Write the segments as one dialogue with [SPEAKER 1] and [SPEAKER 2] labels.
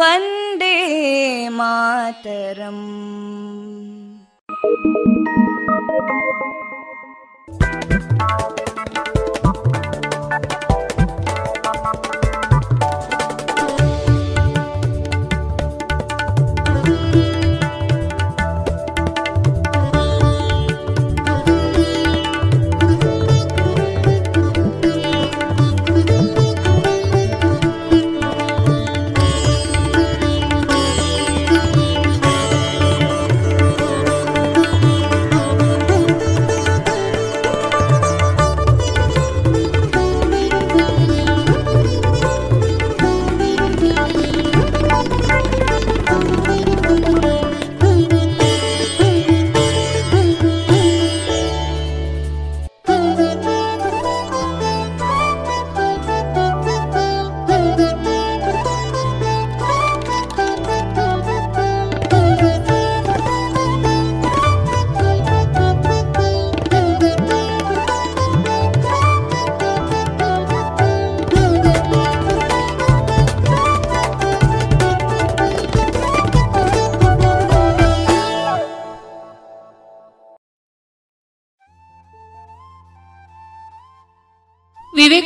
[SPEAKER 1] Vande Mataram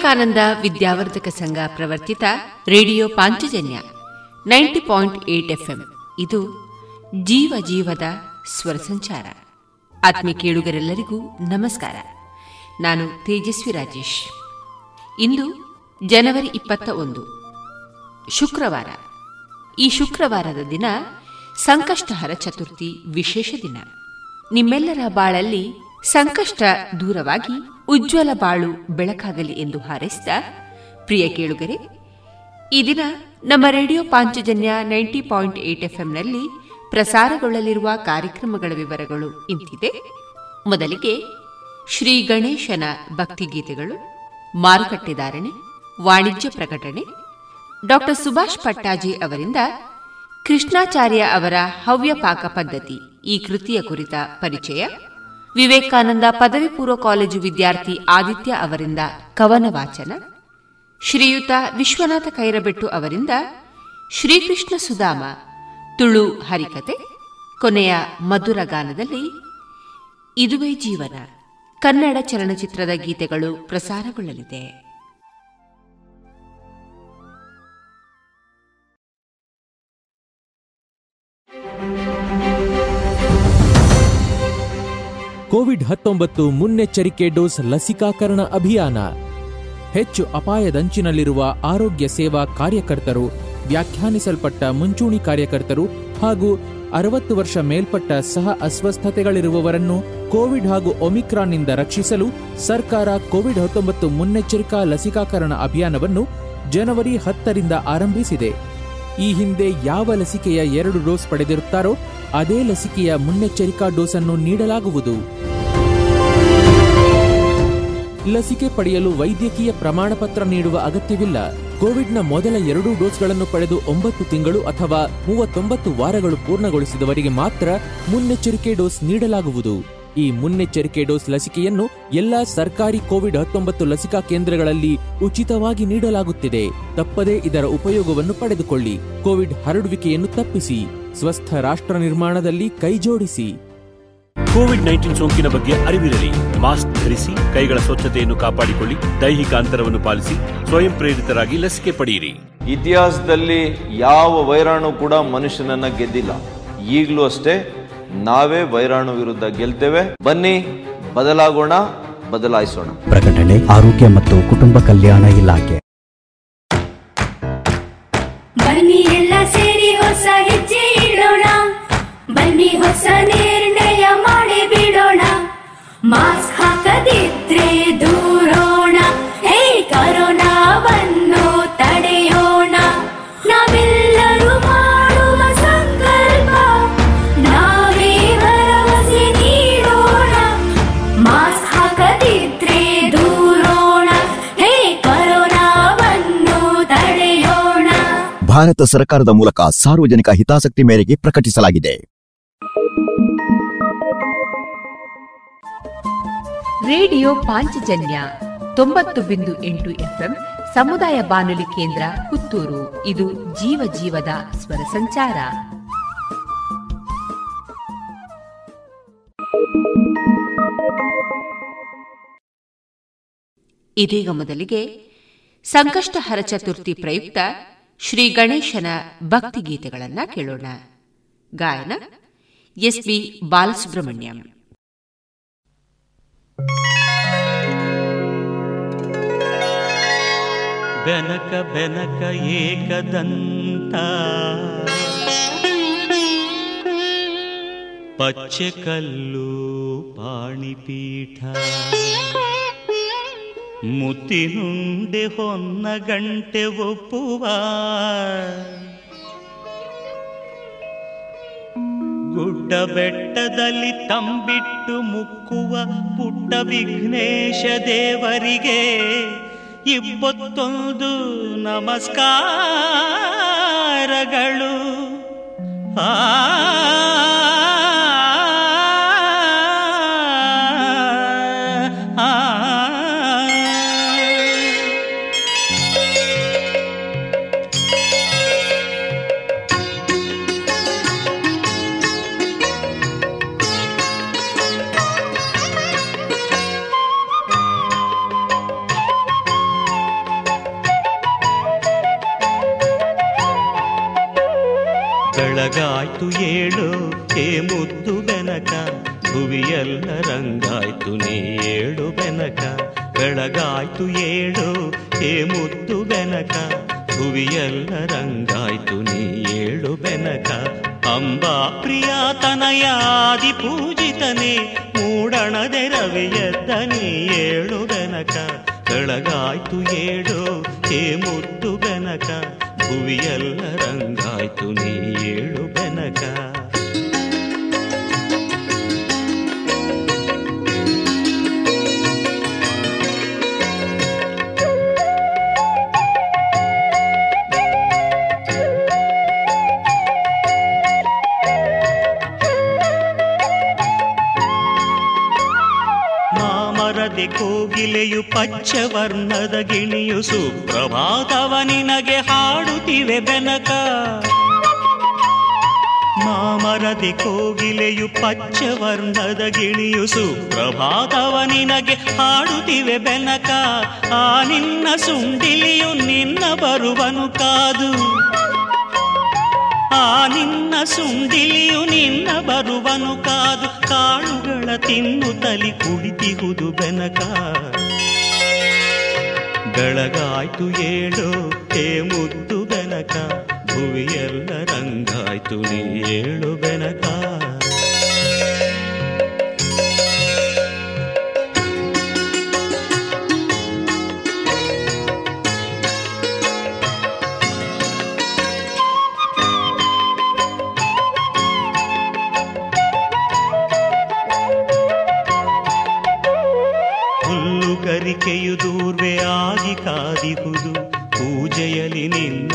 [SPEAKER 2] Vivekananda Vidyavardhaka Sangha ಪ್ರವರ್ತಿತ radio Panchajanya ninety point eight FM. ಇದು ಜೀವ ಜೀವದ ಸ್ವರ ಸಂಚಾರ. ಆತ್ಮೀ ಕೇಳುಗರೆಲ್ಲರಿಗೂ ನಮಸ್ಕಾರ. ನಾನು ತೇಜಸ್ವಿ ರಾಜೇಶ್. ಇಂದು ಜನವರಿ ಇಪ್ಪತ್ತ ಒಂದು. ಶುಕ್ರವಾರ. ಈ ಶುಕ್ರವಾರದ ದಿನ ಸಂಕಷ್ಟಹರ ಚತುರ್ಥಿ ವಿಶೇಷ ದಿನ. ನಿಮ್ಮೆಲ್ಲರ ಬಾಳಲ್ಲಿ ಸಂಕಷ್ಟ ದೂರವಾಗಿ ಉಜ್ವಲ ಬಾಳು ಬೆಳಕಾಗಲಿ ಎಂದು ಹಾರೈಸಿದ ಪ್ರಿಯ ಕೇಳುಗರೆ, ಈ ದಿನ ನಮ್ಮ radio Panchajanya ninety point eight ಎಫ್ಎಂನಲ್ಲಿ ಪ್ರಸಾರಗೊಳ್ಳಲಿರುವ ಕಾರ್ಯಕ್ರಮಗಳ ವಿವರಗಳು ಇಂತಿದೆ. ಮೊದಲಿಗೆ ಶ್ರೀ ಗಣೇಶನ ಭಕ್ತಿಗೀತೆಗಳು ಮಾರುಕಟ್ಟೆದಾರಣೆ ವಾಣಿಜ್ಯ ಪ್ರಕಟಣೆ. ಡಾಕ್ಟರ್ ಸುಭಾಷ್ ಪಟ್ಟಾಜಿ ಅವರಿಂದ ಕೃಷ್ಣಾಚಾರ್ಯ ಅವರ ಹವ್ಯ ಪಾಕ ಪದ್ಧತಿ ಈ ಕೃತಿಯ ಕುರಿತ ಪರಿಚಯ. ವಿವೇಕಾನಂದ ಪದವಿ ಪೂರ್ವ ಕಾಲೇಜು ವಿದ್ಯಾರ್ಥಿ ಆದಿತ್ಯ ಅವರಿಂದ ಕವನ ವಾಚನ ಶ್ರೀಯುತ ವಿಶ್ವನಾಥ ಕೈರಬೆಟ್ಟು ಅವರಿಂದ ಶ್ರೀಕೃಷ್ಣ ಸುಧಾಮ, ತುಳು ಹರಿಕತೆ, ಕೊನೆಯ ಮಧುರ ಗಾನದಲ್ಲಿ ಇದುವೇ ಜೀವನ. ಕನ್ನಡ ಚಲನಚಿತ್ರದ ಗೀತೆಗಳು ಪ್ರಸಾರಗೊಳ್ಳಲಿದೆ.
[SPEAKER 3] ಕೋವಿಡ್ ಹತ್ತೊಂಬತ್ತು ಮುನ್ನೆಚ್ಚರಿಕೆ ಡೋಸ್ ಲಸಿಕಾಕರಣ ಅಭಿಯಾನ. ಹೆಚ್ಚು ಅಪಾಯದಂಚಿನಲ್ಲಿರುವ ಆರೋಗ್ಯ ಸೇವಾ ಕಾರ್ಯಕರ್ತರು, ವ್ಯಾಖ್ಯಾನಿಸಲ್ಪಟ್ಟ ಮುಂಚೂಣಿ ಕಾರ್ಯಕರ್ತರು ಹಾಗೂ ಅರವತ್ತು ವರ್ಷ ಮೇಲ್ಪಟ್ಟ ಸಹ ಅಸ್ವಸ್ಥತೆಗಳಿರುವವರನ್ನು ಕೋವಿಡ್ ಹಾಗೂ ಒಮಿಕ್ರಾನ್ನಿಂದ ರಕ್ಷಿಸಲು ಸರ್ಕಾರ ಕೋವಿಡ್ ಹತ್ತೊಂಬತ್ತು ಮುನ್ನೆಚ್ಚರಿಕಾ ಲಸಿಕಾಕರಣ ಅಭಿಯಾನವನ್ನು ಜನವರಿ ಹತ್ತರಿಂದ ಆರಂಭಿಸಿದೆ. ಈ ಹಿಂದೆ ಯಾವ ಲಸಿಕೆಯ ಎರಡು ಡೋಸ್ ಪಡೆದಿರುತ್ತಾರೋ, ಅದೇ ಲಸಿಕೆಯ ಮುನ್ನೆಚ್ಚರಿಕಾ ಡೋಸ್ ಅನ್ನು ನೀಡಲಾಗುವುದು. ಲಸಿಕೆ ಪಡೆಯಲು ವೈದ್ಯಕೀಯ ಪ್ರಮಾಣ ಪತ್ರ ನೀಡುವ ಅಗತ್ಯವಿಲ್ಲ. ಕೋವಿಡ್ನ ಮೊದಲ ಎರಡು ಡೋಸ್ಗಳನ್ನು ಪಡೆದು ಒಂಬತ್ತು ತಿಂಗಳು ಅಥವಾ ಮೂವತ್ತೊಂಬತ್ತು ವಾರಗಳು ಪೂರ್ಣಗೊಳಿಸಿದವರಿಗೆ ಮಾತ್ರ ಮುನ್ನೆಚ್ಚರಿಕೆ ಡೋಸ್ ನೀಡಲಾಗುವುದು. ಈ ಮುನ್ನೆಚ್ಚರಿಕೆ ಡೋಸ್ ಲಸಿಕೆಯನ್ನು ಎಲ್ಲಾ ಸರ್ಕಾರಿ ಕೋವಿಡ್ ಹತ್ತೊಂಬತ್ತು ಲಸಿಕಾ ಕೇಂದ್ರಗಳಲ್ಲಿ ಉಚಿತವಾಗಿ ನೀಡಲಾಗುತ್ತಿದೆ. ತಪ್ಪದೇ ಇದರ ಉಪಯೋಗವನ್ನು ಪಡೆದುಕೊಳ್ಳಿ. ಕೋವಿಡ್ ಹರಡುವಿಕೆಯನ್ನು ತಪ್ಪಿಸಿ. ಸ್ವಸ್ಥ ರಾಷ್ಟ್ರ ನಿರ್ಮಾಣದಲ್ಲಿ ಕೈಜೋಡಿಸಿ
[SPEAKER 4] ಕೋವಿಡ್ ನೈನ್ಟೀನ್ ಸೋಂಕಿನ ಬಗ್ಗೆ ಅರಿವಿರಲಿ. ಮಾಸ್ಕ್ ಧರಿಸಿ ಕೈಗಳ ಸ್ವಚ್ಛತೆಯನ್ನು ಕಾಪಾಡಿಕೊಳ್ಳಿ ದೈಹಿಕ ಅಂತರವನ್ನು ಪಾಲಿಸಿ ಸ್ವಯಂ ಪ್ರೇರಿತರಾಗಿ ಲಸಿಕೆ ಪಡೆಯಿರಿ.
[SPEAKER 5] ಇತಿಹಾಸದಲ್ಲಿ ಯಾವ ವೈರಾಣು ಕೂಡ ಮನುಷ್ಯನನ್ನ ಗೆದ್ದಿಲ್ಲ. ಈಗಲೂ ಅಷ್ಟೇ ನಾವೇ ವೈರಾಣು ವಿರುದ್ಧ ಗೆಲ್ತೇವೆ. ಬನ್ನಿ ಬದಲಾಗೋಣ ಬದಲಾಯಿಸೋಣ.
[SPEAKER 6] ಪ್ರಕಟಣೆ ಆರೋಗ್ಯ ಮತ್ತು ಕುಟುಂಬ ಕಲ್ಯಾಣ ಇಲಾಖೆ.
[SPEAKER 7] ಬನ್ನಿ ಎಲ್ಲ ಸೇರಿ ಹೊಸ ಹೆಜ್ಜೆ ಇಡೋಣ. ಬನ್ನಿ ಹೊಸ ನಿರ್ಣಯ ಮಾಡಿ ಬಿಡೋಣ. ಮಾಸ್ಕ್ ಹಾಕದಿದ್ರೆ
[SPEAKER 8] ಭಾರತ ಸರ್ಕಾರದ ಮೂಲಕ ಸಾರ್ವಜನಿಕ ಹಿತಾಸಕ್ತಿ ಮೇರೆಗೆ ಪ್ರಕಟಿಸಲಾಗಿದೆ.
[SPEAKER 2] ರೇಡಿಯೋ ಪಾಂಚಜನ್ಯ ತೊಂಬತ್ತು ಬಿಂದು ಎಂಟು ಎಫ್ಎಂ ಸಮುದಾಯ ಬಾನುಲಿ ಕೇಂದ್ರ ಪುತ್ತೂರು. ಇದು ಜೀವ ಜೀವದ ಸ್ವರ ಸಂಚಾರ. ಇದೀಗ ಮೊದಲಿಗೆ ಸಂಕಷ್ಟಹರ ಚತುರ್ಥಿ ಪ್ರಯುಕ್ತ ಶ್ರೀ ಗಣೇಶನ ಭಕ್ತಿಗೀತೆಗಳನ್ನ ಕೇಳೋಣ. ಗಾಯನ ಎಸ್ ಬಿ ಬಾಲಸುಬ್ರಹ್ಮಣ್ಯಂ.
[SPEAKER 9] ಬೆನಕ ಬೆನಕ ಏಕದಂತ. ಪಚ್ಚೆ ಕಲ್ಲು ಪಾಣಿಪೀಠ. ಮುತ್ತಿನುಂಡೆ ಹೊನ್ನ ಗಂಟೆ ಒಪ್ಪುವ. ಗುಡ್ಡ ಬೆಟ್ಟದಲ್ಲಿ ತಂಬಿಟ್ಟು ಮುಕ್ಕುವ ಪುಟ್ಟ ವಿಘ್ನೇಶ ದೇವರಿಗೆ ಇಪ್ಪತ್ತೊಂದು ನಮಸ್ಕಾರಗಳು. ಆ ಬೆಳಗಾಯ್ತು ಏಳು ಹೇ ಮುತ್ತು ಬೆನಕ. ಭುವಿಯೆಲ್ಲ ರಂಗಾಯ್ತು ನೀ ಏಳು ಬೆನಕ. ಅಂಬಾ ಪ್ರಿಯ ತನಯಾದಿ ಪೂಜಿತನೇ, ಮೂಡಣದೆ ರವಿಯದ್ದ ನೀ ಏಳು ಬೆನಕ. ಬೆಳಗಾಯ್ತು ಏಳು ಹೇ ಮುತ್ತು ಬೆನಕ. ಭುವಿಯೆಲ್ಲ ರಂಗಾಯ್ತು ನೀ ಏಳು ಬೆನಕ. ಕೋಗಿಲೆಯು ಪಚ್ಚವರ್ಣದ ಗಿಣಿಯು ಸುಪ್ರಭಾತವ ನಿನಗೆ ಹಾಡುತ್ತಿವೆ ಬೆನಕ. ಮಾಮರದಿ ಕೋಗಿಲೆಯು ಪಚ್ಚವರ್ಣದ ಗಿಣಿಯು ಸುಪ್ರಭಾತವ ನಿನಗೆ ಹಾಡುತ್ತಿವೆ ಬೆನಕ. ಆ ನಿನ್ನ ಸುಂಡಿಲಿಯು ನಿನ್ನ ಬರುವನು ಕಾದು. ಆ ನಿನ್ನ ಸುಂಡಿಲಿಯು ನಿನ್ನ ಬರುವನು ಕಾದು. ಕಾಳುಗಳ ತಲಿ ಕುಳಿತಿಹುದು ಬೆನಕ. ಬೆಳಗಾಯ್ತು ಏಳು ಹೇ ಮುದ್ದು ಬೆನಕ. ಭುವಿಯೆಲ್ಲ ರಂಗಾಯ್ತು ನೀ ಏಳು ಬೆನಕ. ಹುಲ್ಲುಗರಿಕೆಯು ದೂರ್ವೆ ಆಗಿ ಕಾದಿಹುದು, ಪೂಜೆಯಲ್ಲಿ ನಿನ್ನ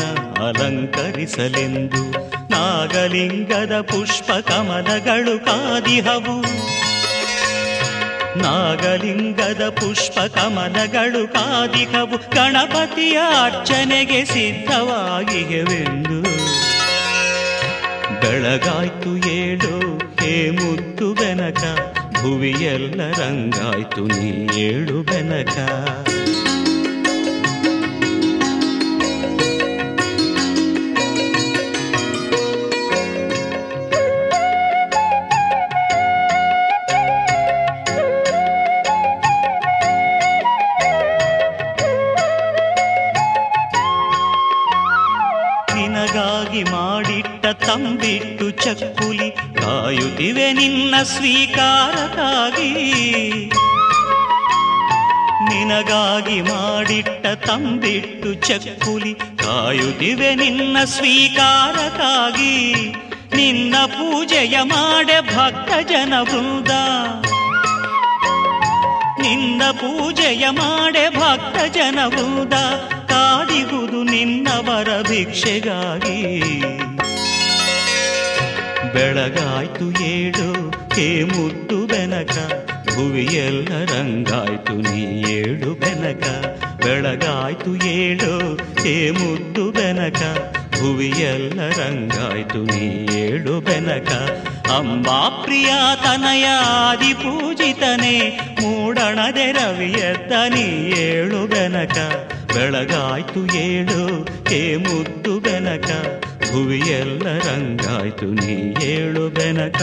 [SPEAKER 9] ಅಲಂಕರಿಸಲೆಂದು. ನಾಗಲಿಂಗದ ಪುಷ್ಪ ಕಮಲಗಳು ಕಾದಿಹವು. ನಾಗಲಿಂಗದ ಪುಷ್ಪ ಕಮಲಗಳು ಕಾದಿಹವು. ಗಣಪತಿಯ ಅರ್ಚನೆಗೆ ಸಿದ್ಧವಾಗಿವೆಂದು ಬೆಳಗಾಯ್ತು ಏಳು, ಹೇ ಮುತ್ತು ಬೆನಕ. ಭುವಿಯೆಲ್ಲ ರಂಗಾಯ್ತು ನೀ ಏಳು ಬೆನಕ. ಸ್ವೀಕಾರಕ್ಕಾಗಿ ನಿನಗಾಗಿ ಮಾಡಿಟ್ಟ ತಂಬಿಟ್ಟು ಚಕ್ಕುಲಿ ಕಾಯುತ್ತಿವೆ ನಿನ್ನ ಸ್ವೀಕಾರಕ್ಕಾಗಿ. ನಿನ್ನ ಪೂಜೆಯ ಮಾಡೆ ಭಕ್ತ ಜನ ವೃಂದ. ನಿನ್ನ ಪೂಜೆಯ ಮಾಡೆ ಭಕ್ತ ಜನ ವೃಂದ. ಕಾದಿಗುದು ನಿನ್ನವರ ಭಿಕ್ಷೆಗಾಗಿ. ಬೆಳಗಾಯ್ತು ಏಳು ಹೇ ಮುದ್ದು ಬೆನಕ, ಭುವಿಯೆಲ್ಲ ರಂಗಾಯ್ತು ನೀ ಏಳು ಬೆನಕ. ಬೆಳಗಾಯ್ತು ಏಳು ಹೇ ಮುದ್ದು ಬೆನಕ, ಭುವಿಯೆಲ್ಲ ರಂಗಾಯ್ತು ನೀ ಏಳು ಬೆನಕ. ಅಂಬಾ ಪ್ರಿಯ ತನಯಾದಿ ಪೂಜಿತನೆ, ಮೂಡಣದೆ ರವಿಯತ್ತ ನೀ ಏಳು ಬೆನಕ. ಬೆಳಗಾಯ್ತು ಏಳು ಹೇ ಮುದ್ದು ಬೆನಕ. ಭುವಿಯೆಲ್ಲ ರಂಗಾಯ್ತು, ನೀ ಏಳು ಬೆನಕ.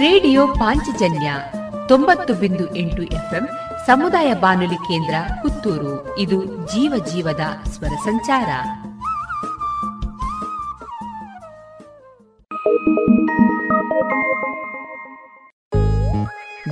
[SPEAKER 10] ರೇಡಿಯೋ ಪಾಂಚಜನ್ಯ ತೊಂಬತ್ತು ಬಿಂದು ಎಂಟು ಎಫ್ಎಂ ಸಮುದಾಯ ಬಾನುಲಿ ಕೇಂದ್ರ ಪುತ್ತೂರು. ಇದು ಜೀವ ಜೀವದ ಸ್ವರ ಸಂಚಾರ.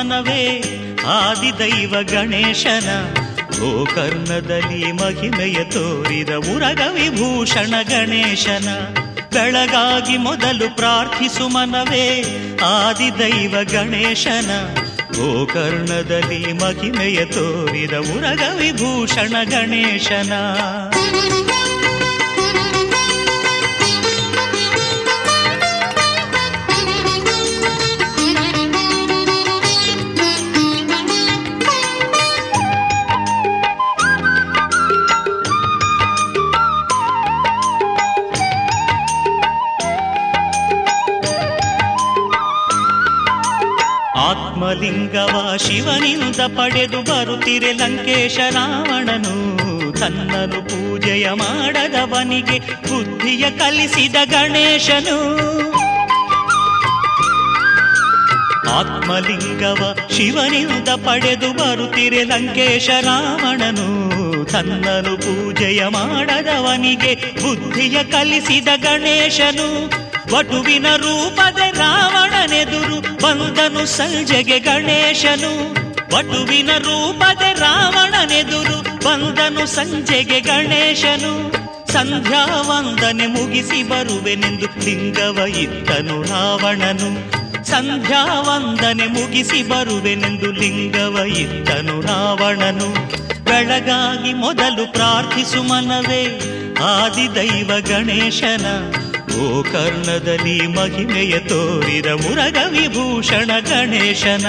[SPEAKER 9] ಮನವೇ ಆದಿದೈವ ಗಣೇಶನ ಗೋಕರ್ಣದಲ್ಲಿ ಮಹಿಮೆಯ ತೋರಿದ ಉರಗ ವಿಭೂಷಣ ಗಣೇಶನ. ಬೆಳಗಾಗಿ ಮೊದಲು ಪ್ರಾರ್ಥಿಸು ಮನವೇ ಆದಿದೈವ ಗಣೇಶನ ಗೋಕರ್ಣದಲ್ಲಿ ಮಹಿಮೆಯ ತೋರಿದ ಉರಗ ವಿಭೂಷಣ ಗಣೇಶನ. ಆತ್ಮಲಿಂಗವ ಶಿವನಿಂದ ಪಡೆದು ಬರುತ್ತಿರೆ ಲಂಕೇಶ ರಾವಣನು. ತನ್ನನು ಪೂಜೆಯ ಮಾಡದವನಿಗೆ ಬುದ್ಧಿಯ ಕಲಿಸಿದ ಗಣೇಶನು. ಆತ್ಮಲಿಂಗವ ಶಿವನಿಂದ ಪಡೆದು ಬರುತ್ತಿರೆ ಲಂಕೇಶ ರಾವಣನು. ತನ್ನನು ಪೂಜೆಯ ಮಾಡದವನಿಗೆ ಬುದ್ಧಿಯ ಕಲಿಸಿದ ಗಣೇಶನು. ವಟುವಿನ ರೂಪದೆ ರಾವಣನೆದುರು ಬಂದನು ಸಂಜೆಗೆ ಗಣೇಶನು. ವಟುವಿನ ರೂಪದ ರಾವಣನೆದುರು ಬಂದನು ಸಂಜೆಗೆ ಗಣೇಶನು. ಸಂಧ್ಯಾ ವಂದನೆ ಮುಗಿಸಿ ಬರುವೆನೆಂದು ಲಿಂಗವ ರಾವಣನು. ಸಂಧ್ಯಾ ವಂದನೆ ಮುಗಿಸಿ ಬರುವೆನೆಂದು ಲಿಂಗವ ರಾವಣನು. ಬೆಳಗಾಗಿ ಮೊದಲು ಪ್ರಾರ್ಥಿಸು ಮನವೇ, ಆದಿದೈವ ಗಣೇಶನ. ಗೋಕರ್ಣದಲ್ಲಿ ಮಹಿಮೆಯ ತೋರಿದ ಮುರಗ ವಿಭೂಷಣ ಗಣೇಶನ.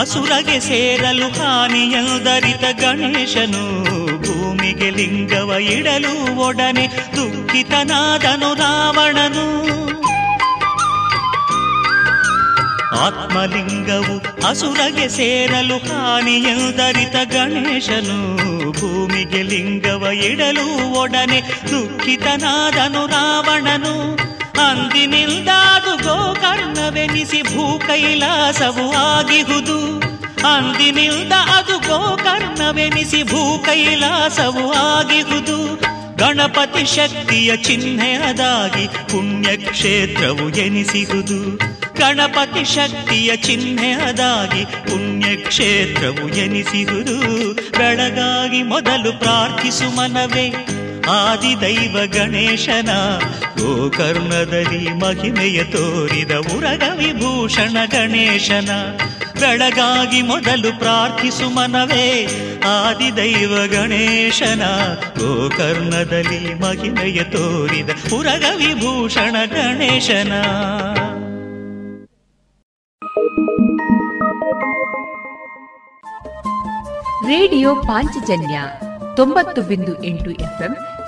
[SPEAKER 9] ಅಸುರಗೆ ಸೇರಲು ಹಾನಿಯಲ್ದರಿತ ಗಣೇಶನು, ಭೂಮಿಗೆ ಲಿಂಗವ ಇಡಲು ಒಡನೆ ದುಃಖಿತನಾದನು ರಾವಣನು. ಆತ್ಮಲಿಂಗವು ಅಸುರಗೆ ಸೇರಲು ಹಾನಿಯಲ್ದರಿತ ಗಣೇಶನು, ಭೂಮಿಗೆ ಲಿಂಗವ ಇಡಲು ಒಡನೆ ದುಃಖಿತನಾದನು ರಾವಣನು. ಅಂದಿನಿಲ್ದಾದು ಗೋಕರ್ಣವೆನಿಸಿ ಭೂ ಕೈಲಾಸವು ಆಗಿಹುದು. ಅಂದಿನಿಂದ ಅದು ಗೋಕರ್ಣವೆನಿಸಿ ಭೂ ಕೈಲಾಸವು ಆಗಿಹುದು. ಗಣಪತಿ ಶಕ್ತಿಯ ಚಿಹ್ನೆಯದಾಗಿ ಪುಣ್ಯಕ್ಷೇತ್ರವು ಎನಿಸಿಹುದು ಗಣಪತಿ ಶಕ್ತಿಯ ಚಿಹ್ನೆಯದಾಗಿ ಪುಣ್ಯಕ್ಷೇತ್ರವು ಎನಿಸಿಹುದು ಬೆಳಗಾಗಿ ಮೊದಲು ಪ್ರಾರ್ಥಿಸು ಮನವೇ. ಆದಿದೈವ ಗಣೇಶನ, ಗೋಕರ್ಣದಲ್ಲಿ ಮಹಿಮೆಯ ತೋರಿದ ಉರಗ ವಿಭೂಷಣ ಗಣೇಶನ. ಬೆಳಗಾಗಿ ಮೊದಲು ಪ್ರಾರ್ಥಿಸು ಮನವೇ, ಆದಿದೈವ ಗಣೇಶನ, ಗೋಕರ್ಣದಲ್ಲಿ ಮಹಿಮೆಯ ತೋರಿದ ಉರಗ ವಿಭೂಷಣ ಗಣೇಶನ.
[SPEAKER 10] ರೇಡಿಯೋ ಪಾಂಚಜನ್ಯ ತೊಂಬತ್ತು ಬಿಂದು ಎಂಟು ಎಫ್ಎಂ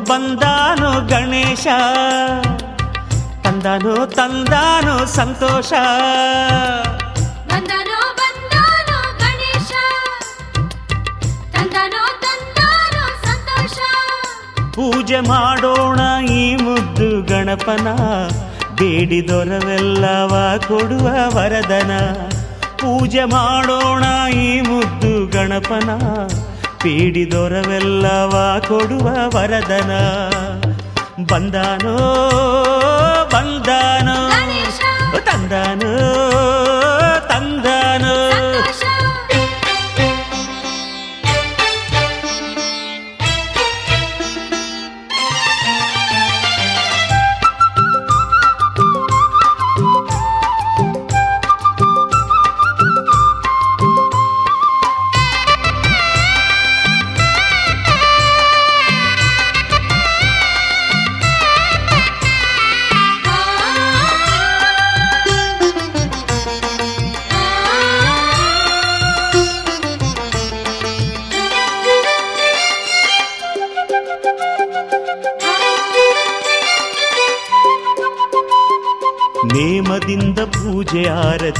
[SPEAKER 7] ಬಂದಾನೋ ಗಣೇಶ
[SPEAKER 9] ತಂದಾನೋ ತಂದಾನು
[SPEAKER 7] ಸಂತೋಷ.
[SPEAKER 9] ಬಂದನೋ ಬಂದನೋ ಗಣೇಶ ತಂದನೋ ತಂದನೋ ಸಂತೋಷ. ಪೂಜೆ ಮಾಡೋಣ ಈ ಮುದ್ದು ಗಣಪನ ಬೇಡಿ ಬೇಡಿದೊರವೆಲ್ಲವ ಕೊಡುವ ವರದನ. ಪೂಜೆ ಮಾಡೋಣ ಈ ಮುದ್ದು ಗಣಪನ ಬೇಡಿದೊರವೆಲ್ಲವ ಕೊಡುವ ವರದನ ಬಂದಾನೋ ಬಂದಾನೋ
[SPEAKER 7] ಗಣೇಶ
[SPEAKER 9] ತಂದಾನೋ ತಂದಾನೋ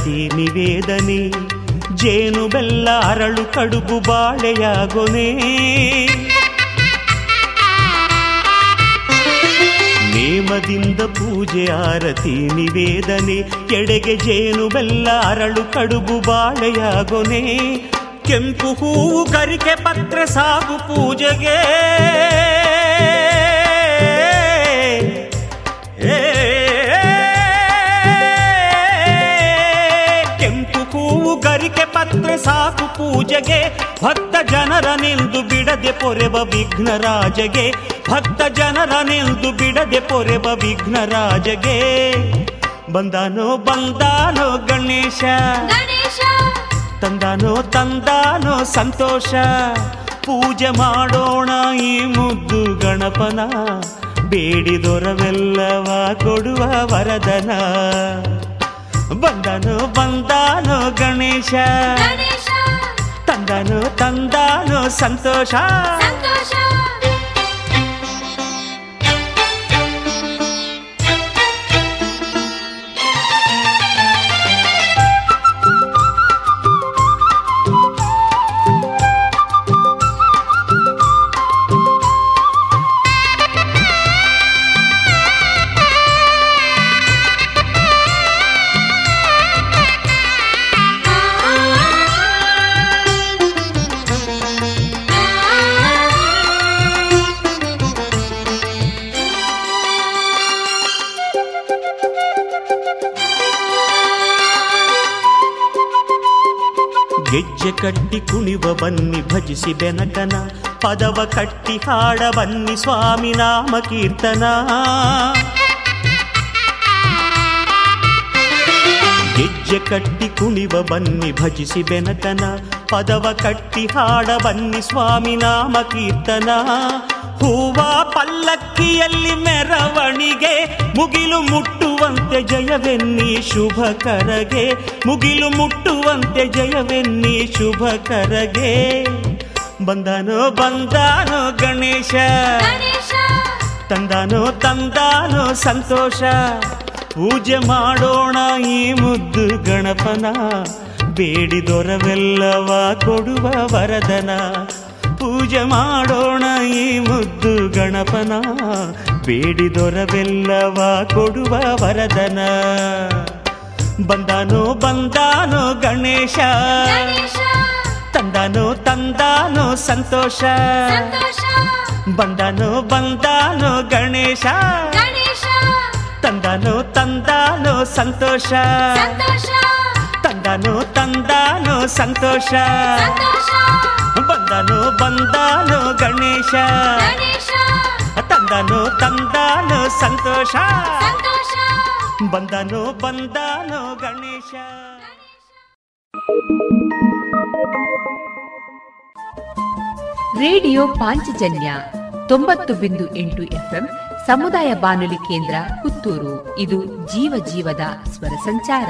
[SPEAKER 9] ಆರತಿ ನಿವೇದನೆ, ಜೇನು ಬೆಲ್ಲ ಅರಳು ಕಡುಬು ಬಾಳೆಯಾಗೊನೆ ನೇಮದಿಂದ ಪೂಜೆ ಆರತಿ ನಿವೇದನೆ, ಎಡೆಗೆ ಜೇನು ಬೆಲ್ಲ ಅರಳು ಕಡುಬು ಬಾಳೆಯಾಗೊನೆ ಕೆಂಪು ಹೂವು ಕರಿಕೆ ಪತ್ರ ಸಾಗು ಪೂಜೆಗೆ. ಗರಿಕೆ ಪತ್ರೆ ಸಾಕು ಪೂಜೆಗೆ ಭಕ್ತ ಜನರ ನಿಲ್ದು ಬಿಡದೆ ಪೊರೆವ ವಿಘ್ನರಾಜಗೆ ಭಕ್ತ ಜನರ ನಿಲ್ದು ಬಿಡದೆ ಪೊರೆವ ವಿಘ್ನರಾಜಗೆ ಬಂದಾನೋ ಬಂದಾನೋ ಗಣೇಶ. ತಂದಾನೋ ತಂದಾನೋ ಸಂತೋಷ. ಪೂಜೆ ಮಾಡೋಣ ಈ ಮುದ್ದು ಗಣಪನ ಬೇಡಿದೊರವೆಲ್ಲವ ಕೊಡುವ ವರದನ. ಬಂದನು ಬಂದಾನೋ ಗಣೇಶ
[SPEAKER 7] ಗಣೇಶ
[SPEAKER 9] ತಂದನು ತಂದಾನೋ ಸಂತೋಷ ಗೆಜ್ಜೆ ಕಟ್ಟಿ ಕುಣಿವ ಬನ್ನಿ ಭಜಿಸಿ ಬೆನಕನ ಪದವ ಕಟ್ಟಿ ಹಾಡ ಬನ್ನಿ ಸ್ವಾಮಿ ನಾಮ ಕೀರ್ತನ. ಹೆಜ್ಜೆ ಕಟ್ಟಿ ಕುಣಿವ ಬನ್ನಿ ಭಜಿಸಿ ಬೆನಕನ ಪದವ ಕಟ್ಟಿ ಹಾಡ ಬನ್ನಿ ಸ್ವಾಮಿ ನಾಮ ಹೂವ ಪಲ್ಲಕ್ಕಿಯಲ್ಲಿ ಮೆರವಣಿಗೆ ಮುಗಿಲು ಮುಟ್ಟುವಂತೆ ಜಯವೆನ್ನಿ ಶುಭ ಕರಗೆ ಮುಗಿಲು ಮುಟ್ಟುವಂತೆ ಜಯವೆನ್ನಿ ಶುಭ ಕರಗೆ ಬಂದಾನೋ ಬಂದಾನೋ ಗಣೇಶ ತಂದಾನೋ ತಂದಾನೋ ಸಂತೋಷ. ಪೂಜೆ ಮಾಡೋಣ ಈ ಮುದ್ದು ಗಣಪನ ಬೇಡಿದೊರವೆಲ್ಲವ ಕೊಡುವ ವರದನ. ಪೂಜೆ ಮಾಡೋಣ ಈ ಮುದ್ದು ಗಣಪನ. ಬೇಡಿದೊರವೆಲ್ಲವ ಕೊಡುವ ವರದನ. ಬಂದಾನೋ ಬಂದಾನೋ ಗಣೇಶ. ತಂದಾನೋ ತಂದಾನೋ ಸಂತೋಷ. ಬಂದಾನೋ ಬಂದಾನೋ ಗಣೇಶ. ತಂದಾನೋ ತಂದಾನೋ ಸಂತೋಷ.
[SPEAKER 7] ಸಂತೋಷ.
[SPEAKER 9] ತಂದಾನೋ ತಂದಾನೋ ಸಂತೋಷ.
[SPEAKER 7] ತಂದನು
[SPEAKER 9] ಬಂದಾನು ಗಣೇಶ. ತಂದನು ತಂದಾನು ಸಂತೋಷ. ಬಂದನು ಬಂದಾನು ಗಣೇಶ.
[SPEAKER 10] ರೇಡಿಯೋ ಪಾಂಚಜನ್ಯ ತೊಂಬತ್ತು ಬಿಂದು ಎಂಟು ಎಫ್ಎಂ ಸಮುದಾಯ ಬಾನುಲಿ ಕೇಂದ್ರ ಪುತ್ತೂರು. ಇದು ಜೀವ ಜೀವದ ಸ್ವರ ಸಂಚಾರ.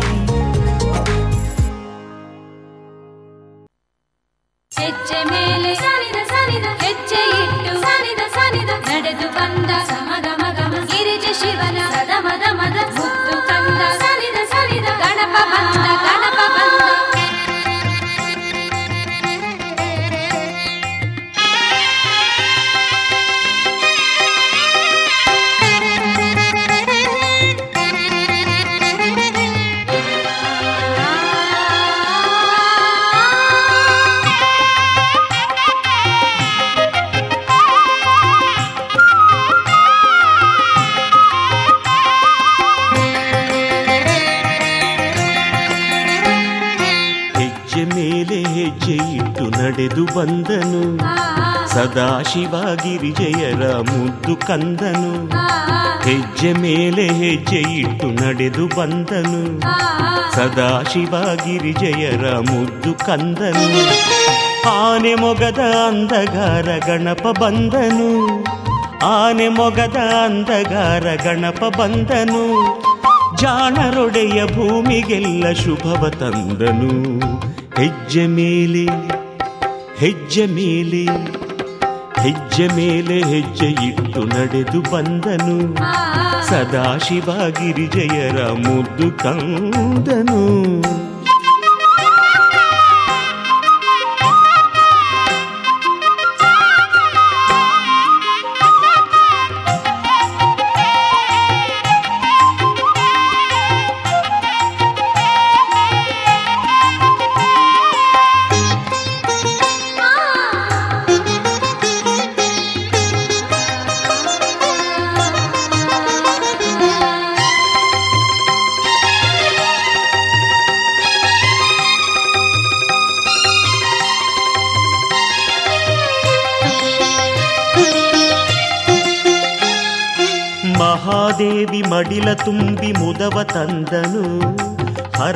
[SPEAKER 7] ಹೆಜ್ಜೆ ಮೇಲೆ ಸಾನಿದ ಸಾನಿದ ಹೆಜ್ಜೆ ಇಟ್ಟು ಸಾನಿದ ಸಾನಿದ ನಡೆದು ಬಂದ
[SPEAKER 9] ನಡೆದು ಬಂದನು. ಸದಾಶಿವ ಗಿರಿಜಯರ ಮುದ್ದು ಕಂದನು. ಹೆಜ್ಜೆ ಮೇಲೆ ಹೆಜ್ಜೆ ಇಟ್ಟು ನಡೆದು ಬಂದನು. ಸದಾಶಿವ ಗಿರಿಜಯರ ಮುದ್ದು ಕಂದನು. ಆನೆ ಮೊಗದ ಅಂಧಗಾರ ಗಣಪ ಬಂದನು. ಆನೆ ಮೊಗದ ಅಂಧಗಾರ ಗಣಪ ಬಂದನು. ಜಾಣರೊಡೆಯ ಭೂಮಿಗೆಲ್ಲ ಶುಭವ ತಂದನು. ಹೆಜ್ಜೆ ಮೇಲೆ ಹೆಜ್ಜೆ ಮೇಲೆ ಹೆಜ್ಜೆ ಮೇಲೆ ಹೆಜ್ಜೆ ಇಟ್ಟು ನಡೆದು ಬಂದನು. ಸದಾಶಿವ ಗಿರಿಜಯರ ಮುದ್ದು ಕಂದನು.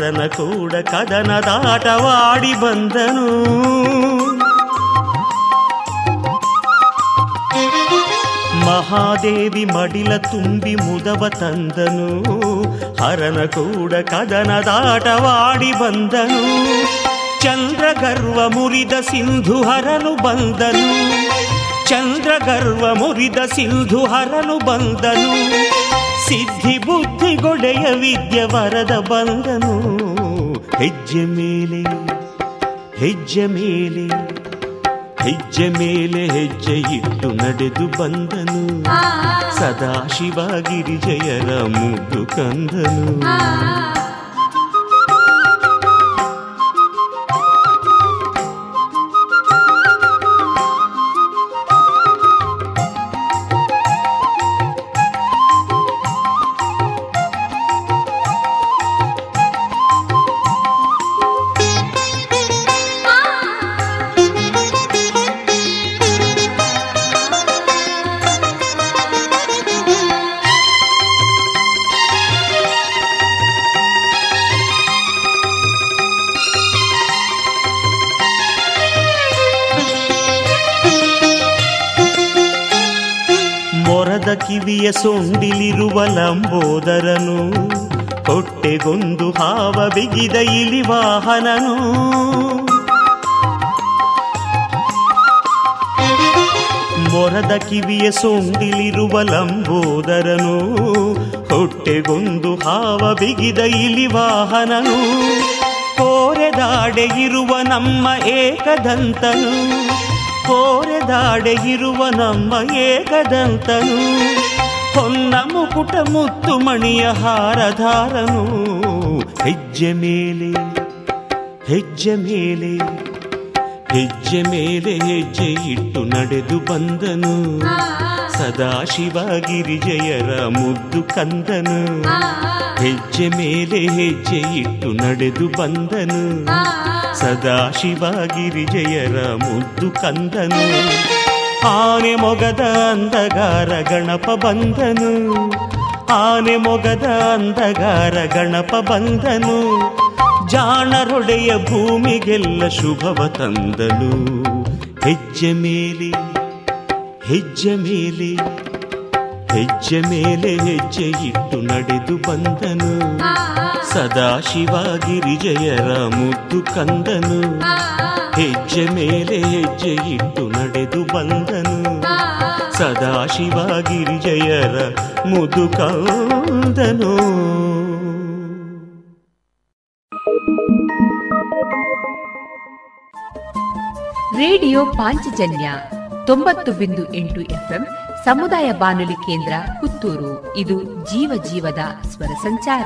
[SPEAKER 9] ಹರನ ಕೂಡ ಕದನದಾಟವಾಡಿ ಬಂದನು. ಮಹಾದೇವಿ ಮಡಿಲ ತುಂಬಿ ಮುದವ ತಂದನು. ಹರನ ಕೂಡ ಕದನದಾಟವಾಡಿ ಬಂದನು. ಚಂದ್ರ ಗರ್ವ ಮುರಿದ ಸಿಂಧು ಹರನು ಬಂದನು. ಚಂದ್ರ ಗರ್ವ ಮುರಿದ ಸಿಂಧು ಹರನು ಬಂದನು. ಸಿದ್ಧಿ ಬುದ್ಧಿ ಗೊಡೆಯ ವಿದ್ಯ ವರದ ಬಂದನು ಹೆಜ್ಜೆ ಮೇಲೆ ಹೆಜ್ಜೆ ಮೇಲೆ ಹೆಜ್ಜೆ ಮೇಲೆ ಹೆಜ್ಜೆ ಇಟ್ಟು ನಡೆದು ಬಂದನು. ಸದಾಶಿವ ಗಿರಿಜಯರ ಮುದ್ದು ಕಂದನು. ಲಂಬೋದರನು ಹೊಟ್ಟೆಗೊಂದು ಹಾವ ಬಿಗಿದ ಇಲಿ ವಾಹನನು ಮೊರದ ಕಿವಿಯ ಸೊಂಡಿಲಿರುವ ಲಂಬೋದರನು, ಹೊಟ್ಟೆಗೊಂದು ಹಾವ ಬಿಗಿದ ಇಲಿ ವಾಹನನು ಕೋರೆದಾಡೆ ಇರುವ ನಮ್ಮ ಏಕದಂತನು, ಕೋರೆದಾಡೆ ಇರುವ ನಮ್ಮ ಏಕದಂತನು. ಮುಕುಟ ಮುತ್ತು ಮಣಿಯ ಹಾರಧಾರನು. ಹೆಜ್ಜೆ ಮೇಲೆ ಹೆಜ್ಜೆ ಮೇಲೆ ಹೆಜ್ಜೆ ಮೇಲೆ ಹೆಜ್ಜೆ ಇಟ್ಟು ನಡೆದು ಬಂದನು. ಸದಾಶಿವ ಗಿರಿಜಯರ ಮುದ್ದು ಕಂದನು. ಹೆಜ್ಜೆ ಮೇಲೆ ಹೆಜ್ಜೆ ಇಟ್ಟು ನಡೆದು ಬಂದನು. ಸದಾ ಸದಾಶಿವಗಿರಿಜಯರ ಮುದ್ದು ಕಂದನು. ಆನೆ ಮೊಗದ ಅಂದಗಾರ ಗಣಪ ಬಂದನು ಆನೆ ಮೊಗದ ಅಂದಗಾರ ಗಣಪ ಬಂದನು ಜಾಣರೊಡೆಯ ಭೂಮಿಗೆಲ್ಲ ಶುಭವ ತಂದನು. ಹೆಜ್ಜೆ ಮೇಲೆ ಹೆಜ್ಜೆ ಮೇಲೆ ಹೆಜ್ಜೆ ಮೇಲೆ ಹೆಜ್ಜೆ ಇಟ್ಟು ನಡೆದು ಬಂದನು. ಸದಾಶಿವಗಿರಿಜಯರ ಮುದ್ದು ಕಂದನು. ಹೆಜ್ಜೆ ಮೇಲೆ ಹೆಜ್ಜೆ ಇಟ್ಟು ನಡೆದು ಬಂದನು. ಸದಾ ಶಿವಗಿರಿಜಯರ ಮುದು ಕಂದನು.
[SPEAKER 10] ರೇಡಿಯೋ ಪಾಂಚಜನ್ಯ ತೊಂಬತ್ತು ಬಿಂದು ಎಂಟು ಎಫ್ಎಂ ಸಮುದಾಯ ಬಾನುಲಿ ಕೇಂದ್ರ ಪುತ್ತೂರು. ಇದು ಜೀವ ಜೀವದ ಸ್ವರ ಸಂಚಾರ.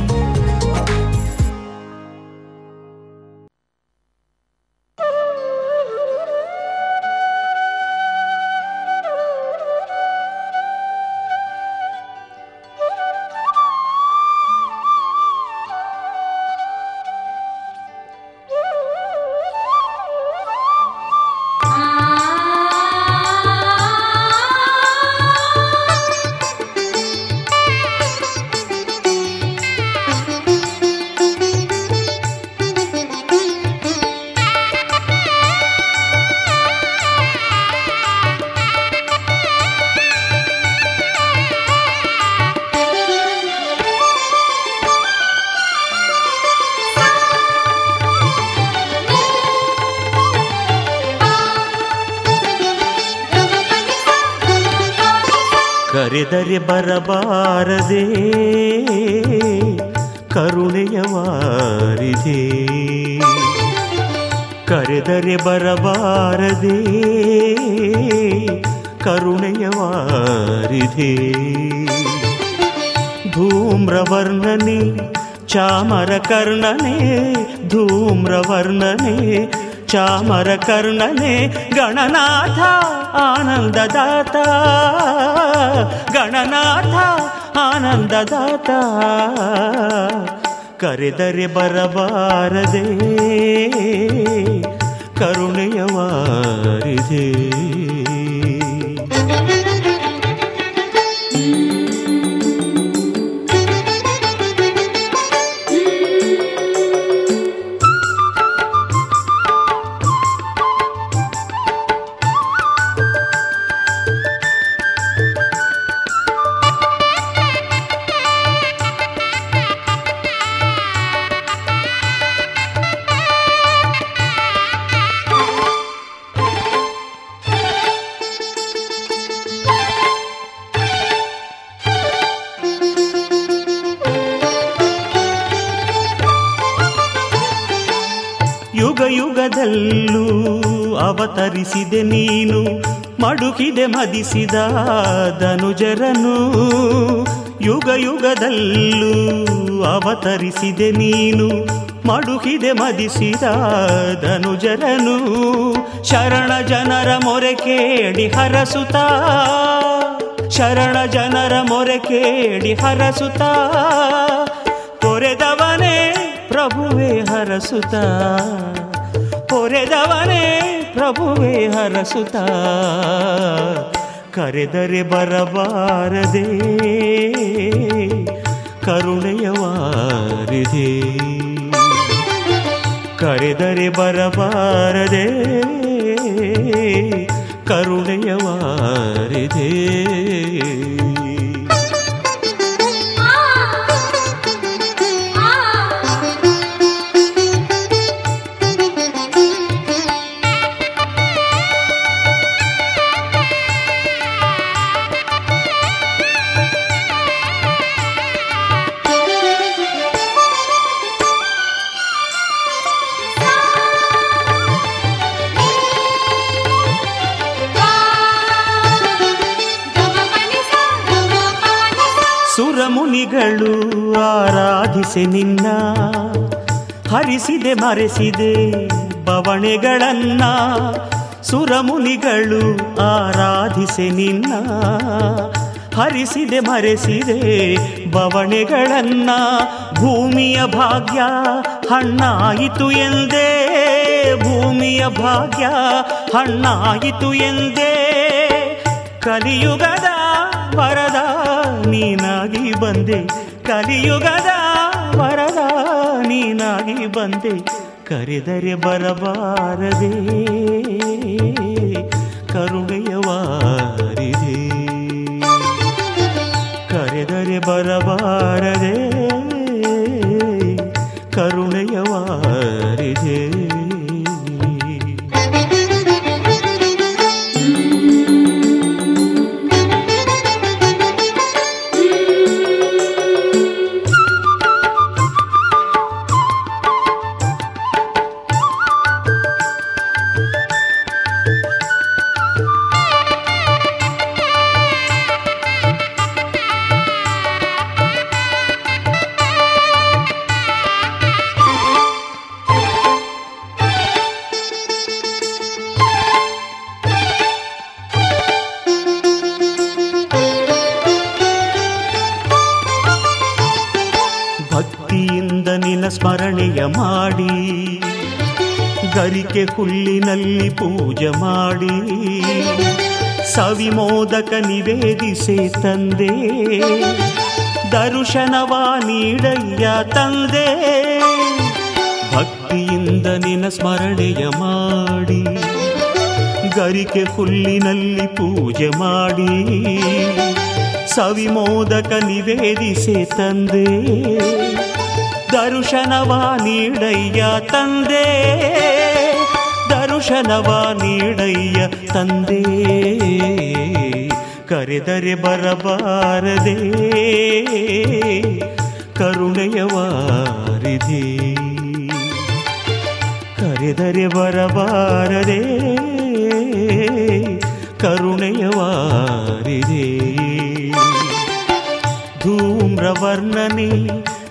[SPEAKER 9] ಕರೆದರೆ ಬರಬಾರದೆ ಕರುಣೆಯ ವಾರಿದೆ. ಕರೆದರೆ ಬರಬಾರದೆ ಕರುಣೆಯ ವಾರಿದೆ. ಧೂಮ್ರವರ್ಣನೆ ಚಾಮರ ಕರ್ಣನೆ ಧೂಮ್ರವರ್ಣನೆ ಚಾಮರ ಕರ್ಣನೆ ಗಣನಾಥ ಆನಂದದಾತ. ಗಣನಾಥ ಆನಂದದಾತ. ಕರೆದರೆ ಬರಬಾರದೆ ಕರುಣೆಯ ಅವತರಿಸಿದೆ ನೀನು, ಮಡುಕಿದೆ ಮದಿಸಿದ ಧನುಜರನು ಯುಗ ಯುಗದಲ್ಲೂ ಅವತರಿಸಿದೆ ನೀನು, ಮಡುಕಿದೆ ಮದಿಸಿದ ಧನುಜರನು ಶರಣ ಜನರ ಮೊರೆ ಕೇಳಿ ಹರಸುತ ಶರಣ ಜನರ ಮೊರೆ ಕೇಳಿ ಹರಸುತ ಪೊರೆದವನೇ ಪ್ರಭುವೇ ಹರಸುತ ಪೊರೆದವನೇ ಪ್ರಭುವೇ ಹರಸುತ. ಕರೆದರೆ ಬರಬಾರದೆ. ಕರುಣೆಯ ವಾರಿದೆ. ಕರೆದರೆ ಬರಬಾರದೆ. ಕರುಣೆಯ ವಾರಿದೆ. ಹರಿಸಿದೆ ಮರೆಸಿದೆ. ಬವಣೆಗಳನ್ನ ಸುರಮುನಿಗಳು ಆರಾಧಿಸೆ ನಿನ್ನ. ಹರಿಸಿದೆ, ಮರೆಸಿದೆ ಬವಣೆಗಳನ್ನ ಭೂಮಿಯ ಭಾಗ್ಯ ಹಣ್ಣಾಯಿತು ಎಂದೇ. ಭೂಮಿಯ ಭಾಗ್ಯ ಹಣ್ಣಾಯಿತು ಎಂದೇ. ಕಲಿಯುಗದ ವರದ ನೀನಾಗಿ ಬಂದೆ. ಕಲಿಯುಗದ ನೀನಾಗಿ ಬಂದೆ ಕರೆದರೆ ಬರಬಾರದೆ ಕರುಣೆಯ ವಾರಿದೆ. ಕರೆದರೆ ಬರಬಾರದೆ. ಹುಲ್ಲಿನಲ್ಲಿ ಪೂಜೆ ಮಾಡಿ ಸವಿಮೋದಕ ನಿವೇದಿಸಿ ತಂದೆ. ದರ್ಶನವ ನೀಡಯ್ಯ ತಂದೆ. ಭಕ್ತಿಯಿಂದ ನಿನ್ನ ಸ್ಮರಣೆಯ ಮಾಡಿ ಗರಿಕೆ ಹುಲ್ಲಿನಲ್ಲಿ ಪೂಜೆ ಮಾಡಿ ಸವಿಮೋದಕ ನಿವೇದಿಸಿ ತಂದೆ. ದರ್ಶನವ ನೀಡಯ್ಯ ತಂದೆ. ದರ್ಶನವ ನೀಡಯ್ಯ ತಂದೆ. ಕರೆದರೆ ಬರಬಾರದೆ. ಕರುಣೆಯ ವಾರಿದೆ. ಕರೆದರೆ ಬರಬಾರದೆ. ಕರುಣೆಯ ವಾರಿದೆ. ಧೂಮ್ರವರ್ಣನೆ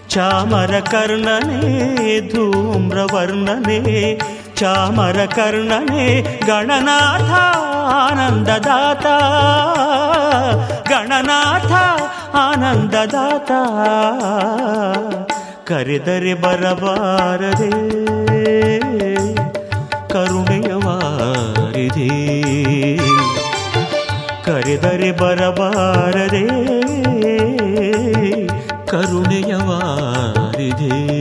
[SPEAKER 9] ಚಾಮರ ಕರ್ಣನೆ ಧೂಮ್ರವರ್ಣನೆ ಚಾಮರ ಕರ್ಣನೇ ಗಣನಾಥ ಆನಂದದಾತ. ಗಣನಾಥ ಆನಂದದಾತ. ಕರೆದರೆ ಬರಬಾರದೆ ಕರುಣೆಯ ವಾರಿದೆ. ಕರೆದರೆ ಬರಬಾರದೆ ಕರುಣೆಯ ವಾರಿದೆ.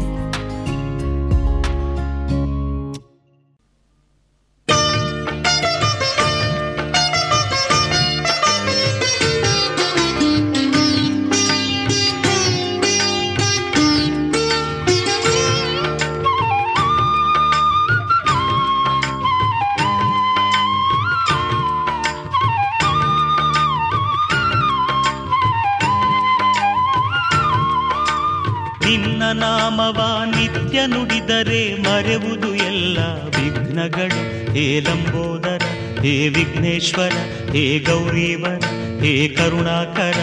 [SPEAKER 9] ಹೇ ಲಂಬೋದರ, ಹೇ ವಿಘ್ನೇಶ್ವರ, ಹೇ ಗೌರೀವರ, ಹೇ ಕರುಣಾಕರ.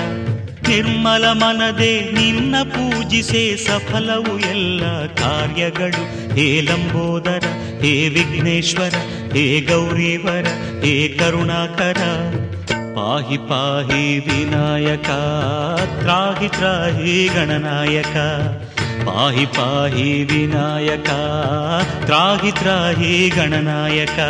[SPEAKER 9] ನಿರ್ಮಲ ಮನದೆ ನಿನ್ನ ಪೂಜಿಸೆ ಸಫಲವು ಎಲ್ಲ ಕಾರ್ಯಗಳು. ಹೇ ಲಂಬೋದರ, ಹೇ ವಿಘ್ನೇಶ್ವರ, ಹೇ ಗೌರೀವರ, ಹೇ ಕರುಣಾಕರ. ಪಾಹಿ ಪಾಹಿ ವಿನಾಯಕ, ತ್ರಾಹಿ ತ್ರಾಹಿ ಗಣನಾಯಕ. पाहि पाहि विनायका त्राहि त्राहि गणनायका।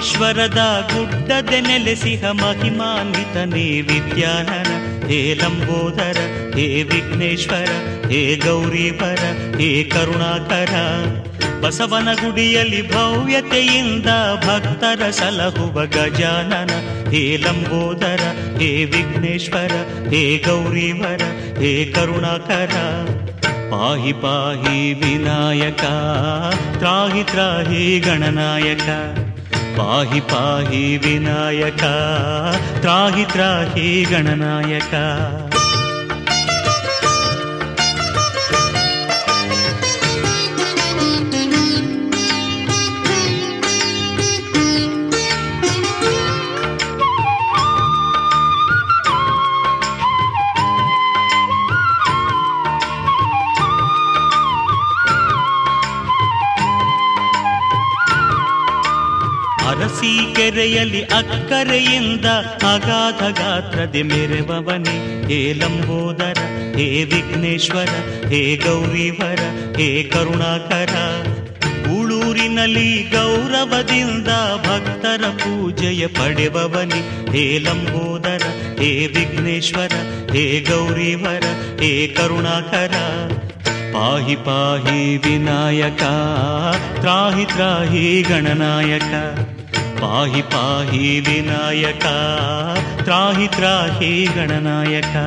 [SPEAKER 9] ಮಲ್ಲೇಶ್ವರದ ಗುಡ್ಡದೆ ನೆಲೆಸಿಹ ಮಹಿಮಾನ್ವಿತನೇ ವಿದ್ಯಾನನ ಹೇ ಲಂಬೋದರ ಹೇ ವಿಘ್ನೇಶ್ವರ ಹೇ ಗೌರೀವರ ಹೇ ಕರುಣಾಕರ ಬಸವನ ಗುಡಿಯಲ್ಲಿ ಭವ್ಯತೆಯಿಂದ ಭಕ್ತರ ಸಲಹುವ ಗಜಾನನ ಹೇ ಲಂಬೋದರ ಹೇ ವಿಘ್ನೇಶ್ವರ ಹೇ ಗೌರೀವರ ಹೇ ಕರುಣಾಕರ ಪಾಹಿ ಪಾಹಿ ವಿನಾಯಕ ತ್ರಾಹಿ ತ್ರಾಹಿ ಗಣನಾಯಕ पाहि पाहि विनायका त्राहि त्राहि गणनायका। ಅರಸಿ ಅಕ್ಕರೆಯಿಂದ ಅಗಾಧ ಗಾತ್ರದೆ ಮೆರೆವವನೇ. ಹೇ ಲಂಬೋದರ, ಹೇ ವಿಘ್ನೇಶ್ವರ, ಹೇ ಗೌರಿವರ, ಹೇ ಕರುಣಾಕರ. ಉಳೂರಿನಲ್ಲಿ ಗೌರವದಿಂದ ಭಕ್ತರ ಪೂಜೆಯ ಪಡೆವವನಿ. ಹೇ ಲಂಬೋದರ, ಹೇ ವಿಘ್ನೇಶ್ವರ, ಹೇ ಗೌರಿವರ, ಹೇ ಕರುಣಾಕರ. ಪಾಹಿ ಪಾಹಿ ವಿನಾಯಕ, ತ್ರಾಹಿ ತ್ರಾಹಿ ಗಣನಾಯಕ. पाहि पाहि विनायका त्राहि त्राहि गणनायका।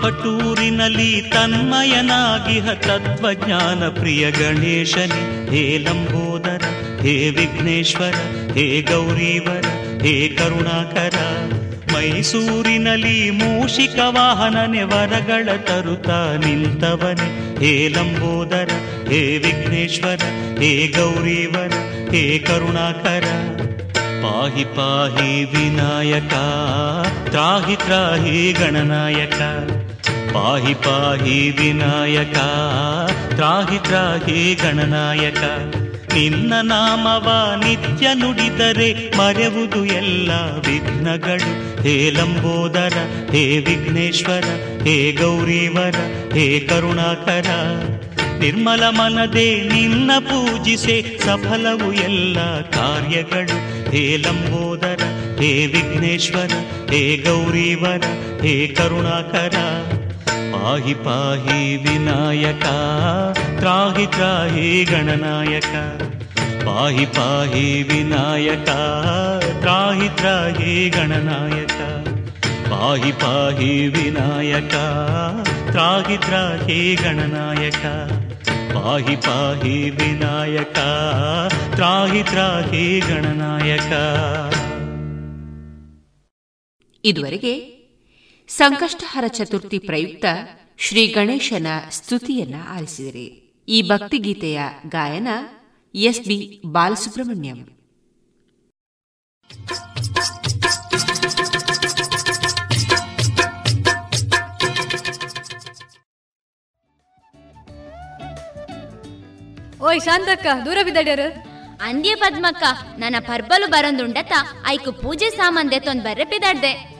[SPEAKER 9] ತಿಪಟೂರಿನಲ್ಲಿ ತನ್ಮಯನಾಗಿಹ ತತ್ವಜ್ಞಾನ ಪ್ರಿಯ ಗಣೇಶನೇ, ಹೇ ಲಂಬೋದರ, ಹೇ ವಿಘ್ನೇಶ್ವರ, ಹೇ ಗೌರೀವರ, ಹೇ ಕರುಣಾಕರ. ಮೈಸೂರಿನಲ್ಲಿ ಮೂಷಿಕ ವಾಹನನೆ ವರಗಳ ತರುತ್ತ ನಿಂತವನೆ, ಹೇ ಲಂಬೋದರ, ಹೇ ವಿಘ್ನೇಶ್ವರ, ಹೇ ಗೌರೀವರ, ಹೇ ಕರುಣಾಕರ. ಪಾಹಿ ಪಾಹಿ ವಿನಾಯಕ, ತ್ರಾಹಿ ತ್ರಾಹಿ ಗಣನಾಯಕ. ಪಾಹಿ ಪಾಹಿ ವಿನಾಯಕ, ತ್ರಾಹಿ ತ್ರಾಹಿ ಗಣನಾಯಕ. ನಿನ್ನ ನಾಮವ ನಿತ್ಯ ನುಡಿದರೆ ಮರೆವುದು ಎಲ್ಲ ವಿಘ್ನಗಳು. ಹೇ ಲಂಬೋದರ, ಹೇ ವಿಘ್ನೇಶ್ವರ, ಹೇ ಗೌರೀವರ, ಹೇ ಕರುಣಾಕರ. ನಿರ್ಮಲ ಮನದೆ ನಿನ್ನ ಪೂಜಿಸೆ ಸಫಲವು ಎಲ್ಲ ಕಾರ್ಯಗಳು. ಹೇ ಲಂಬೋದರ, ಹೇ ವಿಘ್ನೇಶ್ವರ, ಹೇ ಗೌರೀವರ, ಹೇ ಕರುಣಾಕರ. ಪಾಹಿ ಪಾಹಿ ವಿನಾಯಕ ತ್ರಾಹಿ ತ್ರಾಹಿ ಗಣನಾಯಕ ಪಾಹಿ ಪಾಹಿ ವಿನಾಯಕ ತ್ರಾಹಿ ತ್ರಾಹಿ ಗಣನಾಯಕ ಪಾಹಿ ಪಾಹಿ ವಿನಾಯಕ ತ್ರಾಹಿ ತ್ರಾಹಿ ಗಣನಾಯಕ ಪಾಹಿ ಪಾಹಿ ವಿನಾಯಕ ತ್ರಾಹಿ ತ್ರಾಹಿ ಗಣನಾಯಕ
[SPEAKER 10] ಇದುವರೆಗೆ ಸಂಕಷ್ಟಹರ ಚತುರ್ಥಿ ಪ್ರಯುಕ್ತ ಶ್ರೀ ಗಣೇಶನ ಸ್ತುತಿಯನ್ನ ಆಲಿಸಿದರೆ. ಈ ಭಕ್ತಿಗೀತೆಯ ಗಾಯನ ಎಸ್ ಬಿ ಬಾಲಸುಬ್ರಹ್ಮಣ್ಯಂ.
[SPEAKER 11] ಓಯ್ ಶಾಂತಕ್ಕ ದೂರ ಬಿದ್ದಾಡ್ಯಾರ?
[SPEAKER 12] ಅಂದ್ಯ ಪದ್ಮಕ್ಕ ನನ್ನ ಪರ್ಬಲು ಬರಂದುಂಡತ ಐಕು ಪೂಜೆ ಸಾಮಾನ್ ದೆತ್ತೊಂದ್ ಬರ್ರೆ ಪಿದಾಡ್ದೆ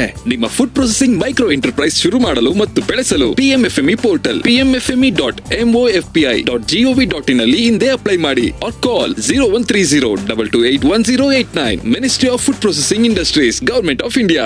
[SPEAKER 13] ನಿಮ್ಮ ಫುಡ್ ಪ್ರೊಸೆಸಿಂಗ್ ಮೈಕ್ರೋ ಎಂಟರ್ಪ್ರೈಸ್ ಶುರು ಮಾಡಲು ಮತ್ತು ಬೆಳೆಸಲು PMFME portal PMFME dot MOFPI dot GOV dot in ಅಲ್ಲಿ ಹಿಂದೆ ಅಪ್ಲೈ ಮಾಡಿ or call zero one three zero double two eight one zero eight nine ministry of food processing industries government of India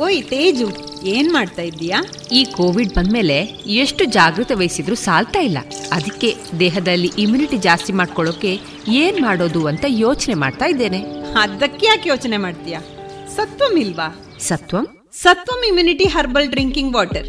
[SPEAKER 14] ಓಯ್ ತೇಜು ಏನ್ ಮಾಡ್ತಾ ಇದ್ದೀಯಾ?
[SPEAKER 10] ಈ Covid ಬಂದ್ಮೇಲೆ ಎಷ್ಟು ಜಾಗೃತೆ ವಹಿಸಿದ್ರು ಸಾಲ್ತಾ ಇಲ್ಲ. ಅದಕ್ಕೆ ದೇಹದಲ್ಲಿ ಇಮ್ಯುನಿಟಿ ಜಾಸ್ತಿ ಮಾಡ್ಕೊಳ್ಳೋಕೆ ಏನ್ ಮಾಡೋದು ಅಂತ ಯೋಚನೆ ಮಾಡ್ತಾ ಇದ್ದೇನೆ.
[SPEAKER 14] ಅದಕ್ಕೆ ಯಾಕೆ ಯೋಚನೆ ಮಾಡ್ತೀಯಾ? ಸತ್ವಂ ಇಲ್ವಾ?
[SPEAKER 10] Satvam?
[SPEAKER 14] Satvam immunity herbal drinking water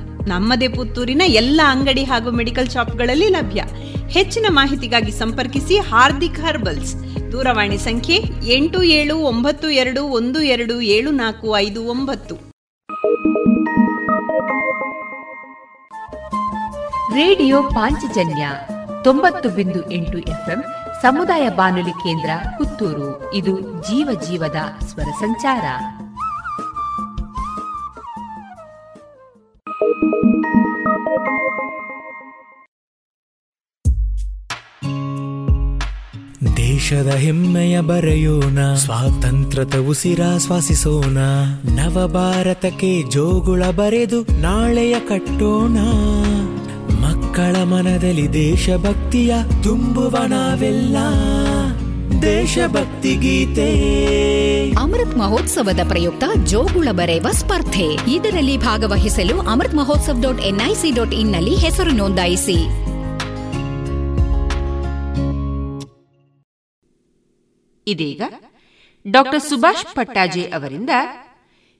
[SPEAKER 14] ನಮ್ಮದೇ ಪುತ್ತೂರಿನ ಎಲ್ಲ ಅಂಗಡಿ ಹಾಗೂ ಮೆಡಿಕಲ್ ಶಾಪ್ಗಳಲ್ಲಿ ಲಭ್ಯ. ಹೆಚ್ಚಿನ ಮಾಹಿತಿಗಾಗಿ ಸಂಪರ್ಕಿಸಿ ಹಾರ್ದಿಕ್ ಹರ್ಬಲ್ಸ್. ದೂರವಾಣಿ ಸಂಖ್ಯೆ ಎಂಟು ಏಳು ಒಂಬತ್ತು ಎರಡು ಒಂದು ಎರಡು ಏಳು ನಾಲ್ಕು ಐದು ಒಂಬತ್ತು.
[SPEAKER 10] ರೇಡಿಯೋ ಪಾಂಚಜನ್ಯ ತೊಂಬತ್ತು ಬಿಂದು ಎಂಟು ಎಫ್ಎಂ ಸಮುದಾಯ ಬಾನುಲಿ ಕೇಂದ್ರ ಪುತ್ತೂರು. ಇದು ಜೀವ ಜೀವದ ಸ್ವರ ಸಂಚಾರ.
[SPEAKER 15] ದೇಶದ ಹೆಮ್ಮೆಯ ಬರೆಯೋಣ ಸ್ವಾತಂತ್ರ್ಯದ ಉಸಿರಾಶ್ವಾಸಿಸೋಣ ನವ ಭಾರತಕ್ಕೆ ಜೋಗುಳ ಬರೆದು ನಾಳೆಯ ಕಟ್ಟೋಣ. ಮಕ್ಕಳ ಮನದಲ್ಲಿ ದೇಶಭಕ್ತಿಯ ತುಂಬುವ ನಾವೆಲ್ಲ. ದೇಶಭಕ್ತಿ ಗೀತೆ.
[SPEAKER 16] ಅಮೃತ್ ಮಹೋತ್ಸವದ ಪ್ರಯುಕ್ತ ಜೋಗುಳ ಬರೆಯುವ ಸ್ಪರ್ಧೆ. ಇದರಲ್ಲಿ ಭಾಗವಹಿಸಲು Amrit Mahotsav dot NIC dot ಇನ್ನಲ್ಲಿ ಹೆಸರು ನೋಂದಾಯಿಸಿ.
[SPEAKER 10] ಇದೀಗ ಡಾಕ್ಟರ್ ಸುಭಾಷ್ ಪಟ್ಟಾಜೆ ಅವರಿಂದ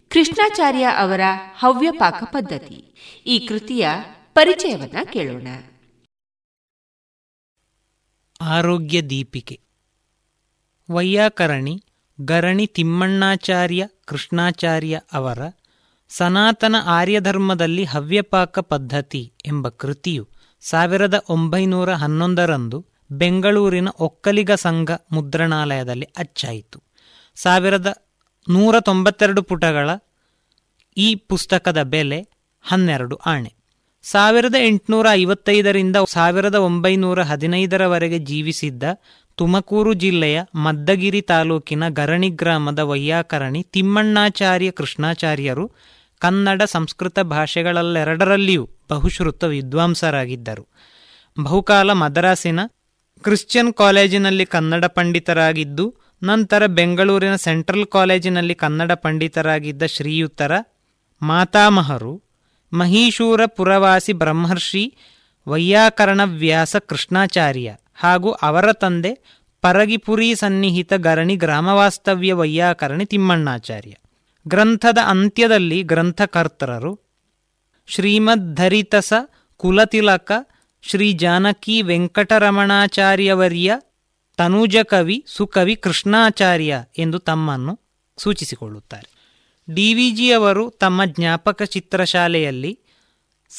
[SPEAKER 10] ಕೃಷ್ಣಾಚಾರ್ಯ ಅವರ ಹವ್ಯಪಾಕ ಪದ್ಧತಿ. ಈ ಕೃತಿಯ ಪರಿಚಯವನ್ನ ಕೇಳೋಣ.
[SPEAKER 17] ಆರೋಗ್ಯ ದೀಪಿಕೆ. ವೈಯಾಕರಣಿ, ಗರಣಿ ತಿಮ್ಮಣ್ಣಾಚಾರ್ಯ, ಕೃಷ್ಣಾಚಾರ್ಯ ಅವರ ಸನಾತನ ಆರ್ಯಧರ್ಮದಲ್ಲಿ ಹವ್ಯಪಾಕ ಪದ್ಧತಿ ಎಂಬ ಕೃತಿಯು ಸಾವಿರದ ಒಂಬೈನೂರ ಹನ್ನೊಂದರಂದು ಬೆಂಗಳೂರಿನ ಒಕ್ಕಲಿಗ ಸಂಘ ಮುದ್ರಣಾಲಯದಲ್ಲಿ ಅಚ್ಚಾಯಿತು. ಸಾವಿರದ ನೂರ ತೊಂಬತ್ತೆರಡು ಪುಟಗಳ ಈ ಪುಸ್ತಕದ ಬೆಲೆ ಹನ್ನೆರಡು ಆಣೆ. ಸಾವಿರದ ಎಂಟುನೂರ ಐವತ್ತೈದರಿಂದ ಸಾವಿರದ ಒಂಬೈನೂರ ಹದಿನೈದರವರೆಗೆ ಜೀವಿಸಿದ್ದ ತುಮಕೂರು ಜಿಲ್ಲೆಯ ಮದ್ದಗಿರಿ ತಾಲೂಕಿನ ಗರಣಿ ಗ್ರಾಮದ ವೈಯಾಕರಣಿ ತಿಮ್ಮಣ್ಣಾಚಾರ್ಯ ಕೃಷ್ಣಾಚಾರ್ಯರು ಕನ್ನಡ ಸಂಸ್ಕೃತ ಭಾಷೆಗಳಲ್ಲೆರಡರಲ್ಲಿಯೂ ಬಹುಶ್ರುತ ವಿದ್ವಾಂಸರಾಗಿದ್ದರು. ಬಹುಕಾಲ ಮದ್ರಾಸಿನ ಕ್ರಿಶ್ಚಿಯನ್ ಕಾಲೇಜಿನಲ್ಲಿ ಕನ್ನಡ ಪಂಡಿತರಾಗಿದ್ದು, ನಂತರ ಬೆಂಗಳೂರಿನ ಸೆಂಟ್ರಲ್ ಕಾಲೇಜಿನಲ್ಲಿ ಕನ್ನಡ ಪಂಡಿತರಾಗಿದ್ದ ಶ್ರೀಯುತರ ಮಾತಾಮಹರು, ಮಹೀಶೂರ ಪುರವಾಸಿ ಬ್ರಹ್ಮರ್ಷಿ ವೈಯಾಕರಣ ವ್ಯಾಸ ಕೃಷ್ಣಾಚಾರ್ಯ ಹಾಗೂ ಅವರ ತಂದೆ ಪರಗಿಪುರಿ ಸನ್ನಿಹಿತ ಗರಣಿ ಗ್ರಾಮವಾಸ್ತವ್ಯ ವೈಯಾಕರಣಿ ತಿಮ್ಮಣ್ಣಾಚಾರ್ಯ. ಗ್ರಂಥದ ಅಂತ್ಯದಲ್ಲಿ ಗ್ರಂಥಕರ್ತರರು ಶ್ರೀಮದ್ಧರಿತಸ ಕುಲತಿಲಕ ಶ್ರೀ ಜಾನಕಿ ವೆಂಕಟರಮಣಾಚಾರ್ಯವರ್ಯ ತನುಜಕವಿ ಸುಕವಿ ಕೃಷ್ಣಾಚಾರ್ಯ ಎಂದು ತಮ್ಮನ್ನು ಸೂಚಿಸಿಕೊಳ್ಳುತ್ತಾರೆ. ಡಿವಿಜಿ ಅವರು ತಮ್ಮ ಜ್ಞಾಪಕ ಚಿತ್ರಶಾಲೆಯಲ್ಲಿ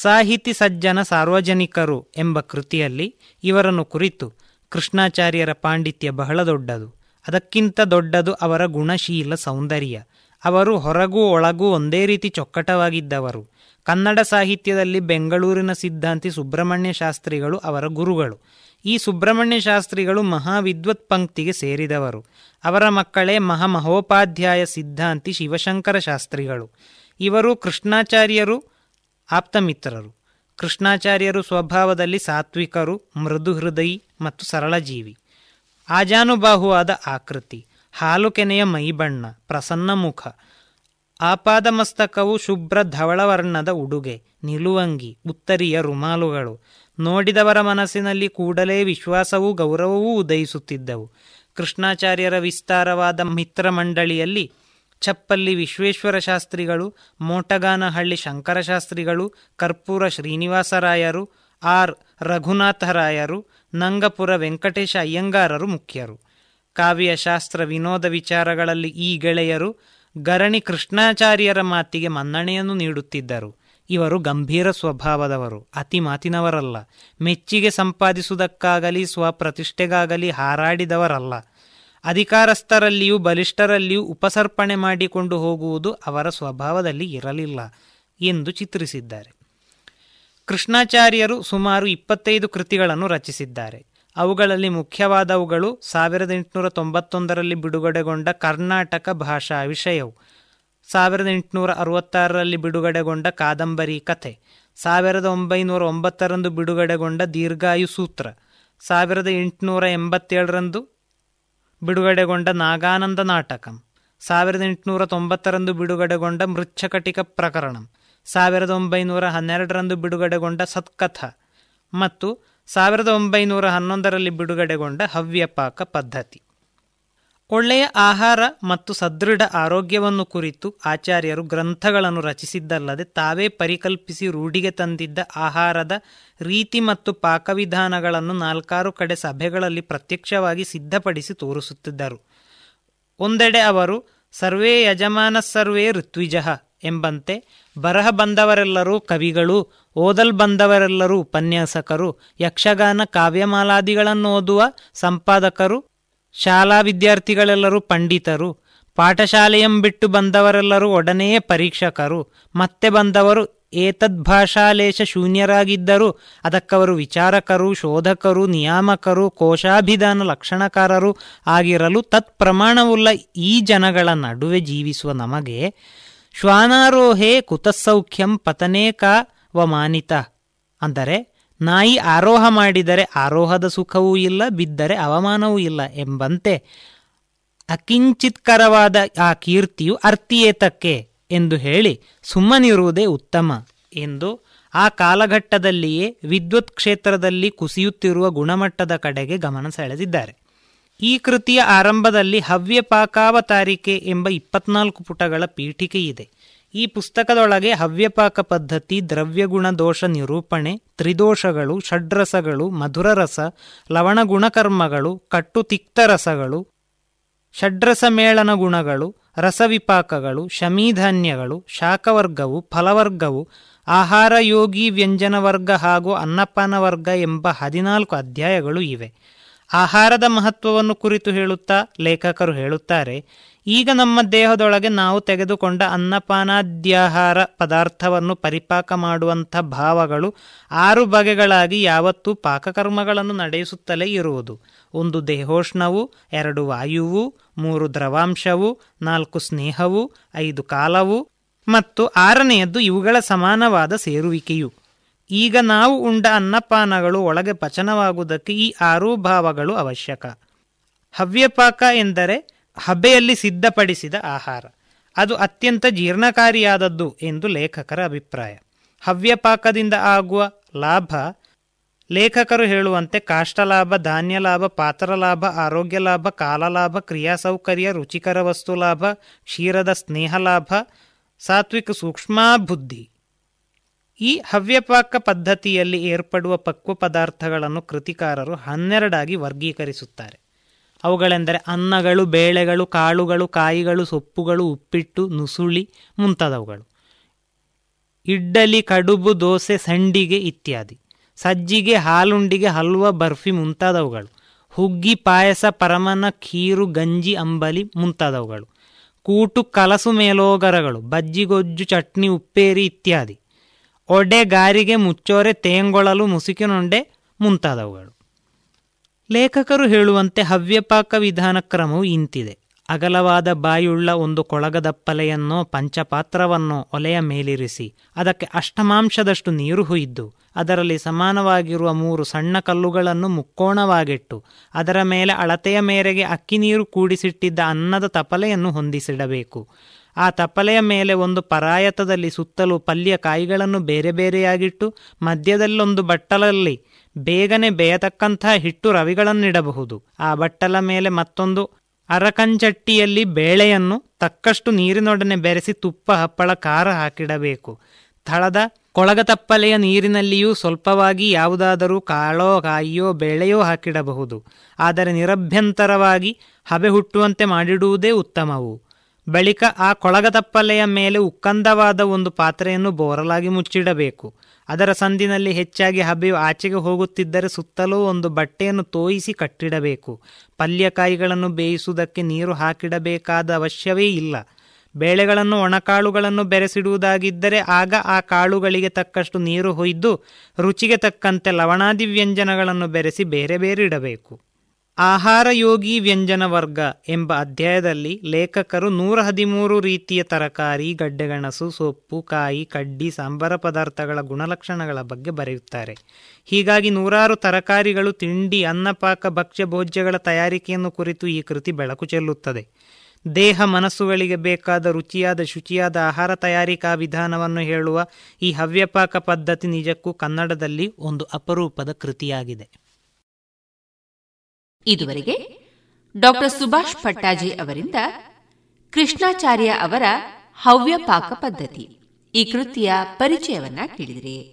[SPEAKER 17] ಸಾಹಿತಿ ಸಜ್ಜನ ಸಾರ್ವಜನಿಕರು ಎಂಬ ಕೃತಿಯಲ್ಲಿ ಇವರನ್ನು ಕುರಿತು ಕೃಷ್ಣಾಚಾರ್ಯರ ಪಾಂಡಿತ್ಯ ಬಹಳ ದೊಡ್ಡದು. ಅದಕ್ಕಿಂತ ದೊಡ್ಡದು ಅವರ ಗುಣಶೀಲ ಸೌಂದರ್ಯ. ಅವರು ಹೊರಗೂ ಒಳಗೂ ಒಂದೇ ರೀತಿ ಚೊಕ್ಕಟವಾಗಿದ್ದವರು. ಕನ್ನಡ ಸಾಹಿತ್ಯದಲ್ಲಿ ಬೆಂಗಳೂರಿನ ಸಿದ್ಧಾಂತಿ ಸುಬ್ರಹ್ಮಣ್ಯ ಶಾಸ್ತ್ರಿಗಳು ಅವರ ಗುರುಗಳು. ಈ ಸುಬ್ರಹ್ಮಣ್ಯ ಶಾಸ್ತ್ರಿಗಳು ಮಹಾವಿದ್ವತ್ ಪಂಕ್ತಿಗೆ ಸೇರಿದವರು. ಅವರ ಮಕ್ಕಳೇ ಮಹಾಮಹೋಪಾಧ್ಯಾಯ ಸಿದ್ಧಾಂತಿ ಶಿವಶಂಕರ ಶಾಸ್ತ್ರಿಗಳು. ಇವರು ಕೃಷ್ಣಾಚಾರ್ಯರು ಆಪ್ತಮಿತ್ರರು. ಕೃಷ್ಣಾಚಾರ್ಯರು ಸ್ವಭಾವದಲ್ಲಿ ಸಾತ್ವಿಕರು ಮೃದು ಹೃದಯಿ ಮತ್ತು ಸರಳ ಜೀವಿ ಆಜಾನುಬಾಹುವಾದ ಆಕೃತಿ. ಹಾಲು ಕೆನೆಯ ಮೈಬಣ್ಣ, ಪ್ರಸನ್ನ ಮುಖ. ಆಪಾದಮಸ್ತಕವು ಶುಭ್ರ ಧವಳವರ್ಣದ ಉಡುಗೆ, ನಿಲುವಂಗಿ, ಉತ್ತರಿಯ ರುಮಾಲುಗಳು. ನೋಡಿದವರ ಮನಸ್ಸಿನಲ್ಲಿ ಕೂಡಲೇ ವಿಶ್ವಾಸವೂ ಗೌರವವೂ ಉದಯಿಸುತ್ತಿದ್ದವು. ಕೃಷ್ಣಾಚಾರ್ಯರ ವಿಸ್ತಾರವಾದ ಮಿತ್ರ ಮಂಡಳಿಯಲ್ಲಿ ಚಪ್ಪಲ್ಲಿ ವಿಶ್ವೇಶ್ವರ ಶಾಸ್ತ್ರಿಗಳು, ಮೋಟಗಾನಹಳ್ಳಿ ಶಂಕರಶಾಸ್ತ್ರಿಗಳು, ಕರ್ಪೂರ ಶ್ರೀನಿವಾಸರಾಯರು, ಆರ್. ರಘುನಾಥರಾಯರು, ನಂಗಪುರ ವೆಂಕಟೇಶ ಅಯ್ಯಂಗಾರರು ಮುಖ್ಯರು. ಕಾವ್ಯಶಾಸ್ತ್ರ ವಿನೋದ ವಿಚಾರಗಳಲ್ಲಿ ಈ ಗೆಳೆಯರು ಗರಣಿ ಕೃಷ್ಣಾಚಾರ್ಯರ ಮಾತಿಗೆ ಮನ್ನಣೆಯನ್ನು ನೀಡುತ್ತಿದ್ದರು. ಇವರು ಗಂಭೀರ ಸ್ವಭಾವದವರು, ಅತಿ ಮಾತಿನವರಲ್ಲ. ಮೆಚ್ಚಿಗೆ ಸಂಪಾದಿಸುವುದಕ್ಕಾಗಲಿ, ಸ್ವಪ್ರತಿಷ್ಠೆಗಾಗಲಿ ಹಾರಾಡಿದವರಲ್ಲ. ಅಧಿಕಾರಸ್ಥರಲ್ಲಿಯೂ ಬಲಿಷ್ಠರಲ್ಲಿಯೂ ಉಪಸರ್ಪಣೆ ಮಾಡಿಕೊಂಡು ಹೋಗುವುದು ಅವರ ಸ್ವಭಾವದಲ್ಲಿ ಇರಲಿಲ್ಲ ಎಂದು ಚಿತ್ರಿಸಿದ್ದಾರೆ. ಕೃಷ್ಣಾಚಾರ್ಯರು ಸುಮಾರು ಇಪ್ಪತ್ತೈದು ಕೃತಿಗಳನ್ನು ರಚಿಸಿದ್ದಾರೆ. ಅವುಗಳಲ್ಲಿ ಮುಖ್ಯವಾದವುಗಳು ಸಾವಿರದ ಎಂಟುನೂರ ತೊಂಬತ್ತೊಂದರಲ್ಲಿ ಬಿಡುಗಡೆಗೊಂಡ ಕರ್ನಾಟಕ ಭಾಷಾ ವಿಷಯವು, ಸಾವಿರದ ಎಂಟುನೂರ ಅರವತ್ತಾರರಲ್ಲಿ ಬಿಡುಗಡೆಗೊಂಡ ಕಾದಂಬರಿ ಕಥೆ, ಸಾವಿರದ ಒಂಬೈನೂರ ಒಂಬತ್ತರಂದು ಬಿಡುಗಡೆಗೊಂಡ ದೀರ್ಘಾಯು ಸೂತ್ರ, ಸಾವಿರದ ಎಂಟುನೂರ ಎಂಬತ್ತೇಳರಂದು ಬಿಡುಗಡೆಗೊಂಡ ನಾಗಾನಂದ ನಾಟಕಂ. ಸಾವಿರದ ಎಂಟುನೂರ ತೊಂಬತ್ತರಂದು ಬಿಡುಗಡೆಗೊಂಡ ಮೃಚ್ಛಕಟಿಕ ಪ್ರಕರಣಂ. ಸಾವಿರದ ಒಂಬೈನೂರ ಹನ್ನೆರಡರಂದು ಬಿಡುಗಡೆಗೊಂಡ ಸತ್ಕಥ. ಮತ್ತು ಸಾವಿರದ ಒಂಬೈನೂರ ಹನ್ನೊಂದರಲ್ಲಿ ಬಿಡುಗಡೆಗೊಂಡ ಹವ್ಯಪಾಕ ಪದ್ಧತಿ. ಒಳ್ಳೆಯ ಆಹಾರ ಮತ್ತು ಸದೃಢ ಆರೋಗ್ಯವನ್ನು ಕುರಿತು ಆಚಾರ್ಯರು ಗ್ರಂಥಗಳನ್ನು ರಚಿಸಿದ್ದಲ್ಲದೆ ತಾವೇ ಪರಿಕಲ್ಪಿಸಿ ರೂಢಿಗೆ ತಂದಿದ್ದ ಆಹಾರದ ರೀತಿ ಮತ್ತು ಪಾಕವಿಧಾನಗಳನ್ನು ನಾಲ್ಕಾರು ಕಡೆ ಸಭೆಗಳಲ್ಲಿ ಪ್ರತ್ಯಕ್ಷವಾಗಿ ಸಿದ್ಧಪಡಿಸಿ ತೋರಿಸುತ್ತಿದ್ದರು. ಒಂದೆಡೆ ಅವರು, ಸರ್ವೇ ಯಜಮಾನ ಸರ್ವೇ ಋತ್ವಿಜಃ ಎಂಬಂತೆ, ಬರಹ ಬಂದವರೆಲ್ಲರೂ ಕವಿಗಳು, ಓದಲ್ ಬಂದವರೆಲ್ಲರೂ ಉಪನ್ಯಾಸಕರು, ಯಕ್ಷಗಾನ ಕಾವ್ಯಮಾಲಾದಿಗಳನ್ನು ಓದುವ ಸಂಪಾದಕರು ಶಾಲಾ ವಿದ್ಯಾರ್ಥಿಗಳೆಲ್ಲರೂ ಪಂಡಿತರು, ಪಾಠಶಾಲೆಯಂ ಬಿಟ್ಟು ಬಂದವರೆಲ್ಲರೂ ಒಡನೆಯೇ ಪರೀಕ್ಷಕರು, ಮತ್ತೆ ಬಂದವರು ಏತದ್ಭಾಷಾಲೇಶ ಶೂನ್ಯರಾಗಿದ್ದರೂ ಅದಕ್ಕವರು ವಿಚಾರಕರು, ಶೋಧಕರು, ನಿಯಾಮಕರು, ಕೋಶಾಭಿಧಾನ ಲಕ್ಷಣಕಾರರು ಆಗಿರಲು ತತ್ಪ್ರಮಾಣವುಳ್ಳ ಈ ಜನಗಳ ನಡುವೆ ಜೀವಿಸುವ ನಮಗೆ ಶ್ವಾನಾರೋಹೇ ಕುತಸೌಖ್ಯಂ ಪತನೇಕ ವಮಾನಿತ. ಅಂದರೆ ನಾಯಿ ಆರೋಹ ಮಾಡಿದರೆ ಆರೋಹದ ಸುಖವೂ ಇಲ್ಲ, ಬಿದ್ದರೆ ಅವಮಾನವೂ ಇಲ್ಲ ಎಂಬಂತೆ ಅಕಿಂಚಿತ್ಕರವಾದ ಆ ಕೀರ್ತಿಯು ಅರ್ಥಿಯೇತಕ್ಕೆ ಎಂದು ಹೇಳಿ ಸುಮ್ಮನಿರುವುದೇ ಉತ್ತಮ ಎಂದು ಆ ಕಾಲಘಟ್ಟದಲ್ಲಿಯೇ ವಿದ್ಯುತ್ ಕ್ಷೇತ್ರದಲ್ಲಿ ಕುಸಿಯುತ್ತಿರುವ ಗುಣಮಟ್ಟದ ಕಡೆಗೆ ಗಮನ ಸೆಳೆದಿದ್ದಾರೆ. ಈ ಕೃತಿಯ ಆರಂಭದಲ್ಲಿ ಹವ್ಯಪಾಕಾವತಾರಿಕೆ ಎಂಬ ಇಪ್ಪತ್ನಾಲ್ಕು ಪುಟಗಳ ಪೀಠಿಕೆ ಇದೆ ಈ ಪುಸ್ತಕದೊಳಗೆ ಹವ್ಯಪಾಕ ಪದ್ಧತಿ, ದ್ರವ್ಯಗುಣ ದೋಷ ನಿರೂಪಣೆ, ತ್ರಿದೋಷಗಳು, ಷಡ್ರಸಗಳು, ಮಧುರರಸ, ಲವಣ ಗುಣಕರ್ಮಗಳು, ಕಟ್ಟು ತಿಕ್ತರಸಗಳು, ಷಡ್ರಸ ಮೇಳನ ಗುಣಗಳು, ರಸವಿಪಾಕಗಳು, ಶಮೀಧಾನ್ಯಗಳು ಶಾಖವರ್ಗವು ಫಲವರ್ಗವು ಆಹಾರ ಯೋಗಿ ವ್ಯಂಜನ ವರ್ಗ ಹಾಗೂ ಅನ್ನಪಾನ ವರ್ಗ ಎಂಬ ಹದಿನಾಲ್ಕು ಅಧ್ಯಾಯಗಳು ಇವೆ. ಆಹಾರದ ಮಹತ್ವವನ್ನು ಕುರಿತು ಹೇಳುತ್ತಾ ಲೇಖಕರು ಹೇಳುತ್ತಾರೆ ಈಗ ನಮ್ಮ ದೇಹದೊಳಗೆ ನಾವು ತೆಗೆದುಕೊಂಡ ಅನ್ನಪಾನಾದ್ಯಾಹಾರ ಪದಾರ್ಥವನ್ನು ಪರಿಪಾಕ ಮಾಡುವಂಥ ಭಾವಗಳು ಆರು ಬಗೆಗಳಾಗಿ ಯಾವತ್ತೂ ಪಾಕಕರ್ಮಗಳನ್ನು ನಡೆಸುತ್ತಲೇ ಇರುವುದು. ಒಂದು ದೇಹೋಷ್ಣವು, ಎರಡು ವಾಯುವು, ಮೂರು ದ್ರವಾಂಶವು, ನಾಲ್ಕು ಸ್ನೇಹವು, ಐದು ಕಾಲವು ಮತ್ತು ಆರನೆಯದ್ದು ಇವುಗಳ ಸಮಾನವಾದ ಸೇರುವಿಕೆಯು. ಈಗ ನಾವು ಉಂಡ ಅನ್ನಪಾನಗಳು ಒಳಗೆ ಪಚನವಾಗುವುದಕ್ಕೆ ಈ ಆರೂ ಭಾವಗಳು ಅವಶ್ಯಕ. ಹವ್ಯಪಾಕ ಎಂದರೆ ಹಬೆಯಲ್ಲಿ ಸಿದ್ಧಪಡಿಸಿದ ಆಹಾರ. ಅದು ಅತ್ಯಂತ ಜೀರ್ಣಕಾರಿಯಾದದ್ದು ಎಂದು ಲೇಖಕರ ಅಭಿಪ್ರಾಯ. ಹವ್ಯಪಾಕದಿಂದ ಆಗುವ ಲಾಭ ಲೇಖಕರು ಹೇಳುವಂತೆ ಕಾಷ್ಟಲಾಭ ಧಾನ್ಯ ಲಾಭ ಪಾತ್ರ ಲಾಭ ಆರೋಗ್ಯ ಲಾಭ ಕಾಲಲಾಭ, ಕ್ರಿಯಾಸೌಕರ್ಯ, ರುಚಿಕರ ವಸ್ತು ಲಾಭ, ಕ್ಷೀರದ ಸ್ನೇಹ ಲಾಭ ಸಾತ್ವಿಕ ಸೂಕ್ಷ್ಮಾಬುದ್ಧಿ. ಈ ಹವ್ಯಪಾಕ ಪದ್ಧತಿಯಲ್ಲಿ ಏರ್ಪಡುವ ಪಕ್ವ ಪದಾರ್ಥಗಳನ್ನು ಕೃತಿಕಾರರು ಹನ್ನೆರಡಾಗಿ ವರ್ಗೀಕರಿಸುತ್ತಾರೆ. ಅವುಗಳೆಂದರೆ ಅನ್ನಗಳು, ಬೇಳೆಗಳು, ಕಾಳುಗಳು, ಕಾಯಿಗಳು, ಸೊಪ್ಪುಗಳು, ಉಪ್ಪಿಟ್ಟು, ನುಸುಳಿ ಮುಂತಾದವುಗಳು. ಇಡ್ಡಲಿ, ಕಡುಬು, ದೋಸೆ, ಸಂಡಿಗೆ ಇತ್ಯಾದಿ. ಸಜ್ಜಿಗೆ, ಹಾಲುಂಡಿಗೆ, ಹಲ್ವ, ಬರ್ಫಿ ಮುಂತಾದವುಗಳು. ಹುಗ್ಗಿ, ಪಾಯಸ ಪರಮನ ಖೀರು, ಗಂಜಿ, ಅಂಬಲಿ ಮುಂತಾದವುಗಳು. ಕೂಟು, ಕಲಸು, ಮೇಲೋಗರಗಳು ಬಜ್ಜಿಗೊಜ್ಜು ಚಟ್ನಿ, ಉಪ್ಪೇರಿ ಇತ್ಯಾದಿ. ಒಡೆ, ಗಾರಿಗೆ, ಮುಚ್ಚೋರೆ, ತೇಂಗೊಳಲು, ಮುಸುಕಿನೊಂಡೆ ಮುಂತಾದವುಗಳು. ಲೇಖಕರು ಹೇಳುವಂತೆ ಹವ್ಯಪಾಕ ವಿಧಾನ ಕ್ರಮವು ಇಂತಿದೆ. ಅಗಲವಾದ ಬಾಯುಳ್ಳ ಒಂದು ಕೊಳಗದಪ್ಪಲೆಯನ್ನೋ ಪಂಚಪಾತ್ರವನ್ನೋ ಒಲೆಯ ಮೇಲಿರಿಸಿ, ಅದಕ್ಕೆ ಅಷ್ಟಮಾಂಶದಷ್ಟು ನೀರು ಹುಯ್ದು, ಅದರಲ್ಲಿ ಸಮಾನವಾಗಿರುವ ಮೂರು ಸಣ್ಣ ಕಲ್ಲುಗಳನ್ನು ಮುಕ್ಕೋಣವಾಗಿಟ್ಟು, ಅದರ ಮೇಲೆ ಅಳತೆಯ ಮೇರೆಗೆ ಅಕ್ಕಿ ನೀರು ಕೂಡಿಸಿಟ್ಟಿದ್ದ ಅನ್ನದ ತಪಲೆಯನ್ನು ಹೊಂದಿಸಿಡಬೇಕು. ಆ ತಪಲೆಯ ಮೇಲೆ ಒಂದು ಪರಾಯತದಲ್ಲಿ ಸುತ್ತಲೂ ಪಲ್ಯ ಕಾಯಿಗಳನ್ನು ಬೇರೆ ಬೇರೆಯಾಗಿಟ್ಟು, ಮಧ್ಯದಲ್ಲೊಂದು ಬಟ್ಟಲಲ್ಲಿ ಬೇಗನೆ ಬೇಯತಕ್ಕಂಥ ಹಿಟ್ಟು ರವಿಗಳನ್ನಿಡಬಹುದು. ಆ ಬಟ್ಟಲ ಮೇಲೆ ಮತ್ತೊಂದು ಅರಕಂಚಟ್ಟಿಯಲ್ಲಿ ಬೇಳೆಯನ್ನು ತಕ್ಕಷ್ಟು ನೀರಿನೊಡನೆ ಬೆರೆಸಿ ತುಪ್ಪ, ಹಪ್ಪಳ, ಖಾರ ಹಾಕಿಡಬೇಕು. ಥಳದ ಕೊಳಗತಪ್ಪಲೆಯ ನೀರಿನಲ್ಲಿಯೂ ಸ್ವಲ್ಪವಾಗಿ ಯಾವುದಾದರೂ ಕಾಳೋ, ಕಾಯಿಯೋ, ಬೇಳೆಯೋ ಹಾಕಿಡಬಹುದು. ಆದರೆ ನಿರಭ್ಯಂತರವಾಗಿ ಹಬೆ ಹುಟ್ಟುವಂತೆ ಮಾಡಿಡುವುದೇ ಉತ್ತಮವು. ಬಳಿಕ ಆ ಕೊಳಗತಪ್ಪಲೆಯ ಮೇಲೆ ಉಕ್ಕಂದವಾದ ಒಂದು ಪಾತ್ರೆಯನ್ನು ಬೋರಲಾಗಿ ಮುಚ್ಚಿಡಬೇಕು. ಅದರ ಸಂದಿನಲ್ಲಿ ಹೆಚ್ಚಾಗಿ ಹಬೆಯು ಆಚೆಗೆ ಹೋಗುತ್ತಿದ್ದರೆ ಸುತ್ತಲೂ ಒಂದು ಬಟ್ಟೆಯನ್ನು ತೋಯಿಸಿ ಕಟ್ಟಿಡಬೇಕು. ಪಲ್ಯಕಾಯಿಗಳನ್ನು ಬೇಯಿಸುವುದಕ್ಕೆ ನೀರು ಹಾಕಿಡಬೇಕಾದ ಅವಶ್ಯವೇ ಇಲ್ಲ. ಬೇಳೆಗಳನ್ನು ಒಣಕಾಳುಗಳನ್ನು ಬೆರೆಸಿಡುವುದಾಗಿದ್ದರೆ ಆಗ ಆ ಕಾಳುಗಳಿಗೆ ತಕ್ಕಷ್ಟು ನೀರು ಹೊಯ್ದು ರುಚಿಗೆ ತಕ್ಕಂತೆ ಲವಣಾದಿ ವ್ಯಂಜನಗಳನ್ನು ಬೆರೆಸಿ ಬೇರೆ ಬೇರೆ ಇಡಬೇಕು. ಆಹಾರ ಯೋಗಿ ವ್ಯಂಜನ ವರ್ಗ ಎಂಬ ಅಧ್ಯಾಯದಲ್ಲಿ ಲೇಖಕರು ನೂರ ಹದಿಮೂರು ರೀತಿಯ ತರಕಾರಿ ಗಡ್ಡೆಗೆಣಸು ಸೊಪ್ಪು, ಕಾಯಿ, ಕಡ್ಡಿ, ಸಾಂಬಾರ ಪದಾರ್ಥಗಳ ಗುಣಲಕ್ಷಣಗಳ ಬಗ್ಗೆ ಬರೆಯುತ್ತಾರೆ. ಹೀಗಾಗಿ ನೂರಾರು ತರಕಾರಿಗಳು ತಿಂಡಿ ಅನ್ನಪಾಕ ಭಕ್ಷ್ಯ, ಭೋಜ್ಯಗಳ ತಯಾರಿಕೆಯನ್ನು ಕುರಿತು ಈ ಕೃತಿ ಬೆಳಕು ಚೆಲ್ಲುತ್ತದೆ. ದೇಹ ಮನಸ್ಸುಗಳಿಗೆ ಬೇಕಾದ ರುಚಿಯಾದ, ಶುಚಿಯಾದ ಆಹಾರ ತಯಾರಿಕಾ ವಿಧಾನವನ್ನು ಹೇಳುವ ಈ ಹವ್ಯಪಾಕ ಪದ್ಧತಿ ನಿಜಕ್ಕೂ ಕನ್ನಡದಲ್ಲಿ ಒಂದು ಅಪರೂಪದ ಕೃತಿಯಾಗಿದೆ.
[SPEAKER 10] ಇದುವರೆಗೆ ಡಾಕ್ಟರ್ ಸುಭಾಷ್ ಪಟ್ಟಾಜಿ ಅವರಿಂದ ಕೃಷ್ಣಾಚಾರ್ಯ ಅವರ ಹವ್ಯಪಾಕ ಪದ್ಧತಿ ಈ ಕೃತಿಯ ಪರಿಚಯವನ್ನ ಕೇಳಿದಿರಿ.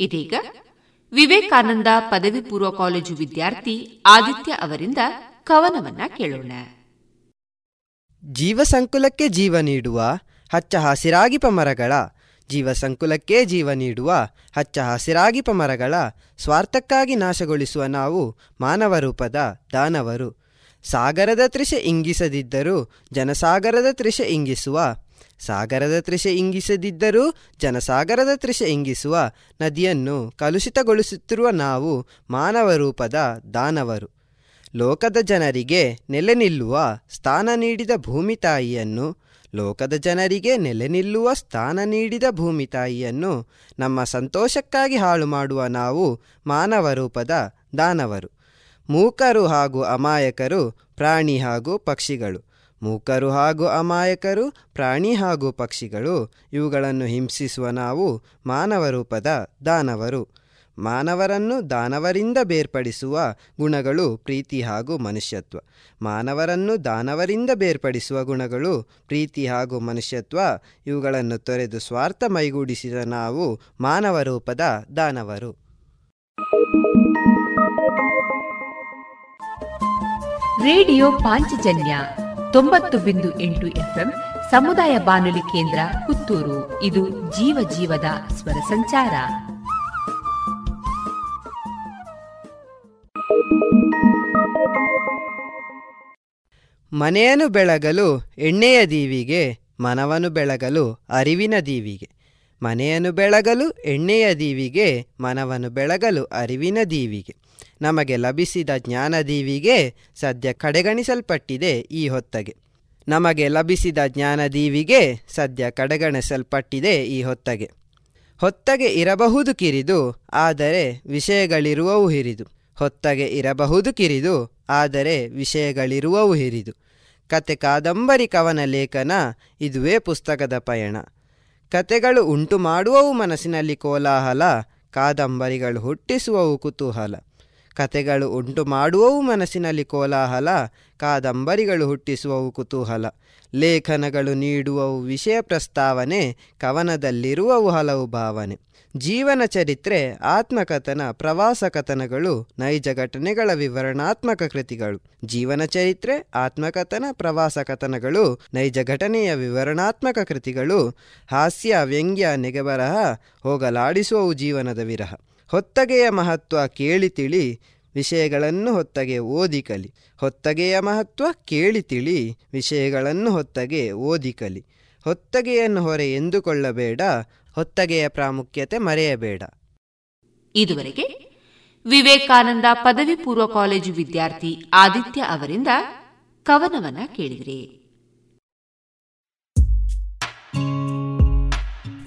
[SPEAKER 10] ಇದೀಗ ವಿವೇಕಾನಂದ ಪದವಿ ಪೂರ್ವ ಕಾಲೇಜು ವಿದ್ಯಾರ್ಥಿ ಆದಿತ್ಯ ಅವರಿಂದ ಕವನವನ್ನ ಕೇಳೋಣ.
[SPEAKER 18] ಜೀವ ಸಂಕುಲಕ್ಕೆ ಜೀವ ನೀಡುವ, ಹಚ್ಚ ಹಸಿರಾಗಿಪ ಮರಗಳ ಜೀವ ಸಂಕುಲಕ್ಕೆ ಜೀವ ನೀಡುವ, ಹಚ್ಚ ಹಸಿರಾಗಿಪ ಮರಗಳ ಸ್ವಾರ್ಥಕ್ಕಾಗಿ ನಾಶಗೊಳಿಸುವ ನಾವು ಮಾನವ ರೂಪದ ದಾನವರು. ಸಾಗರದ ತ್ರಿಷೆ ಇಂಗಿಸದಿದ್ದರೂ ಜನಸಾಗರದ ತ್ರಿಷೆ ಇಂಗಿಸುವ ಸಾಗರದ ತ್ರಿಷೆ ಇಂಗಿಸದಿದ್ದರೂ ಜನಸಾಗರದ ತ್ರಿಷೆ ಇಂಗಿಸುವ ನದಿಯನ್ನು ಕಲುಷಿತಗೊಳಿಸುತ್ತಿರುವ ನಾವು ಮಾನವ ರೂಪದ ದಾನವರು. ಲೋಕದ ಜನರಿಗೆ ನೆಲೆ ನಿಲ್ಲುವ ಸ್ಥಾನ ನೀಡಿದ ಭೂಮಿ ತಾಯಿಯನ್ನು, ಲೋಕದ ಜನರಿಗೆ ನೆಲೆ ನಿಲ್ಲುವ ಸ್ಥಾನ ನೀಡಿದ ಭೂಮಿ ತಾಯಿಯನ್ನು ನಮ್ಮ ಸಂತೋಷಕ್ಕಾಗಿ ಹಾಳು ಮಾಡುವ ನಾವು ಮಾನವ ರೂಪದ ದಾನವರು. ಮೂಕರು ಹಾಗೂ ಅಮಾಯಕರು ಪ್ರಾಣಿ ಹಾಗೂ ಪಕ್ಷಿಗಳು. ಮೂಕರು ಹಾಗೂ ಅಮಾಯಕರು, ಪ್ರಾಣಿ ಹಾಗೂ ಪಕ್ಷಿಗಳು, ಇವುಗಳನ್ನು ಹಿಂಸಿಸುವ ನಾವು ಮಾನವ ರೂಪದ ದಾನವರು. ಮಾನವರನ್ನು ದಾನವರಿಂದ ಬೇರ್ಪಡಿಸುವ ಗುಣಗಳು ಪ್ರೀತಿ ಹಾಗೂ ಮನುಷ್ಯತ್ವ. ಮಾನವರನ್ನು ದಾನವರಿಂದ ಬೇರ್ಪಡಿಸುವ ಗುಣಗಳು ಪ್ರೀತಿ ಹಾಗೂ ಮನುಷ್ಯತ್ವ. ಇವುಗಳನ್ನು ತೊರೆದು ಸ್ವಾರ್ಥ ಮೈಗೂಡಿಸಿದ ನಾವು ಮಾನವ ರೂಪದ ದಾನವರು.
[SPEAKER 10] ರೇಡಿಯೋ ಪಾಂಚಜನ್ಯ ತೊಂಬತ್ತು ಬಿಂದು ಎಂಟು ಎಫ್ಎಂ ಸಮುದಾಯ ಬಾನುಲಿ ಕೇಂದ್ರ ಪುತ್ತೂರು. ಇದು ಜೀವ ಜೀವದ ಸ್ವರ ಸಂಚಾರ.
[SPEAKER 18] ಮನೆಯನ್ನು ಬೆಳಗಲು, ಎಣ್ಣೆಯ ದೀವಿಗೆ, ಮನವನ್ನು ಬೆಳಗಲು, ಅರಿವಿನ ದೀವಿಗೆ. ಮನೆಯನ್ನು ಬೆಳಗಲು, ಎಣ್ಣೆಯ ದೀವಿಗೆ, ಮನವನ್ನು ಬೆಳಗಲು, ಅರಿವಿನ ದೀವಿಗೆ. ನಮಗೆ ಲಭಿಸಿದ ಜ್ಞಾನದೀವಿಗೆ ಸದ್ಯ ಕಡೆಗಣಿಸಲ್ಪಟ್ಟಿದೆ ಈ ಹೊತ್ತಗೆ. ನಮಗೆ ಲಭಿಸಿದ ಜ್ಞಾನದೀವಿಗೆ ಸದ್ಯ ಕಡೆಗಣಿಸಲ್ಪಟ್ಟಿದೆ ಈ ಹೊತ್ತಗೆ. ಹೊತ್ತಗೆ ಇರಬಹುದು ಕಿರಿದು, ಆದರೆ ವಿಷಯಗಳಿರುವವು ಹಿರಿದು. ಹೊತ್ತಗೆ ಇರಬಹುದು ಕಿರಿದು, ಆದರೆ ವಿಷಯಗಳಿರುವವು ಹಿರಿದು. ಕತೆ ಕಾದಂಬರಿ ಕವನ ಲೇಖನ ಇದುವೇ ಪುಸ್ತಕದ ಪಯಣ. ಕತೆಗಳು ಉಂಟು ಮಾಡುವವು ಮನಸ್ಸಿನಲ್ಲಿ ಕೋಲಾಹಲ, ಕಾದಂಬರಿಗಳು ಹುಟ್ಟಿಸುವವು ಕುತೂಹಲ. ಕತೆಗಳು ಉಂಟು ಮಾಡುವವು ಮನಸ್ಸಿನಲ್ಲಿ ಕೋಲಾಹಲ, ಕಾದಂಬರಿಗಳು ಹುಟ್ಟಿಸುವವು ಕುತೂಹಲ. ಲೇಖನಗಳು ನೀಡುವವು ವಿಷಯ ಪ್ರಸ್ತಾವನೆ, ಕವನದಲ್ಲಿರುವವು ಹಲವು ಭಾವನೆ. ಜೀವನ ಚರಿತ್ರೆ, ಆತ್ಮಕಥನ, ಪ್ರವಾಸ ಕಥನಗಳು, ನೈಜ ಘಟನೆಗಳ ವಿವರಣಾತ್ಮಕ ಕೃತಿಗಳು. ಜೀವನ ಚರಿತ್ರೆ, ಆತ್ಮಕಥನ, ಪ್ರವಾಸ ಕಥನಗಳು, ನೈಜ ಘಟನೆಯ ವಿವರಣಾತ್ಮಕ ಕೃತಿಗಳು, ಹಾಸ್ಯ, ವ್ಯಂಗ್ಯ, ನೆಗೆಬರಹ, ಹೋಗಲಾಡಿಸುವವು ಜೀವನದ ವಿರಹ. ಹೊತ್ತಗೆಯ ಮಹತ್ವ ಕೇಳಿ ತಿಳಿ ವಿಷಯಗಳನ್ನು ಹೊತ್ತಗೆ ಓದಿ ಕಲಿ ಹೊತ್ತಗೆಯ ಮಹತ್ವ ಕೇಳಿ ತಿಳಿ ವಿಷಯಗಳನ್ನು ಹೊತ್ತಗೆ ಓದಿ ಕಲಿ ಹೊತ್ತಗೆಯನ್ನು ಹೊರೆ ಎಂದುಕೊಳ್ಳಬೇಡ, ಹೊತ್ತಗೆಯ ಪ್ರಾಮುಖ್ಯತೆ ಮರೆಯಬೇಡ.
[SPEAKER 10] ಇದುವರೆಗೆ ವಿವೇಕಾನಂದ ಪದವಿ ಪೂರ್ವ ಕಾಲೇಜು ವಿದ್ಯಾರ್ಥಿ ಆದಿತ್ಯ ಅವರಿಂದ ಕವನವನ್ನ ಕೇಳಿದ್ರಿ.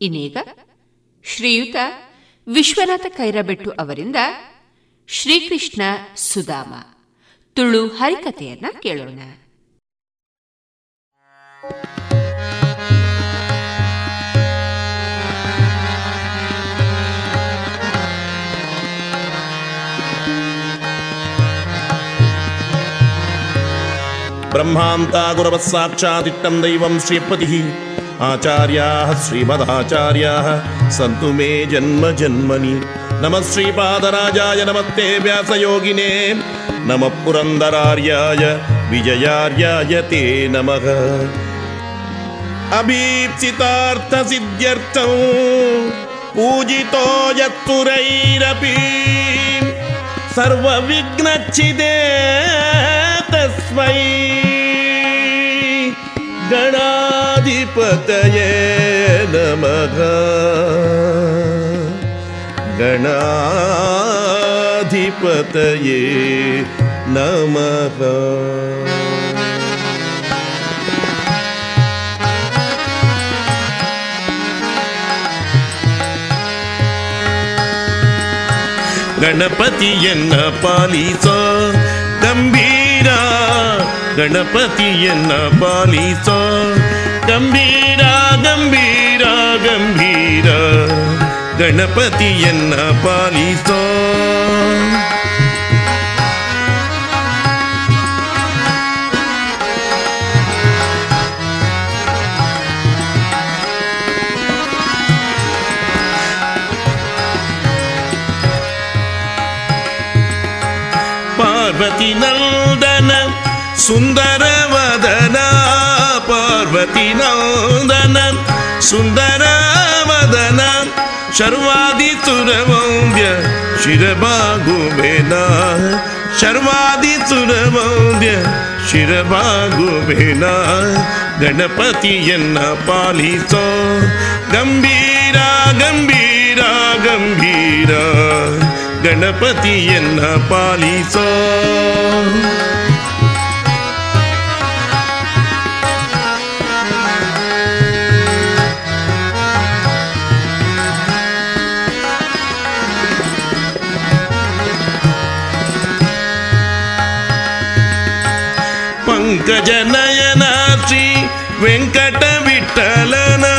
[SPEAKER 10] ಇನ್ನೀಗ ಶ್ರೀಯುತ ವಿಶ್ವನಾಥ ಕೈರಬೆಟ್ಟು ಅವರಿಂದ ಶ್ರೀಕೃಷ್ಣ ಸುಧಾಮ ತುಳು ಹರಿಕತೆಯನ್ನ ಕೇಳೋಣ.
[SPEAKER 19] ಬ್ರಹ್ಮಾಂತ ಗುರವಃ ಸಾಕ್ಷಾದಿಟ್ಟಂ ದೈವಂ ಶ್ರೀಪತಿ आचार्या श्रीमदाचार्याः सन्तु मे जन्म जन्मनि। नमः श्रीपादराजाय नमस्ते व्यासयोगिने। नम पुरन्दरार्याय, विजयार्याय ते नमः। अभीप्सितार्थसिद्ध्यर्थौ पूजितो यत्तुरैरपि सर्वविघ्नच्छिदे तस्मै गणा गणाधिपतये नमः गणाधिपतये नमः ಗಣಪತಿಯನ್ನ ಪಾಲಿಸೋ ಗಂಭೀರ ಗಣಪತಿಯನ್ನ ಪಾಲಿಸೋ ಗಂಭೀರ ಗಂಭೀರ ಗಂಭೀರ ಗಣಪತಿಯನ್ನ ಪಾಲಿಸೋ ಪಾರ್ವತಿ ನಂದನ ಸುಂದರ ಸುಂದರ ವದನ ಶರ್ವಾದಿ ಸುರವಂದ್ಯ ಶಿರಬಾಗುಬೇನ ಶರ್ವಾದಿ ಸುರವಂದ್ಯ ಶಿರಬಾಗುಬೇನ ಗಣಪತಿಯನ್ನ ಪಾಲಿಸೋ ಗಂಭೀರ ಗಂಭೀರ ಗಂಭೀರ ಗಣಪತಿಯನ್ನ ಪಾಲಿಸೋ வெங்கஜனயனாற்றி வெங்கட விட்டலனா.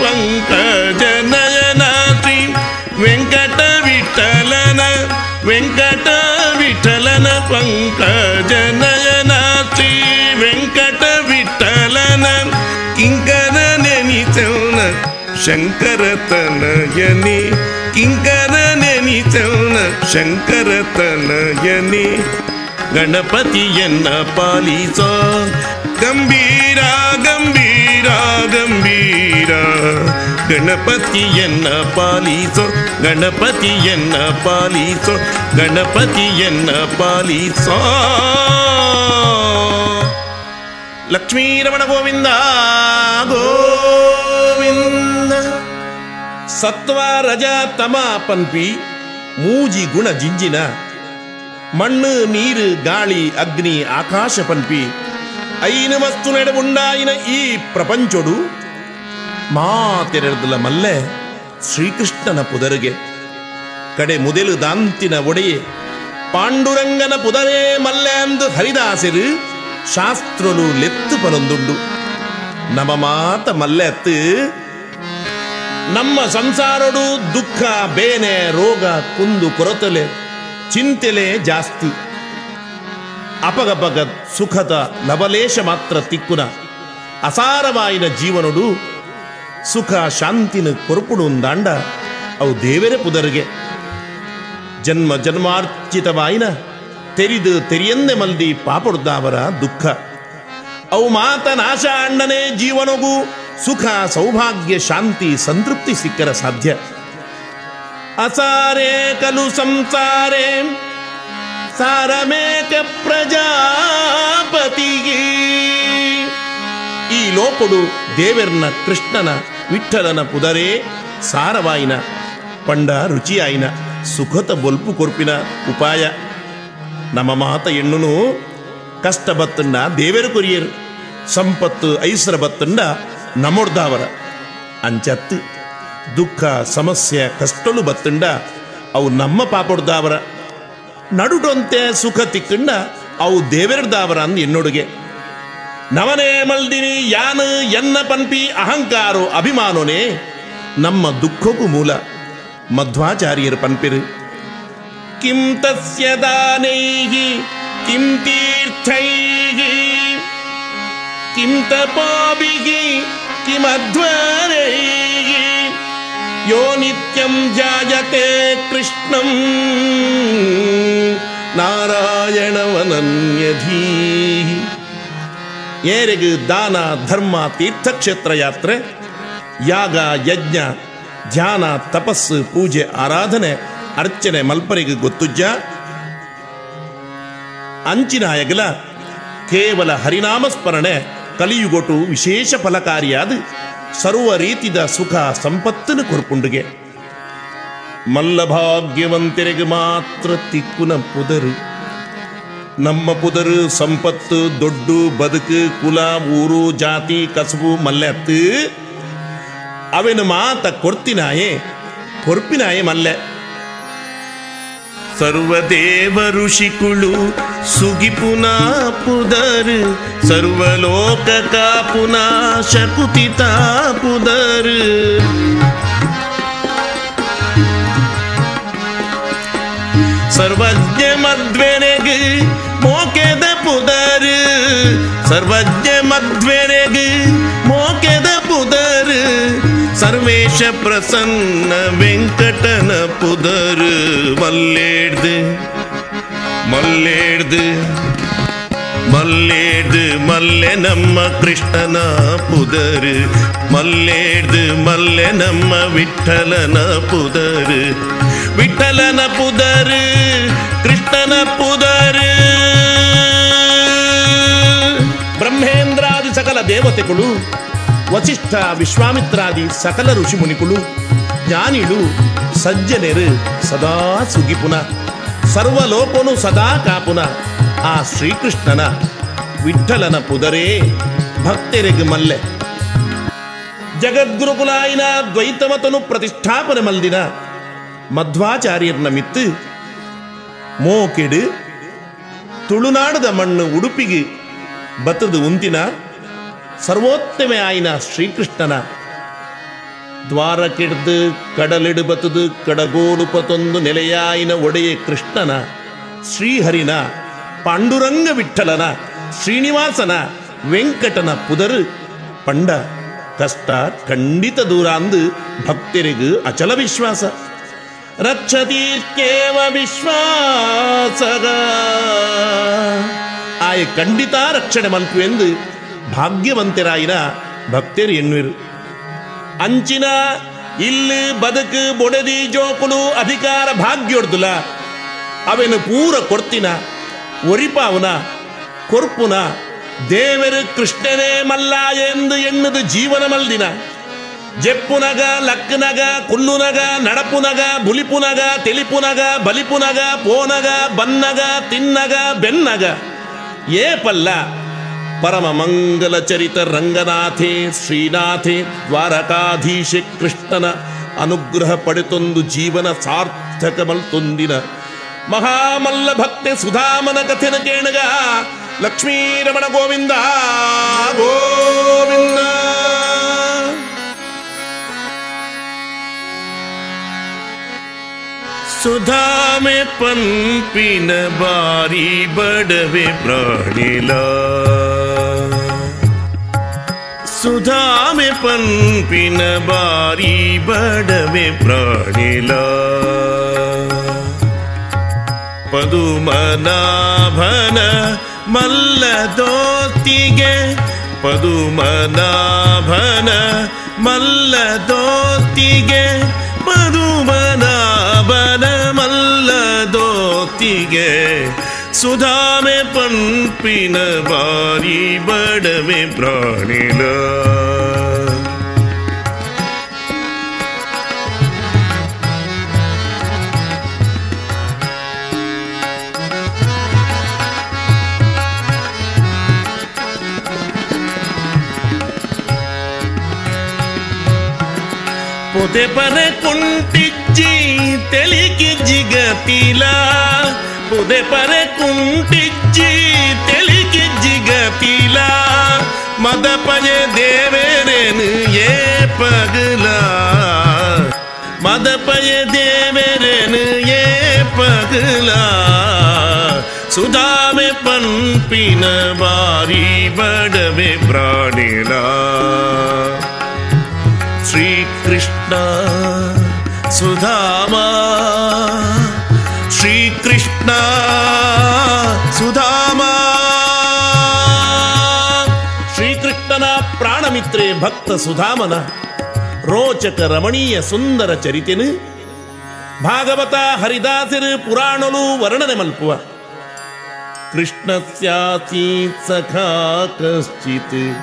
[SPEAKER 19] வெங்கஜனயனாற்றி வெங்கட விட்டலன வெங்கட விட்டலன. பங்கஜனயனாற்றி வெங்கட விட்டலன. கிங்கரனெனி சங்கரத்தனயனி கிங்கர ಶ್ರೀ ವೆಂಕಟ ವಿಠಲನ ಕಿಂಕರ ನೆನಿಸೌನ ಶಂಕರ ತನಯನಿ ಕಿಂಕರ ನೆನಿಸೌನ ಶಂಕರ ತನಯನಿ ಗಣಪತಿಯನ್ನ ಪಾಲಿಸೋ ಗಂಭೀರ ಗಂಭೀರ ಗಂಭೀರ ಗಣಪತಿಯನ್ನ ಪಾಲಿಸೋ ಗಣಪತಿಯನ್ನ ಪಾಲಿಸೋ ಗಣಪತಿಯನ್ನ ಪಾಲಿಸೋ ಲಕ್ಷ್ಮೀರಮಣ ಗೋವಿಂದ ಗೋವಿಂದ ಸತ್ವ ರಜ ತಮ ಪನ್ಪಿ ಮೂಜಿ ಗುಣ ಜಿಂಜಿನ ಮಣ್ಣು ನೀರು ಗಾಳಿ ಅಗ್ನಿ ಆಕಾಶ ಪನ್ಪಿ ಐನು ವಸ್ತು ನಡೆ ಉಂಡಾಯಿನ ಈ ಪ್ರಪಂಚೊಡು ಮಾತೆರೆದಲ ಮಲ್ಲೆ ಶ್ರೀಕೃಷ್ಣನ ಪುದರಿಗೆ ಕಡೆ ಮುದಲು ದಾಂತಿನ ಒಡೆಯೆ ಪಾಂಡುರಂಗನ ಪುದರೇ ಮಲ್ಲೆ ಅಂದು ಹರಿದಾಸರು ಶಾಸ್ತ್ರಲು ಲೆತ್ತು ಪನೊಂದುಂಡು ನಮ ಮಾತ ಮಲ್ಲೆ ಅತ್ತು ನಮ್ಮ ಸಂಸಾರಡು ದುಃಖ, ಬೇನೆ, ರೋಗ, ಕುಂದು, ಕೊರತಲೆ, ಚಿಂತೆಲೆ ಜಾಸ್ತಿ. ಅಪಗಪಗ, ಸುಖದ ಲವಲೇಶ ಮಾತ್ರ ತಿಕ್ಕುನ, ಅಸಾರವಾಯಿನ ಜೀವನಡು ಸುಖ, ಶಾಂತಿನ ಕೊರಪುಡು ದಾಂಡ ಅವು ದೇವರೇ ಪುದರಿಗೆ. ಜನ್ಮ ಜನ್ಮಾರ್ಚಿತವಾಯಿನ ತೆರಿದು ತೆರಿಯಂದೆ ಮಲ್ದಿ ಪಾಪಡ್ದಾವರ ದುಃಖ. ಅವು ಮಾತ ನಾಶ ಅಣ್ಣನೇ ಜೀವನಗೂ ಸುಖ, ಸೌಭಾಗ್ಯ, ಶಾಂತಿ, ಸಂತೃಪ್ತಿ ಸಿಕ್ಕರ ಸಾಧ್ಯ. ಅಸಾರೇ ಕಲು ಸಂಸಾರೆ ಸಾರಮೇಕ ಪ್ರಜಾಪತಿಗೆ. ಈ ಲೋಪಡು ದೇವರ್ನ ಕೃಷ್ಣನ ವಿಠಲನ ಪುದರೇ, ಸಾರವಾಯಿನ, ಪಂಡ ರುಚಿಯಾಯಿನ, ಸುಖತ ಬೊಲ್ಪು ಕೊರ್ಪಿನ ಉಪಾಯ. ನಮ್ಮ ಮಾತ ಎಣ್ಣುನು ಕಷ್ಟ ಬತ್ತಂಡ ದೇವರು ಕೊರಿಯರು, ಸಂಪತ್ತು ಐಸರ ಬತ್ತಂಡ ನಮೊಡ್ದಾವರ ಅಂಚತ್ ದುಃಖ, ಸಮಸ್ಯೆ ಕಷ್ಟಲು ಬತ್ತಂಡ, ಅವು ನಮ್ಮ ಪಾಪೊಡ್ದಾವರ ನಡುಡೊಂತೆ ಸುಖ ತಿಕ್ಕಂಡ, ಅವು ದೇವರದಾವರ ಅಂದ್ ಎನ್ನೊಡುಗೆ. ನವನೇ ಮಲ್ದಿನಿ ಯಾನ ಎನ್ನ ಪನ್ಪಿ ಅಹಂಕಾರೋ ಅಭಿಮಾನೋನೇ. ನಮ್ಮ ದುಃಖಕ್ಕೂ ಮೂಲ, ಮಧ್ವಾಚಾರ್ಯರು ಪನ್ಪಿರು. ಕಿಂ ತಸ್ಯ ದಾನೈಹಿ, ಕಿಂ ತೀರ್ಥೈಹಿ, ಕಿಂ ಕಿಮಧ್ವರೈಃ ಯೋ ನಿತ್ಯಂ ಜಾಯತೆ ಕೃಷ್ಣಂ. ನಾರಾಯಣವನನ್ಯಧೀ. ಏರೆಗೆ ದಾನ ಧರ್ಮ ತೀರ್ಥಕ್ಷೇತ್ರ ಯಾತ್ರೆ, ಯಾಗ, ಯಜ್ಞ, ಧ್ಯಾನ, ತಪಸ್ಸು, ಪೂಜೆ, ಆರಾಧನೆ, ಅರ್ಚನೆ, ಮಲ್ಪರಿಗೆ ಗೊತ್ತುಜ್ಜ. ಅಂಚಿನಾಯಗಲ ಕೇವಲ ಹರಿನಾಮ ಸ್ಮರಣೆ ಕಲಿಯುಗೊಟ್ಟು ವಿಶೇಷ ಫಲಕಾರಿಯಾದ ಸರ್ವ ರೀತಿದ ಸುಖ ಸಂಪತ್ತನ್ನು ಕೊರ್ಪುಂಡುಗೆ. ಮಲ್ಲಭಾಗ್ಯವಂತರಿಗೆ ಮಾತ್ರ ತಿಕ್ಕುನ ಪುದರು. ನಮ್ಮ ಪುದರು ಸಂಪತ್ತು, ದೊಡ್ಡು, ಬದುಕು, ಕುಲ, ಊರು, ಜಾತಿ, ಕಸಬು, ಮಲ್ಲೆತ್ತು. ಅವೆನು ಮಾತ ಕೊರ್ತಿನಾಯೇ, ಕೊರ್ಪಿನಾಯೇ ಮಲ್ಲೆ. ಸರ್ವದೇವ ಋಷಿಕುಳು ಸುಗಿಪುನ ಪುದರ್ ಸರ್ವಲೋಕ ಕಾಪುನ ಶಕುತಿ ಪುದರ್ ಸರ್ವಜ್ಞ ಮಧ್ವೆನೆಗ್ ಮೋಕೆದ ಪುದರ್, ಸರ್ವಜ್ಞ ಮಧ್ವೆನೆಗ್ ಮೋಕೆದ ಸರ್ವೇಶ ಪ್ರಸನ್ನ ವೆಂಕಟನ ಪುದರ್ ಮಲ್ಲೇಡ್ದು ಮಲ್ಲೇಡ್ದು ಮಲ್ಲೇಡ್ದು ಮಲ್ಲೆ ನಮ್ಮ ಕೃಷ್ಣನ ಪುದರ್ ಮಲ್ಲೇಡ್ದು ಮಲ್ಲೆ ನಮ್ಮ ವಿಠಲನ ಪುದರ್ ವಿಠಲನ ಪುದರ್ ಕೃಷ್ಣನ ಪುದರ್ ಬ್ರಹ್ಮೇಂದ್ರಾದಿ ಸಕಲ ದೇವತೆಗಳು ವಸಿಷ್ಠ ವಿಶ್ವಾಮಿತ್ರಾದಿ ಸಕಲ ಋಷಿ ಮುನಿಕುಳು ಜ್ಞಾನಿಳು ಸಜ್ಜನೆರು ಸದಾ ಸುಗಿಪುನ ಸರ್ವಲೋಕನು ಸದಾ ಕಾಪುನ, ಆ ಶ್ರೀಕೃಷ್ಣನ ವಿಠಲನ ಪುದರೇ ಭಕ್ತರಿಗೆ ಮಲ್ಲೆ. ಜಗದ್ಗುರುಕುಲಾಯಿನ ದ್ವೈತಮತನು ಪ್ರತಿಷ್ಠಾಪನೆ ಮಲ್ದಿನ, ಮಧ್ವಾಚಾರ್ಯರ್ನ ಮಿತ್ತು ಮೋಕೆಡು ತುಳುನಾಡದ ಮಣ್ಣು ಉಡುಪಿಗೆ ಬತ್ತದು ಉಂತಿನ ಸರ್ವೋತ್ತಮ ಆಯ್ನ ಶ್ರೀಕೃಷ್ಣನ. ದ್ವಾರಕ್ಕಿಡ್ದು ಕಡಲಿಡು ಬತ್ತದು ಕಡಗೋಡು ಪತೊಂದು ನೆಲೆಯಾಯಿನ ಒಡೆಯ ಕೃಷ್ಣನ, ಶ್ರೀಹರಿನ, ಪಾಂಡುರಂಗ ವಿಠಲನ ಶ್ರೀನಿವಾಸನ, ವೆಂಕಟನ ಪುದರು. ಪಂಡ, ಕಷ್ಟ, ಖಂಡಿತ ದೂರ ಅಂದು ಭಕ್ತರಿಗೂ ಅಚಲ ವಿಶ್ವಾಸ. ರಕ್ಷತೀರ್ಕೇವ ವಿಶ್ವಾಸಗ. ಆಯ, ಖಂಡಿತ ರಕ್ಷಣೆ ಮಂತು ಎಂದು ಭಾಗ್ಯವಂತರಾಯಿನ ಭಕ್ತರು ಎನ್ನುವರು. ಅಂಚಿನ ಇಲ್ಲಿ ಬದುಕು, ಬೊಡದಿ, ಜೋಕುಲು, ಅಧಿಕಾರ ಭಾಗ್ಯೊಡ್ದುಲ ಅವನ ಪೂರ ಕೊಡ್ತಿನ ಒರಿಪಾವನ, ಕೊರ್ಪುನ, ದೇವರು ಕೃಷ್ಣನೇ ಮಲ್ಲ ಎಂದು ಎಣ್ಣದು ಜೀವನ ಮಲ್ದಿನ. ಜೆಪ್ಪುನಗ, ಲಕ್ಕನಗ, ಕುಲ್ಲುನಗ, ನಡಪುನಗ, ಬುಲಿಪುನಗ ತೆಲಿಪುನಗ ಬಲಿಪುನಗ, ಪೋನಗ, ಬನ್ನಗ, ತಿನ್ನಗ, ಬೆನ್ನಗ. ಏ ಪರಮ ಮಂಗಲ ಚರಿತ ರಂಗನಾಥೆ, ಶ್ರೀನಾಥೆ, ದ್ವಾರಕಾಧೀಶೆ ಕೃಷ್ಣನ ಅನುಗ್ರಹ ಪಡೆತೊಂದು ಜೀವನ ಸಾರ್ಥಕ ಮಲ್ತೊಂದಿನ ಮಹಾಮಲ್ಲ ಭಕ್ತೆ ಸುಧಾಮನ ಕಥೆನ ಕೇಣಗ ಲಕ್ಷ್ಮೀರಮಣ ಗೋವಿಂದ ಗೋವಿಂದ. ಗೋವಿಂದ ಸುಧಾಮೆ ಪಂಪಿನ ಬಾರಿ ಬಡವೆ ಪ್ರಾಣಿಲ ಸುಧಾಮೆ ಪಂಪಿನ ಬಾರಿ ಬಡವೆ ಪ್ರಾಣಿಲ ಪದುಮನಾಭನ ಮಲ್ಲದೋತಿಗೆ ಪದುಮನಾಭನ ಮಲ್ಲದೋತಿಗೆ ಮಲ್ಲದೋತಿಗೆ ಸುಧಾಮೆ ಪಂಪಿನ ಬಾರಿ ಬಡವೆ ಪ್ರಾಣಿಲ ಪೊದೆ ಪರೆ ಕುಂಟಿಜ್ಜಿ ತೆಲಿಕಿ ಜಿಗತಿಲ ಪೊದೆ ಪರೆ ಕುಂಟಿಜ್ಜಿ ತೆಲಿಕಿ ಜಿಗತಿಲ ಮದ ಪಜೆ ದೇವೇರೇನು ಏ ಪಗಲ ಮದ ಪಜೆ ದೇವೇರೇನು ಏ ಪಗಲ ಸುಧಾಮೆ ಪಂಪಿನ ಬಾರಿ ಬಡವೆ ಪ್ರಾಣಿಲ ಶ್ರೀಕೃಷ್ಣ ಸುಧಾಮ. ಶ್ರೀಕೃಷ್ಣ ಸುಧಾಮ. ಶ್ರೀಕೃಷ್ಣನ ಪ್ರಾಣಮಿತ್ರೆ ಭಕ್ತ ಸುಧಾಮನ, ರೋಚಕ ರಮಣೀಯ ಸುಂದರ ಚರಿತೆನು, ಭಾಗವತ ಹರಿದಾಸರು ಪುರಾಣಲು ವರ್ಣನೆ ಮಲ್ಪುವ. ಕೃಷ್ಣಸ್ಯಾಸೀತ್ ಸಖಾ ಕಶ್ಚಿತ್,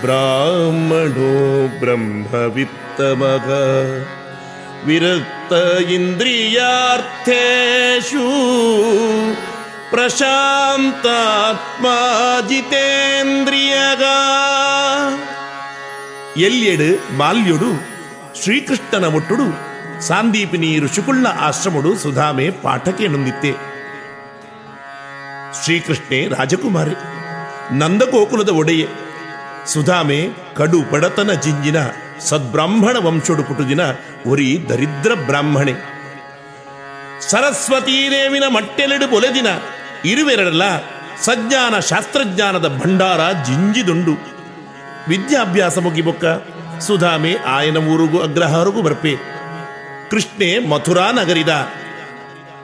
[SPEAKER 19] ಬ್ರಾಹ್ಮಣೋ ಬ್ರಹ್ಮವಿತ್ತಮಗ ವಿರಕ್ತ ಇಂದ್ರಿಯಾರ್ಥೇಷು ಪ್ರಶಾಂತಾತ್ಮ ಜಿತೇಂದ್ರಿಯಗ ಎಲ್ಲೆಡು ಬಾಲ್ಯುಡು ಶ್ರೀಕೃಷ್ಣನ ಮುಟ್ಟುಡು ಸಾಂದೀಪಿನಿ ಋಷಿಕುಳ್ಳ ಆಶ್ರಮುಡು ಸುಧಾಮೆ ಪಾಠಕ್ಕೆ ನೊಂದಿತ್ತೆ. ಶ್ರೀಕೃಷ್ಣೆ ರಾಜಕುಮಾರಿ, ನಂದಗೋಕುಲದ ಒಡೆಯೆ, ಸುಧಾಮೆ ಕಡು ಬಡತನ ಜಿಂಜಿನ ಸದ್ಬ್ರಾಹ್ಮಣ ವಂಶುಡು ಪುಟುದಿನ ಒರಿ ದರಿದ್ರ ಬ್ರಾಹ್ಮಣೆ. ಸರಸ್ವತೀದೇವಿನ ಮಟ್ಟೆಲೆಡು ಬೊಲೆದಿನ ಇರುವೆರಡಲ್ಲ ಸಜ್ಞಾನ ಶಾಸ್ತ್ರಜ್ಞಾನದ ಭಂಡಾರ ಜಿಂಜಿದುಂಡು. ವಿದ್ಯಾಭ್ಯಾಸ ಮುಗಿಬೊಕ್ಕ ಸುಧಾಮೆ ಆಯನ ಊರಿಗೂ ಅಗ್ರಹಾರಿಗೂ ಬರ್ಪೆ. ಕೃಷ್ಣೆ ಮಥುರಾ ನಗರಿದ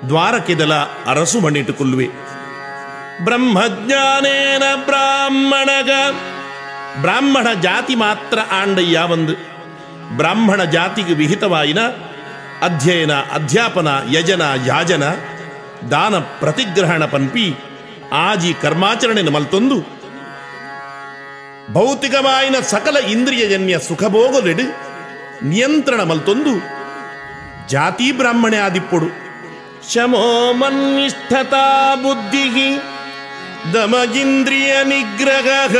[SPEAKER 19] ದ್ವಾರಕೆದಲ ಅರಸು ಮಣ್ಣಿಟ್ಟುಕೊಳ್ಳುವೆ ಬ್ರಹ್ಮಜ್ಞಾನೇನ ಬ್ರಾಹ್ಮಣಗ ಬ್ರಾಹ್ಮಣ ಜಾತಿ ಮಾತ್ರ ಆಂಡಯ್ಯ ಒಂದು. ಬ್ರಾಹ್ಮಣ ಜಾತಿಗೆ ವಿಹಿತವಾಯಿನ ಅಧ್ಯಯನ, ಅಧ್ಯಾಪನ, ಯಜನ, ಯಾಜನ, ದಾನ ಪ್ರತಿಗ್ರಹಣ ಪನ್ಪಿ ಆಜಿ ಕರ್ಮಾಚರಣೆ ಮಲ್ತೊಂದು. ಭೌತಿಕವಾಯಿನ ಸಕಲ ಇಂದ್ರಿಯಜನ್ಯ ಸುಖಭೋಗಲೆಡು ನಿಯಂತ್ರಣ ಮಲ್ತೊಂದು. ಜಾತಿ ಬ್ರಾಹ್ಮಣೆ ಆದಿಪ್ಪೊಡು. ಶಮೋ ಮನ್ನಿಷ್ಠತಾ ಬುದ್ಧಿ ದಮಗಿಂದ್ರಿಯ ನಿಗ್ರಹ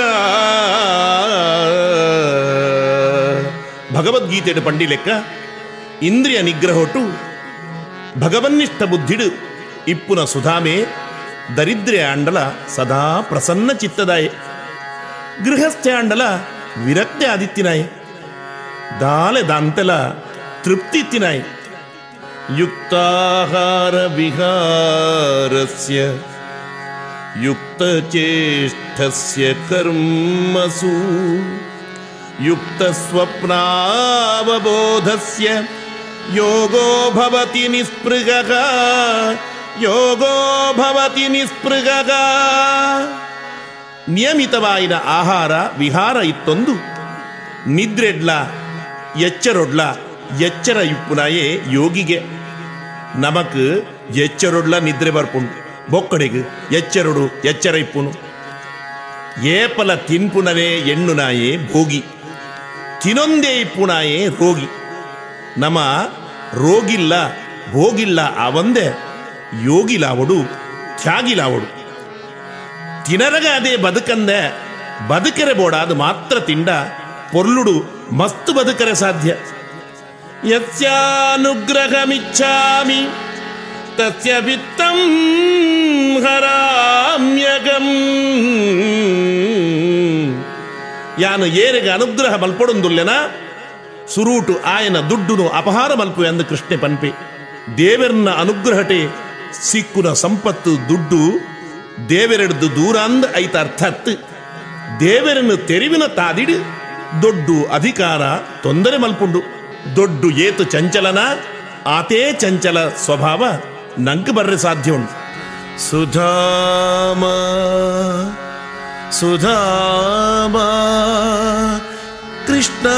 [SPEAKER 19] ಭಗವದ್ಗೀತೆಡು ಪಂಡಿ ಲೆಕ್ಕ ಇಂದ್ರಿಯ ನಿಗ್ರಹೊಟ್ಟು ಭಗವನ್ನಿಷ್ಠ ಬುದ್ಧಿಡು ಇಪ್ಪುನ ಸುಧಾಮೆ ದರಿದ್ರೆ ಆಂಡಲ ಸದಾ ಪ್ರಸನ್ನ ಚಿತ್ತದಾಯೆ. ಗೃಹಸ್ಥೆ ಆಂಡಲ ವಿರಕ್ತೆ ಆದಿತ್ತಿನಾಯೆ ದಾಲೆ ದಾಂತೆಲ ತೃಪ್ತಿತ್ತಿನಾಯೆ ಯುಕ್ತಾಹಾರ ವಿಹಾರಸ್ಯ ಯುಕ್ತಚೇಷ್ಟಸ್ಯ ಕರ್ಮಸು. ಯುಕ್ತಸ್ವಪ್ನಾವಬೋಧಸ್ಯ. ಯೋಗೋಭವತಿ ನಿಸ್ಪೃಗ ಯೋಗೋಭವತಿ ಯೋಗೋ ಭವತಿ ನಿಸ್ಪೃಗಃ ನಿಯಮಿತವಾಯಿನ ಆಹಾರ ವಿಹಾರ ಇತ್ತೊಂದು. ನಿದ್ರೆಡ್ಲ, ಎಚ್ಚರೊಡ್ಲ, ಎಚ್ಚರ ಇಪ್ಪುನಾಯೇ ಯೋಗಿಗೆ. ನಮಕ್ ಎಚ್ಚರೊಡ್ಲ ನಿದ್ರೆ ಬರ್ಪುಂಡು ಬೊಕ್ಕಡೆಗೆ, ಎಚ್ಚರುಡು ಎಚ್ಚರ ಇಪ್ಪುನು ಏಪಲ ತಿನ್ಪುನವೇ ಎಣ್ಣುನಾಯೇ ಭೋಗಿ. ತಿನೊಂದೇ ಇಪ್ಪುನಾಯೇ ರೋಗಿ. ನಮ ರೋಗಿಲ್ಲ, ಭೋಗಿಲ್ಲ ಅವಂದೆ ಯೋಗಿಲಾವಡು, ತ್ಯಾಗಿಲಾವಡು. ತಿನರಗ ಅದೇ ಬದುಕಂದೆ, ಬದುಕರೆ ಬೋಡ ಅದು ಮಾತ್ರ ತಿಂಡ, ಪೊರ್ಲುಡು ಮಸ್ತು ಬದುಕರೆ ಸಾಧ್ಯ. ಯಸ್ಯಾನುಗ್ರಹಮಿಚ್ಛಾಮಿ, ತಸ್ಯ ವಿತ್ತಂ ಯಾನು ಏರಿಗೆ ಅನುಗ್ರಹ ಮಲ್ಪೊಡೊಂದುಲ್ಲೆನ? ಸುರೂಟು ಆಯನ దుడ్డును ಅಪಹಾರ ಮಲ್ಪು ಎಂದು ಕೃಷ್ಣೆ ಪನ್ಪೆ. ದೇವರನ್ನ ಅನುಗ್ರಹಟೆ ಸಿಕ್ಕುನ ಸಂಪತ್ತು ದುಡ್ಡು ದೇವರೆಡ್ದು ದೂರ ಅಂದ ಐತ ಅರ್ಥತ್ ದೇವರನ್ನು ತೆರಿವಿನ ತಾದಿಡು ದೊಡ್ಡು ಅಧಿಕಾರ ತೊಂದರೆ ಮಲ್ಪುಂಡು. ದೊಡ್ಡು ಏತು ಚಂಚಲನ, ಆತೇ ಚಂಚಲ ಸ್ವಭಾವ ನಂಗೆ ಬರ್ರೆ ಸಾಧ್ಯ ಉಂಟು. ಸುಧಾಮ ಸುಧಾಮ, ಕೃಷ್ಣ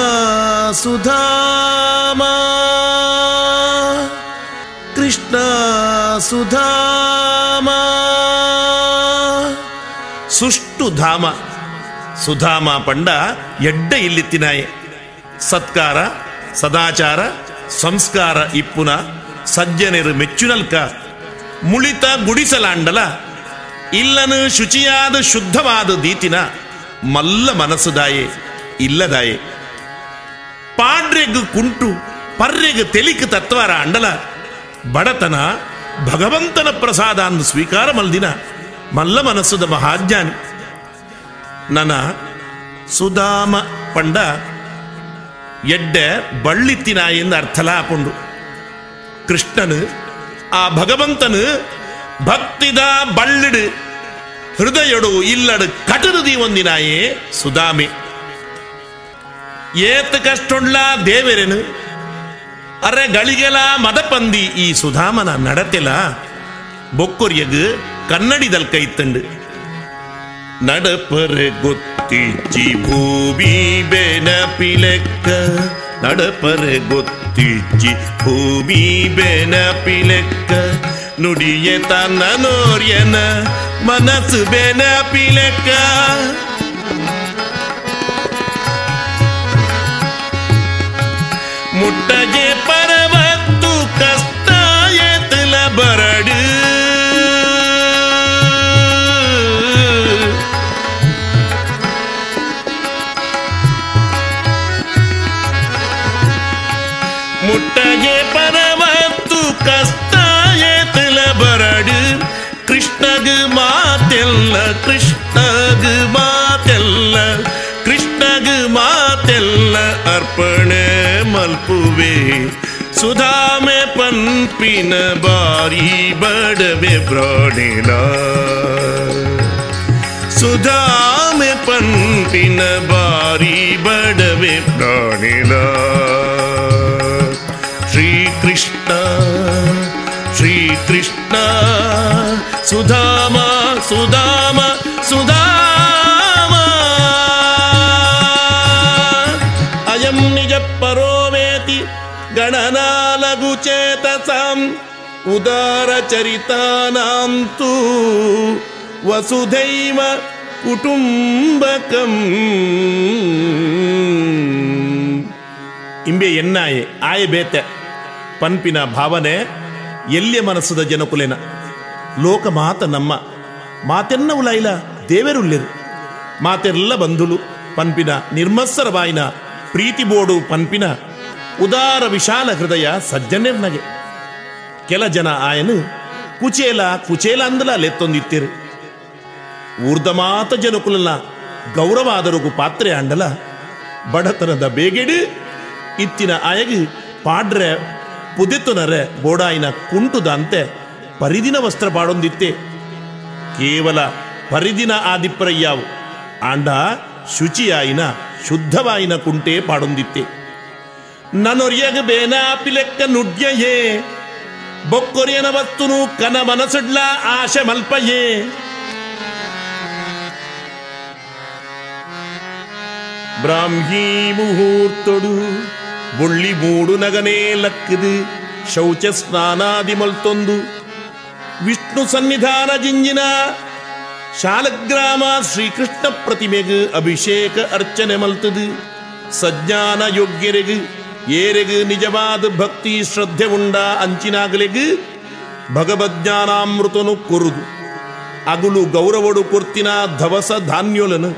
[SPEAKER 19] ಸುಧಾಮ ಕೃಷ್ಣ ಸುಧಾಮ, ಸುಷ್ಟು ಧಾಮ, ಸುಧಾಮ ಪಂಡ ಎಡ್ಡ ಇಲ್ಲಿತ್ತಿನಾಯೆ ಸತ್ಕಾರ, ಸದಾಚಾರ, ಸಂಸ್ಕಾರ ಇಪ್ಪುನ, ಸಜ್ಜನರು ಮೆಚ್ಚುನಲ್ಕ ಮುಳಿತ ಗುಡಿಸಲಾಂಡಲ, ಇಲ್ಲನು ಶುಚಿಯಾದ ಶುದ್ಧವಾದ ದೀತಿನ ಮಲ್ಲ ಮನಸ್ಸುದಾಯೆ, ಇಲ್ಲದಾಯೆ. ಪಾಡ್ರೆಗ್ ಕುಂಟು, ಪರ್ರೆಗ್ ತೆಲಿಕ್ ತತ್ವಾರ ಅಂಡಲ, ಬಡತನ ಭಗವಂತನ ಪ್ರಸಾದ ಅಂದು ಸ್ವೀಕಾರ ಮಲ್ದಿನ ಮಲ್ಲ ಮನಸ್ಸುದ ಮಹಾಜ್ಞಾನಿ. ನನ ಸುಧಾಮ ಪಂಡ ಎಡ್ಡೆ ಬಳ್ಳಿತ್ತಿನ ಎಂದು ಅರ್ಥಲ ಹಾಕೊಂಡು ಕೃಷ್ಣನು ಆ ಭಗವಂತನು ಭಕ್ತಿದ ಬಳ್ಳಿಡು, ಹೃದಯಡು ಇಲ್ಲಡು ಕಟರುದಿ ಒಂದಿನಾಯೇ ಸುಧಾಮೆ. ಏತ್ ಕಷ್ಟೊಂಡ್ಲ ದೇವೆರೆನು, ಅರೆ ಗಳಿಗೆಲ ಮದಪಂದಿ ಈ ಸುಧಾಮನ ನಡತೆಲ ಬೊಕ್ಕೊರಿಯಗು ಕನ್ನಡಿದಲ್ ಕೈತಂಡು. ನಡಪರೆ ಗೊತ್ತಿಚ್ಚಿ ಭೂಮಿ ಬೆನಪಿಲೆಕ್ಕ ನಡಪರೆ ಗೊತ್ತಿಚ್ಚಿ ಭೂಮಿ ಬೆನಪಿಲೆಕ್ಕ ನುಡಿಯ ತನ್ನ ನೋರ್ಯನ ಮನಸ್ಸು ಬೆನಪಿಲೆಕ್ಕ ಮುಟ್ಟಗೆ ಪರವತ್ತು ಕಷ್ಟ ಎತ್ತಲ ಬರಡು ಅರ್ಪಣ ಮಲ್ಪುವೆ ಸುಧಾಮೆ ಪನ್ಪಿನ ಬಾರಿ ಬಡವೆ ಬ್ರಾಣಿಲ ಸುಧಾಮೆ ಪನ್ಪಿನ ಬಾರಿ ಬಡವೆ ಪ್ರಾಣಿಲ ಶ್ರೀಕೃಷ್ಣ ಶ್ರೀಕೃಷ್ಣ ಸುಧಾಮ ಸುಧಾಮ ಸುಧಾಮ ಚೇತಸಾಂ ಉದಾರ ಚರಿತಾನಂತು ವಸುಧೈವ ಕುಟುಂಬಕಂ. ಇಂಬೆ ಎನ್ನಾಯೆ, ಆಯೆ ಬೇತೆ, ಪನ್ಪಿನ ಭಾವನೆ ಎಲ್ಲಿಯ ಮನಸ್ಸದ ಜನಕುಲೆನ. ಲೋಕ ಮಾತ ನಮ್ಮ ಮಾತೆನ್ನ ಉಲಾಯಿಲ ದೇವರುಳ್ಳಿರು ಮಾತೆಲ್ಲ ಬಂಧುಲು ಪನ್ಪಿನ ನಿರ್ಮತ್ಸರವಾಯಿನ ಪ್ರೀತಿ ಬೋಡು ಪನ್ಪಿನ ಉದಾರ ವಿಶಾಲ ಹೃದಯ ಸಜ್ಜನೆರ್ನಗೆ ಕೆಲ ಜನ ಆಯನು, ಕುಚೇಲ ಕುಚೇಲ ಅಂದಲ, ಲೆತ್ತೊಂದಿತ್ತಿರು. ಊರ್ಧಮಾತ ಜನಕುಲನ ಗೌರವ ಆದರುಗು ಪಾತ್ರೆ ಅಂಡಲ. ಬಡತನದ ಬೇಗೆಡು, ಇತ್ತಿನ ಆಯಗಿ ಪಾಡ್ರೆ, ಪುದೆತ್ತುನರೆ ಗೋಡಾಯಿನ ಕುಂಟುದಂತೆ ಪರಿದಿನ ವಸ್ತ್ರ ಪಾಡೊಂದಿತ್ತೆ ಕೇವಲ ಪರಿದಿನ ಆದಿಪ್ಪರಯ್ಯಾವು ಆಂಡ ಶುಚಿಯಾಯಿನ ಶುದ್ಧವಾಯಿನ ಕುಂಟೆ ಪಾಡೊಂದಿತ್ತೆ. ನನ್ನೊರಿಯಗ ಬೇನ ಪಿಲೆಕ್ಕ ನುಡ್ಯಯೇ ಬೊಕ್ಕೊರಿಯನ ವಸ್ತುನು ಕನ ಮನಸುಡ್ಲ ಆಶೆ ಮಲ್ಪಯೇ ಬ್ರಾಹ್ಮೀ ಮುಹೂರ್ತೊಡು ಬುಳ್ಳಿ ಮೂಡು ನಗನೇ ಲಕ್ಕದು ಶೌಚ ಸ್ನಾನಾದಿ ಮಲ್ತೊಂದು ವಿಷ್ಣು ಸನ್ನಿಧಾನ ಜಿಂಜಿನ ಶಾಲಗ್ರಾಮ ಶ್ರೀಕೃಷ್ಣ ಪ್ರತಿಮೆಗೆ ಅಭಿಷೇಕ ಅರ್ಚನೆ ಮಲ್ತದು ಸಜ್ಞಾನ ಯೋಗ್ಯರೆಗು ಏರೆಗು ನಿಜವಾದ ಭಕ್ತಿ ಶ್ರದ್ಧೆ ಉಂಡ ಅಂಚಿನಾಗಲೆಗು ಭಗವಜ್ಞಾನಾಮೃತನು ಕೊರುದು. ಅಗುಲು ಗೌರವಡು ಕೊರ್ತಿನ ಧವಸ ಧಾನ್ಯೋಲನು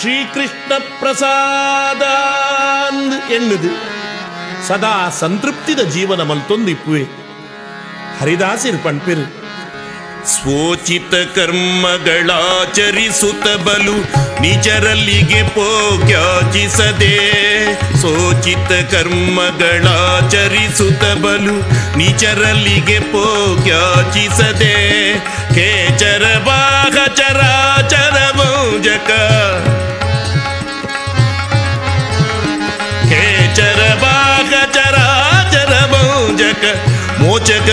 [SPEAKER 19] ಶ್ರೀಕೃಷ್ಣ ಪ್ರಸಾದ ಎನ್ನುದು. ಸದಾ ಸಂತೃಪ್ತಿದ ಜೀವನ ಮಲ್ತೊಂದಿಪ್ಪುವೆ. ಹರಿದಾಸಿರ್ ಪಣ್ಪಿರು. ಸ್ವೋಚಿತ ಕರ್ಮಗಳಾಚರಿಸುತ್ತ ಬಲು ನಿಜರಲ್ಲಿಗೆ ಪೋಗ್ಯಾಚಿಸದೆ ಸೋಚಿತ ಕರ್ಮಗಳಾಚರಿಸುತ್ತ ಬಲು ನಿಜರಲ್ಲಿಗೆ ಪೋಗ್ಯಾಚಿಸದೆ ಕೇಚರ ಭಾಗ ಚರಾಚರ ಮೌಜಕ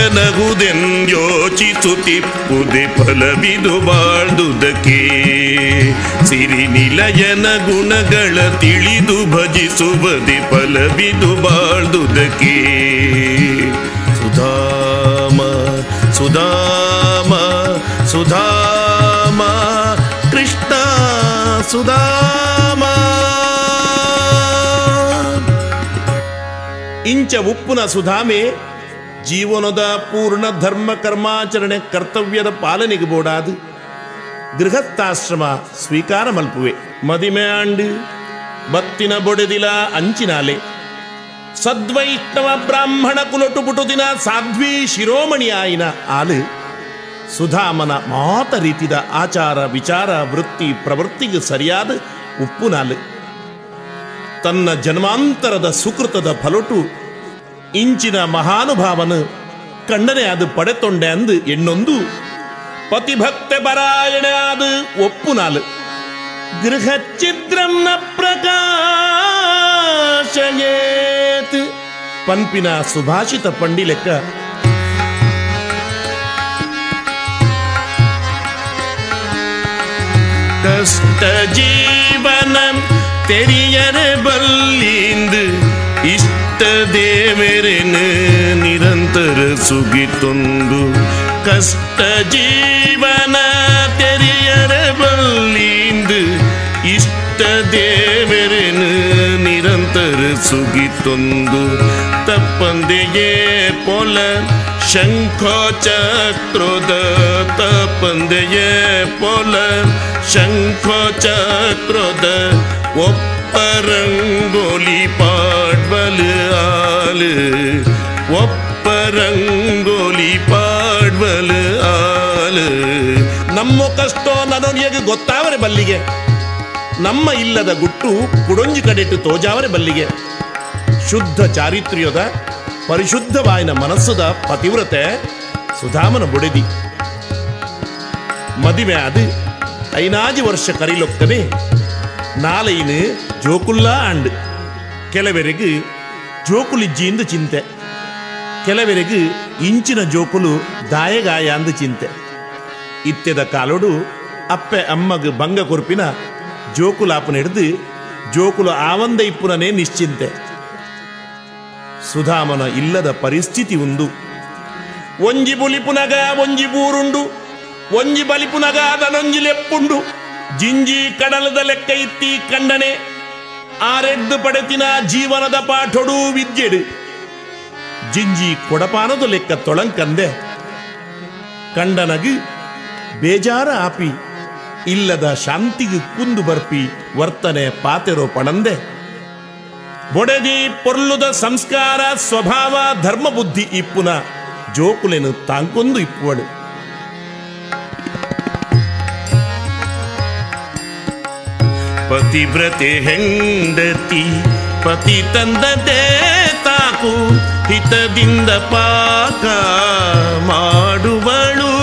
[SPEAKER 19] ಮೋಚಕ ತಿಪ್ಪುದೆ ಫಲವಿದು ಬಾಳ್ದುದಕ್ಕೆ. ಸಿರಿ ನಿಲಯನ ಗುಣಗಳ ತಿಳಿದು ಭಜಿಸುವುದೆ ಫಲವಿದು ಬಾಳ್ದುದಕ್ಕೆ. ಸುಧಾಮ ಸುಧಾಮ ಸುಧಾಮ, ಕೃಷ್ಣ, ಸುಧಾಮ. ಇಂಚ ಉಪ್ಪುನ ಸುಧಾಮೆ ಜೀವನದ ಪೂರ್ಣ ಧರ್ಮ ಕರ್ಮಾಚರಣೆ ಕರ್ತವ್ಯದ ಪಾಲನೆಗೆ ಬೋಡಾದು. ಗೃಹಸ್ಥಾಶ್ರಮ ಸ್ವೀಕಾರ ಮಲ್ಪುವೆ. ಮದಿಮೆ ಆಂಡು ಬತ್ತಿನ ಬೊಡೆದಿಲ ಅಂಚಿನಾಲೆ. ಸದ್ವೈಷ್ಣವ ಬ್ರಾಹ್ಮಣ ಕುಲೊಟು ಪುಟುದಿನ ಸಾಧ್ವಿ ಶಿರೋಮಣಿ ಆಯಿನ ಆಲು. ಸುಧಾಮನ ಮಾತ ರೀತಿದ ಆಚಾರ ವಿಚಾರ ವೃತ್ತಿ ಪ್ರವೃತ್ತಿಗೆ ಸರಿಯಾದ ಉಪ್ಪುನಾಲು. ತನ್ನ ಜನ್ಮಾಂತರದ ಸುಕೃತದ ಫಲೊಟು ಇಂಚಿನ ಮಹಾನುಭಾವನು ಕಣ್ಣನೆ ಅದು ಪಡೆತೊಂಡೆ ಅಂದು ಎಣ್ಣೊಂದು ಪತಿಭಕ್ತೆ ಬರಾಯಣೆ ಅದು ಒಪ್ಪು ನಾಲು ಗೃಹ ಚಿದ್ರಂನ ಪ್ರಕಾಶಯೇತ್ ಪನ್ಪಿನ ಸುಭಾಷಿತ ಪಂಡಿಲೆಕ್ಕ ಕಷ್ಟ ಜೀವನ ತೆರಿಯರೆ ಬಲ್ಲಿಂದು ಇಷ್ಟ ದೇವರೆನು ನಿರಂತರ ಸುಗಿತೊಂದು ಕಷ್ಟ ಜೀವನ ತೆರಿಯರೆ ಬಲ್ಲಿಂದು ಇಷ್ಟ ದೇವರೆನು ನಿರಂತರ ಸುಗಿತೊಂದು ತಪ್ಪಂದೆಯೇ ಪೊಲ ಶಂಖ ಚಕ್ರದ ತಪ್ಪಂದೆಯೇ ಪೊಲ ಶಂಖ ಚಕ್ರದ ಒಪ್ಪರಂಗೋಲಿ ಪಾಡ್ಬಲು ಆಲು ಒಪ್ಪರಂಗೋಲಿ ಪಾಡ್ವಲ್ ಆಲು. ನಮ್ಮ ಕಷ್ಟ ನನಗೆ ಗೊತ್ತಾವರೆ ಬಲ್ಲಿಗೆ? ನಮ್ಮ ಇಲ್ಲದ ಗುಟ್ಟು ಕುಡೊಂಜಿ ಕಡೆಟ್ಟು ತೋಜಾವರೆ ಬಲ್ಲಿಗೆ. ಶುದ್ಧ ಚಾರಿತ್ರ್ಯದ ಪರಿಶುದ್ಧವಾಯಿನ ಮನಸ್ಸದ ಪತಿವ್ರತೆ ಸುಧಾಮನ ಬುಡೆದಿ. ಮದುವೆ ಅದು ಐನಾಜಿ ವರ್ಷ ಕರಿಲೊಕ್ಕನೆ ನಾಲೈನು ಜೋಕುಲ್ಲ ಅಂಡ್ ಕೆಲವರೆಗೆ ಜೋಕುಲಿಜ್ಜಿಯಿಂದ ಚಿಂತೆ. ಕೆಲವರೆಗೆ ಇಂಚಿನ ಜೋಕುಲು ದಾಯಗಾಯ ಅಂದು ಚಿಂತೆ. ಇತ್ತೆದ ಕಾಲೊಡು ಅಪ್ಪೆ ಅಮ್ಮಗ ಭಂಗ ಕೊರ್ಪಿನ ಜೋಕುಲಾಪನ ಹಿಡಿದು ಜೋಕುಲು ಆವಂದ ಇಪ್ಪುನನೇ ನಿಶ್ಚಿಂತೆ. ಸುಧಾಮನ ಇಲ್ಲದ ಪರಿಸ್ಥಿತಿ ಉಂದು ಒಂಜಿ ಬುಲಿಪುನಗ ಒಂಜಿ ಬೂರುಂಡು. ಒಂಜಿ ಬಲಿಪುನಗ ಅದನೊಂಜಿ ಲೆಪ್ಪುಂಡು. ಜಿಂಜಿ ಕಡಲದ ಲೆಕ್ಕ ಇತ್ತಿ ಕಂಡನೆ ಆರೆಡ್ಡು ಪಡೆತಿನ ಜೀವನದ ಪಾಠೊಡು ವಿದ್ಯೆಡು. ಜಿಂಜಿ ಕೊಡಪಾನದು ಲೆಕ್ಕ ತೊಳಂಕಂದೆ. ಕಂಡನಗಿ ಬೇಜಾರ ಆಪಿ, ಇಲ್ಲದ ಶಾಂತಿಗೆ ಕುಂದು ಬರ್ಪಿ ವರ್ತನೆ ಪಾತೆರೋ ಪಣಂದೆ. ಬೊಡೆದಿ ಪೊರ್ಲುದ ಸಂಸ್ಕಾರ ಸ್ವಭಾವ ಧರ್ಮ ಬುದ್ಧಿ ಇಪ್ಪುನ ಜೋಕುಲೆನು ತಾಂಕೊಂದು ಇಪ್ಪುವಳು. ಪತಿವ್ರತೆ ಹೆಂಡತಿ, ಪತಿ ತಂದ ತಾಕು, ಹಿತದಿಂದ ಪಾಕ ಮಾಡುವಳು.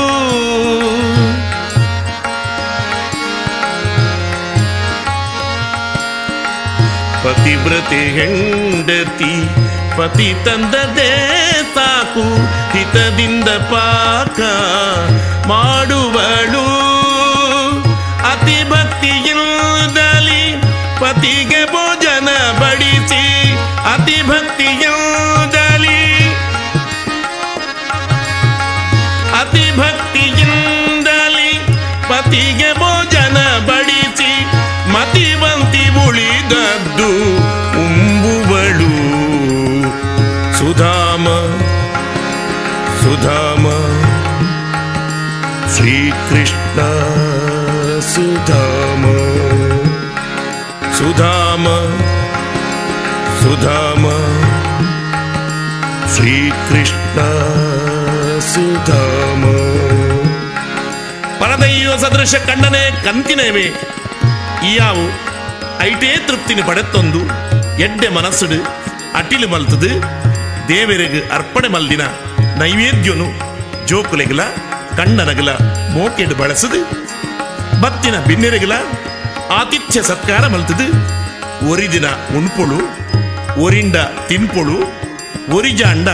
[SPEAKER 19] ಪತಿವ್ರತೆ ಹೆಂಡತಿ, ಪತಿ ತಂದ ಸಾಕು ಹಿತದಿಂದ ಪಾಕ ಮಾಡುವಳು. ಪತಿಗೆ ಭೋಜನ ಬಡಿಸಿ, ಅತಿ ಭಕ್ತಿಯಿಂದಲಿ ಅತಿ ಭಕ್ತಿಯಿಂದಲಿ ಪತಿಗೆ ಭೋಜನ ಬಡಿಸಿ, ಮತಿವಂತಿ ಉಳಿದದ್ದು ಉಂಬುವಳು. ಸುಧಾಮ ಸುಧಾಮ, ಶ್ರೀಕೃಷ್ಣ ಸುಧಾಮ ಸುಧಾಮ ಸುಧಾಮ. ಶ್ರೀಕೃಷ್ಣ ಸುಧಾಮ. ಪರದೈವ ಸದೃಶ ಕಂಡನೆ ಕಂತಿನೇವೆ. ಇಯಾವು ಐಟೇ ತೃಪ್ತಿನ ಪಡೆತ್ತೊಂದು. ಎಡ್ಡೆ ಮನಸ್ಸುಡು ಅಟಿಲು ಮಲ್ತದು. ದೇವರಿಗೆ ಅರ್ಪಣೆ ಮಲ್ದಿನ ನೈವೇದ್ಯನು. ಜೋಕುಲೆಗಲ, ಕಣ್ಣನಗಲ ಮೋಕೆಡು ಬಳಸದು. ಬತ್ತಿನ ಬಿನ್ನೆರೆಗಲ ಆತಿಥ್ಯ ಸತ್ಕಾರ ಮಲ್ತದು. ಒರಿದಿನ ಉಣ್ಪೊಳು, ಒರಿಂಡ ತಿನ್ಪೊಳು ಒರಿಜಾಂಡ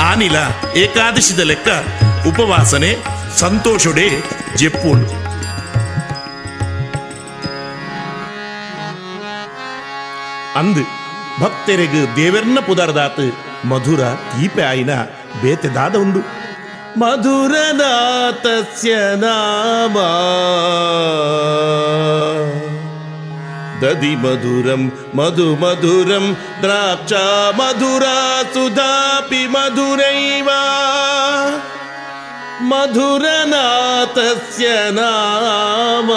[SPEAKER 19] ಆನಿಲ ಏಕಾದಶಿದ ಲೆಕ್ಕ ಉಪವಾಸನೆ, ಸಂತೋಷೊಡೆ ಜೆಪ್ಪೋಳು. ಅಂದು ಭಕ್ತರಿಗೆ ದೇವರನ್ನ ಪುದರ್ದಾತ್ ಮಧುರ ತೀಪೆ ಆಯಿನ ಬೇತೆದಾದ ಉಂಡು ಮಧುರನಾಥಸ್ಯ ನಾಮ. ದದಿ ಮಧುರಂ ಮಧು ಮಧುರಂ ದ್ರಾಕ್ಷ ಮಧುರ ಸುಧಾಪಿ ಮಧುರೈವ ಮಧುರನಾಥಸ್ಯ ನಾಮ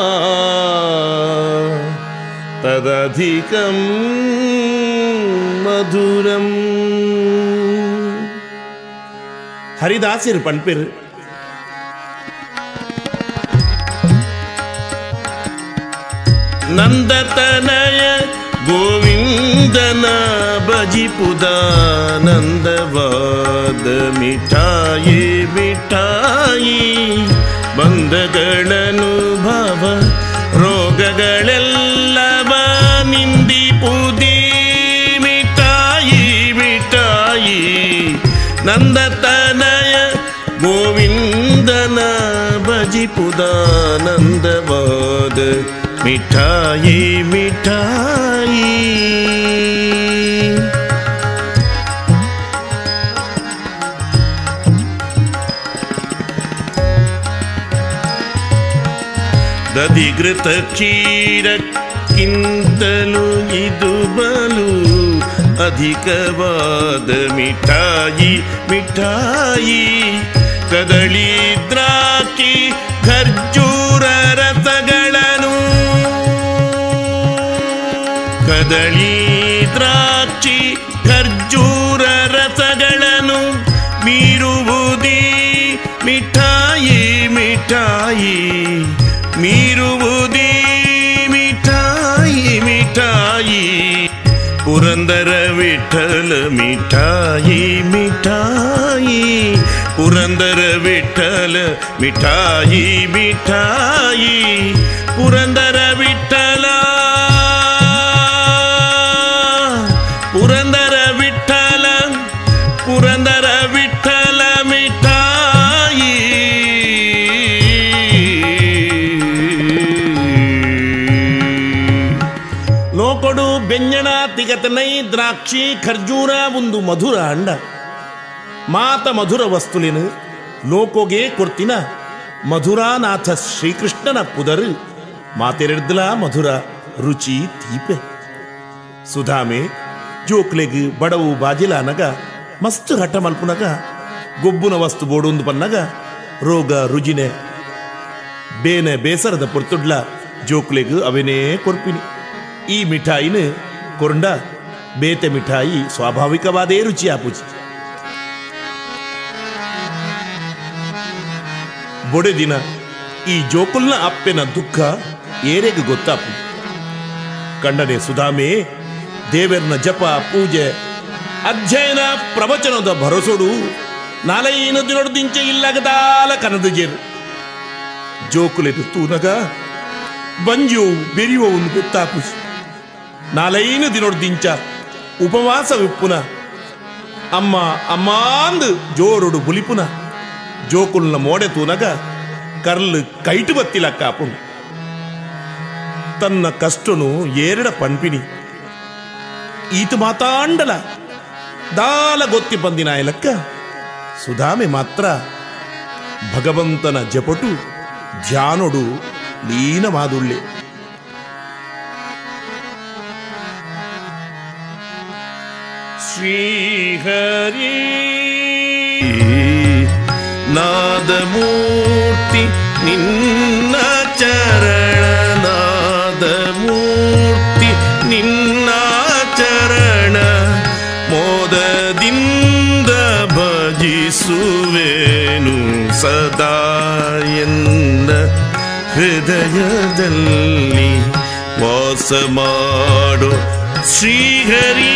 [SPEAKER 19] ತದಧಿಕಂ ಮಧುರಂ ಹರಿದಾಸಿರ್ ಪಣ್ಪಿರ್ ನಂದತನಯ ಗೋವಿಂದನ ಭಜಿಪುದಾನಂದವಾದ ಮಿಠಾಯಿ ಮಿಠಾಯಿ ಬಂಧಗಳನುಭವ ರೋಗಗಳೆಲ್ಲವ ನಿಂದಿಪುದಿ ಮಿಠಾಯಿ ಮಿಠಾಯಿ ನಂದತನಯ ಗೋವಿಂದನ ಭಜಿಪುದಾನಂದವಾದ ಮಿಠಾಯಿ ಮಿಠಾಯಿ ದಧಿಗೃತ ಕ್ಷೀರಕ್ಕಿಂತಲೂ ಇದು ಬಲು ಅಧಿಕವಾದ ಮಿಠಾಯಿ ಮಿಠಾಯಿ ಕದಳಿ ದ್ರಾಕ್ಷಿ ಖರ್ಜೂರ ಕದಳಿ ದ್ರಾಕ್ಷಿ, ಖರ್ಜೂರ ರಸಗಳನ್ನು ಮೀರುವುದೇ ಮಿಠಾಯಿ ಮಿಠಾಯಿ, ಮೀರುವುದೇ ಮಿಠಾಯಿ ಮಿಠಾಯಿ. ಪುರಂದರ ವಿಠಲ ಮಿಠಾಯಿ ಮಿಠಾಯಿ. ಪುರಂದರ ವಿಠಲ ಮಿಠಾಯಿ ಮಿಠಾಯಿ. ಪುರಂದರ ವಿಠಲ ಬೆಂಜಣ ತಿಗತನೈ ದ್ರಾಕ್ಷಿ ಖರ್ಜೂರ ಒಂದು ಮಧುರ ಅಂಡ. ಮಾತ ಮಧುರ ವಸ್ತುಲಿನ ಲೋಕೋಗೆ ಕೊರ್ತಿನ ಮಧುರಾನಾಥ ಶ್ರೀಕೃಷ್ಣನ ಪುದರು ಮಾತೆರೆಡ್ದಲ ಮಧುರ ರುಚಿ ತೀಪೆ. ಸುಧಾಮೆ, ಜೋಕ್ಲೆಗ್ ಬಡವು ಬಾಜಿಲ ನಗ, ಮಸ್ತ್ ಹಠ ಮಲ್ಪುನಗ ಗೊಬ್ಬುನ ವಸ್ತು ಬೋಡೊಂದು ಪನ್ನಗ, ರೋಗ ರುಜಿನೆ. ಬೇನೆ ಬೇಸರದ ಪುರ್ತುಡ್ಲ ಜೋಕ್ಲೆಗ್ ಅವನೇ ಕೊರ್ಪಿನಿ. ಈ ಮಿಠಾಯಿನ ಕೊರಂಡ, ಬೇತೆ ಮಿಠಾಯಿ ಸ್ವಾಭಾವಿಕವಾದೇ ರುಚಿ ಪೂಜೆ. ಬೊಡೆ ದಿನ, ಈ ಜೋಕುಲ್ನ ಅಪ್ಪೆನ ದುಃಖ ಏರೆಗೆ ಗೊತ್ತಾಪು ಕಂಡನೆ ಸುಧಾಮೆ, ದೇವರನ ಜಪ, ಪೂಜೆ, ಅಧ್ಯಯನ, ಪ್ರವಚನದ ಭರಸೋಡು ನಾಳೆಯಿನ ದಿನೊಡ್ದಿಂಚೆ ಇಲ್ಲಗದಾಲ ಕನದಜೇರು ಜೋಕುಲೆದು ತೂನಗ ಬಂಜು ಬೆರಿಯುವವನು ಗೊತ್ತಾಪು ನಾಳೆಯಿನ ದಿನೊಡ್ದಿಂಚ ಉಪವಾಸ ವಿಪ್ಪುನ. ಅಮ್ಮ, ಅಮ್ಮಾಂದು ಜೋರುಡು ಬುಲಿಪುನ ಜೋಕುಲ್ನ ಮೋಡೆ ತೂನಗ ಕರ್ಲ್ ಕೈಟು ಬತ್ತಿಲ ಕಾಪುನು ತನ್ನ ಕಷ್ಟನು ಏರಡ ಪಂಪಿನಿ ಈತು ಮಾತಾಂಡಲ. ದಾಲ ಗೊತ್ತಿ ಬಂದಿನ ಎಲಕ್ಕ ಸುಧಾಮೆ ಮಾತ್ರ ಭಗವಂತನ ಜಪಟು ಧ್ಯಾನೊಡು ಲೀನವಾದುಳ್ಳೆ. ಶ್ರೀಹರಿ ನಾದಮೂರ್ತಿ ನಿನ್ನ ಚರಣ ನಾದಮೂರ್ತಿ ನಿನ್ನ ಚರಣ ಮೋದದಿಂದ ಭಜಿಸುವೆನು ಸದಾ ಎನ್ನ ಹೃದಯದಲ್ಲಿ ವಾಸ ಮಾಡು ಶ್ರೀಹರಿ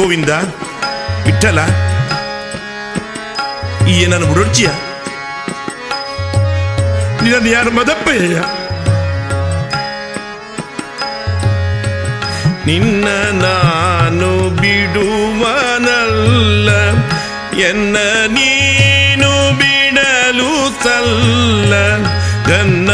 [SPEAKER 19] ಗೋವಿಂದ, ವಿಠಲ ಈ ನನ್ನ ಮುರುಚಿಯ ನಿನ್ನ ಯಾರು ಮದಪ್ಪಯ್ಯ ನಿನ್ನ ನಾನು ಬಿಡುವನಲ್ಲ, ಎನ್ನ ನೀನು ಬಿಡಲು ಸಲ್ಲ ಗನ್ನ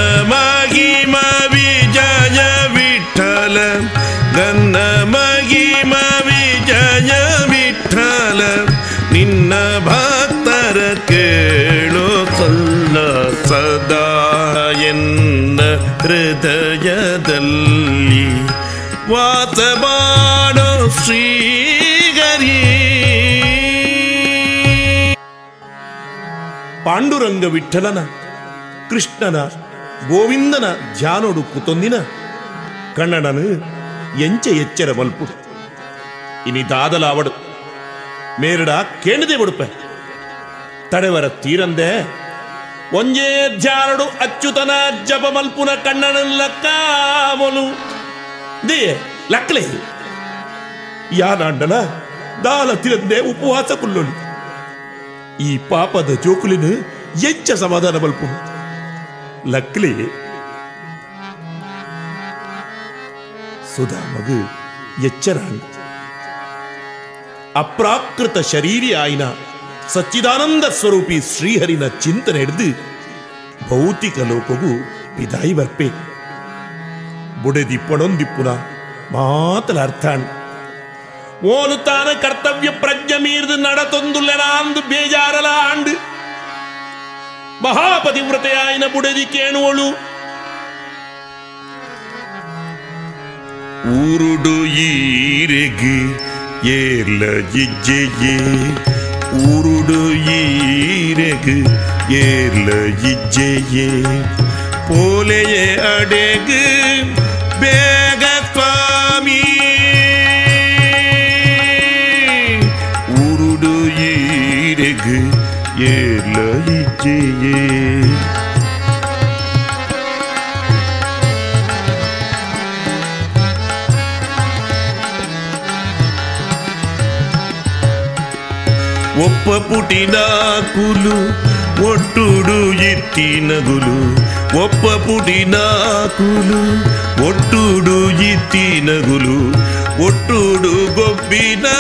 [SPEAKER 19] ಸದಾ ಎನ್ನ ಹೃದಯದಲ್ಲಿ ವಾಸ ಮಾಡೋ ಶ್ರೀಗರಿ ಪಾಂಡುರಂಗ ವಿಠಲನ ಕೃಷ್ಣನ ಗೋವಿಂದನ ಧ್ಯಾನೋಡು ಕುತೊಂದಿನ ಕನ್ನಡನು ಎಂಚ ಎಚ್ಚರ ಮಲ್ಪುಡು ಇನಿದಾದಲ ಅವಡು ಮೇರಡ ಕೇಣದೆ ಬಡುಪೆ ತಡೆವರ ತೀರಂದೆ ಒಂಜೇ ಧ್ಯಾನಡು ಅಚ್ಯುತನ ಜಪ ಮಲ್ಪುನ ಕಣ್ಣನಲ್ಲ ಕಾಮಲು ದೇ ಲಕ್ಕಲೆ ಯಾನಾಂಡಲ ದಾಲ ತಿರಂದೆ ಉಪವಾಸ ಕುಲ್ಲೊಲಿ ಈ ಪಾಪದ ಜೋಕುಲಿನ ಎಂಚ ಸಮಾಧಾನ ಮಲ್ಪು ಲಕ್ಲಿ ಸುಧಾ ಮಗು ಎಚ್ಚರ ಅಪ್ರಾಕೃತ ಶರೀರಿ ಆಯ್ನ ಸಚ್ಚಿದಾನಂದ ಸ್ವರೂಪಿ ಶ್ರೀಹರಿನ ಚಿಂತನೆ ಹಿಡಿದು ಭೌತಿಕ ಲೋಕವು ಬಿದಾಯಿ ಬರ್ಪೆ. ಬುಡೆದಿಪ್ಪಣೊಂದಿಪ್ಪುನ ಮಾತಲ ಅರ್ಥಾಣ್ ಓನು ತಾನ ಕರ್ತವ್ಯ ಪ್ರಜ್ಞ ಮೀರ್ದು ನಡತೊಂದುಲ್ಲೆನಾಂದು ಬೇಜಾರಲ ಆಂಡು. ಮಹಾಪತಿವ್ರತೆಯಾಯಿನ ಬುಡೆದಿ ಕೇಣುವಳು ಊರುಡು ಈರೆಗೆ ಏರ್ಲ ಇಜ್ಜೆಯೇ. ಉರುಡು ಈರೆಗು ಏರ್ಲ ಇಜ್ಜೆಯೇ ಪೋಲೆಯೇ ಅಡೆಗು ಬೇಗ ఒప్ప పుటినాకులు ఒట్టుడు ఇత్తి నగులు ఒప్ప పుటినాకులు ఒట్టుడు ఇత్తి నగులు ఒట్టుడు గొబ్బినా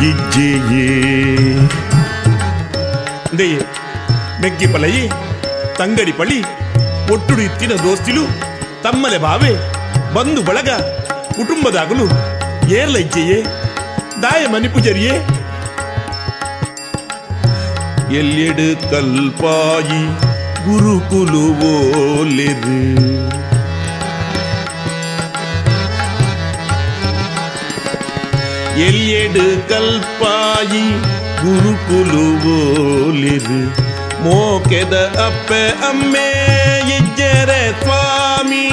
[SPEAKER 19] ಏಲ ಇಜ್ಜೆಯೇ ದೆಯ್ಯೆ ಮೆಗ್ಗಿ ಪಲಯಿ ತಂಗಡಿ ಪಳಿ ಒಟ್ಟುಡು ಇತ್ತಿನ ದೋಸ್ತಿಲು ತಮ್ಮಲೆ ಬಾವೆ ಬಂಧು ಬಳಗ ಕುಟುಂಬದಾಗಲು ಏರ್ಲ ಇಜ್ಜೆಯೇ ದಾಯ ಮನಿಪುಜರಿಯೇ ಎಲ್ಲೆಡು ಕಲ್ಪಾಯಿ ಗುರುಕುಲು ಓಲೆರು ಎಲ್ಲೆಡು ಕಲ್ಪಾಯಿ ಗುರುಕುಲು ಓಲೆರು ಮೋಕೆದ ಅಪ್ಪೆ ಅಮ್ಮೆ ಇಜ್ಜರೆ ಸ್ವಾಮಿ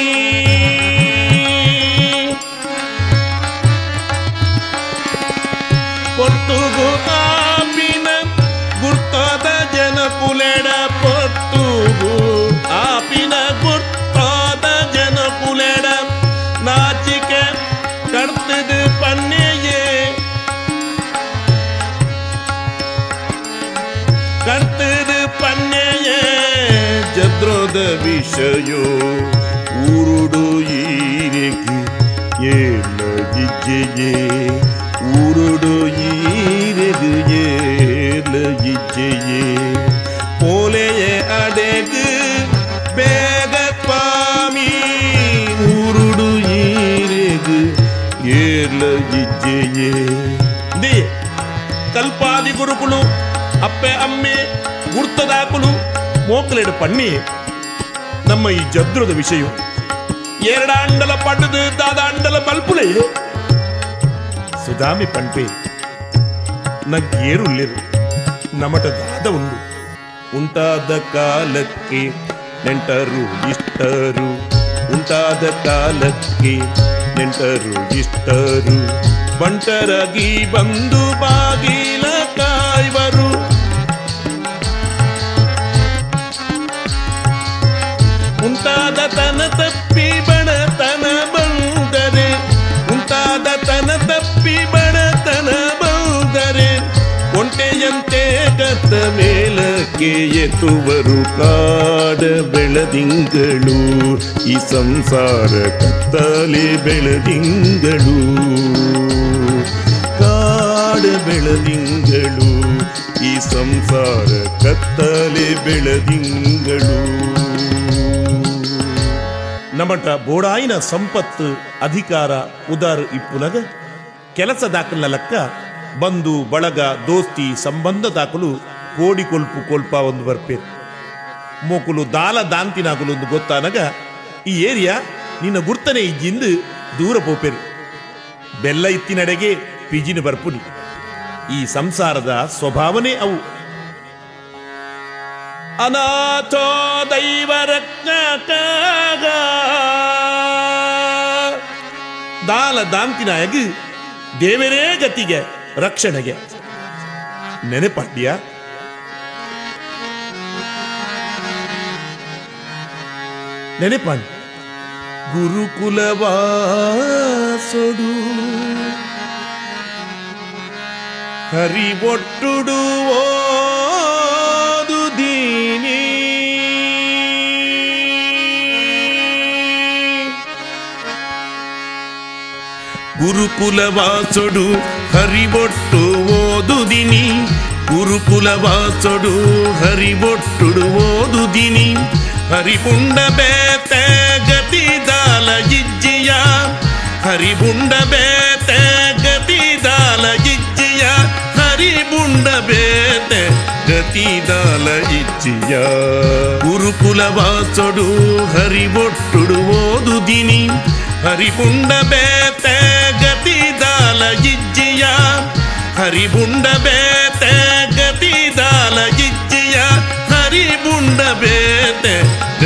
[SPEAKER 19] ವಿಷಯೋ ಊರುಡು ಈರೆಗೆ ಏಲ ಇಜ್ಜೆಯೇ ಊರುಡು ಈರೆದು ಏಲ ಇಜ್ಜೆಯೇ ಪೋಲೆಯ ಅಡೆಗು ಬೇಗ ಸ್ವಾಮಿ ಊರುಡು ಈರೆಗು ಏಲ ಇಜ್ಜೆಯೇ ದೇ ಕಲ್ಪಾದಿ ಗುರುಕುಲು ಅಪ್ಪೆ ಅಮ್ಮೆ ಗುರ್ತದಾಕುಲು ಮೋಕಲೆಡು ಪಣ್ಣಿ ನಮ್ಮ ಈ ಜದ್ರದ ವಿಷಯ. ಎರಡ ಅಂಡಲ ಪಡ್ಡದು ದಾದ ಅಂಡಲ ಬಲ್ಪುಲೆಯೇ ಸುಧಾಮಿ ಪಂಪೆ, ನಗ್ಗೇರುಳ್ಳಿರು. ನಮಟ ದಾದ ಉಂಡು. ಉಂಟಾದ ಕಾಲಕ್ಕೆ ನೆಂಟರು ಇಷ್ಟರು. ಉಂಟಾದ ಕಾಲಕ್ಕೆ ನೆಂಟರು ಇಷ್ಟರು. ಬಂಟರಾಗಿ ಬಂದು ಬಾಗಿಲ ಮೇಲಕ್ಕೆ ಎತ್ತುವರು ಕಾಡ ಬೆಳದಿಂಗಳು, ಈ ಸಂಸಾರ ಕತ್ತಲೆ ಬೆಳದಿಂಗಳು. ಕಾಡ ಬೆಳದಿಂಗಳು, ಈ ಸಂಸಾರ ಕತ್ತಲೆ ಬೆಳದಿಂಗಳು. ನಮಟ ಬೋಡಾಯಿನ ಸಂಪತ್ತು ಅಧಿಕಾರ ಉದಾರ ಇಪ್ಪುನಗ, ಕೆಲಸ ದಾಖಲ ಲೆಕ್ಕ ಬಂಧು, ಬಳಗ, ದೋಸ್ತಿ, ಸಂಬಂಧ ದಾಖಲು ಕೋಡಿ ಕೊಲ್ಪು ಕೊಲ್ಪ ಒಂದು ಬರ್ಪೇರು ಮೋಕುಲು ದಾಲ ದಾಂತಿನಾಗುಲು ಒಂದು ಗೊತ್ತಾನಗ, ಈ ಏರಿಯಾ ನಿನ್ನ ಗುರ್ತನೆ ಇಜ್ಜಿಂದು ದೂರ ಪೋಪೇರು. ಬೆಲ್ಲ ಇತ್ತಿನಡೆಗೆ ಪಿಜಿನ ಬರ್ಪುನಿ. ಈ ಸಂಸಾರದ ಸ್ವಭಾವನೇ ಅವು. ಅನಾಥೋ ದೈವ ರಕ್ಷಕ ದಾಲ ದಾಂತಿನಾಯಗ ದೇವರೇ ಗತಿಗೆ, ರಕ್ಷಣೆಗೆ. ನೆನಪಾಡ್ಯ? ನೆನಪಾಣ್ ಗುರುಕುಲವಾಸೊಡು ಹರಿ ಒಟ್ಟುಡು ಓದು ದೀನಿ ಗುರುಕುಲವಾಸೊಡು ಹರಿಬೊಟ್ಟು ಓದುದಿನಿ ಗುರುಕುಲವಾಸೊಡು ಹರಿಬೊಟ್ಟುಡು ಓದುದಿನಿ ಹರಿಪುಂಡ ಬೇತ ಗತಿದಾಲ ಇಜ್ಜಿಯ ಹರಿಬುಂಡ ಬೇತ ಗತಿದಾಲ ಇಜ್ಜಿಯ ಹರಿಬುಂಡ ಬೇತ ಗತಿದಾಲ ಇಜ್ಜಿಯ ಗುರುಕುಲವಾಸೊಡು ಹರಿಬೊಟ್ಟುಡು ಓದುದಿನಿ ಹರಿಬುಂಡ ಬೇತೆ ಗತಿದಾಲ ಇಜ್ಜಿಯ ಹರಿಬುಂಡ ಬೇತೆ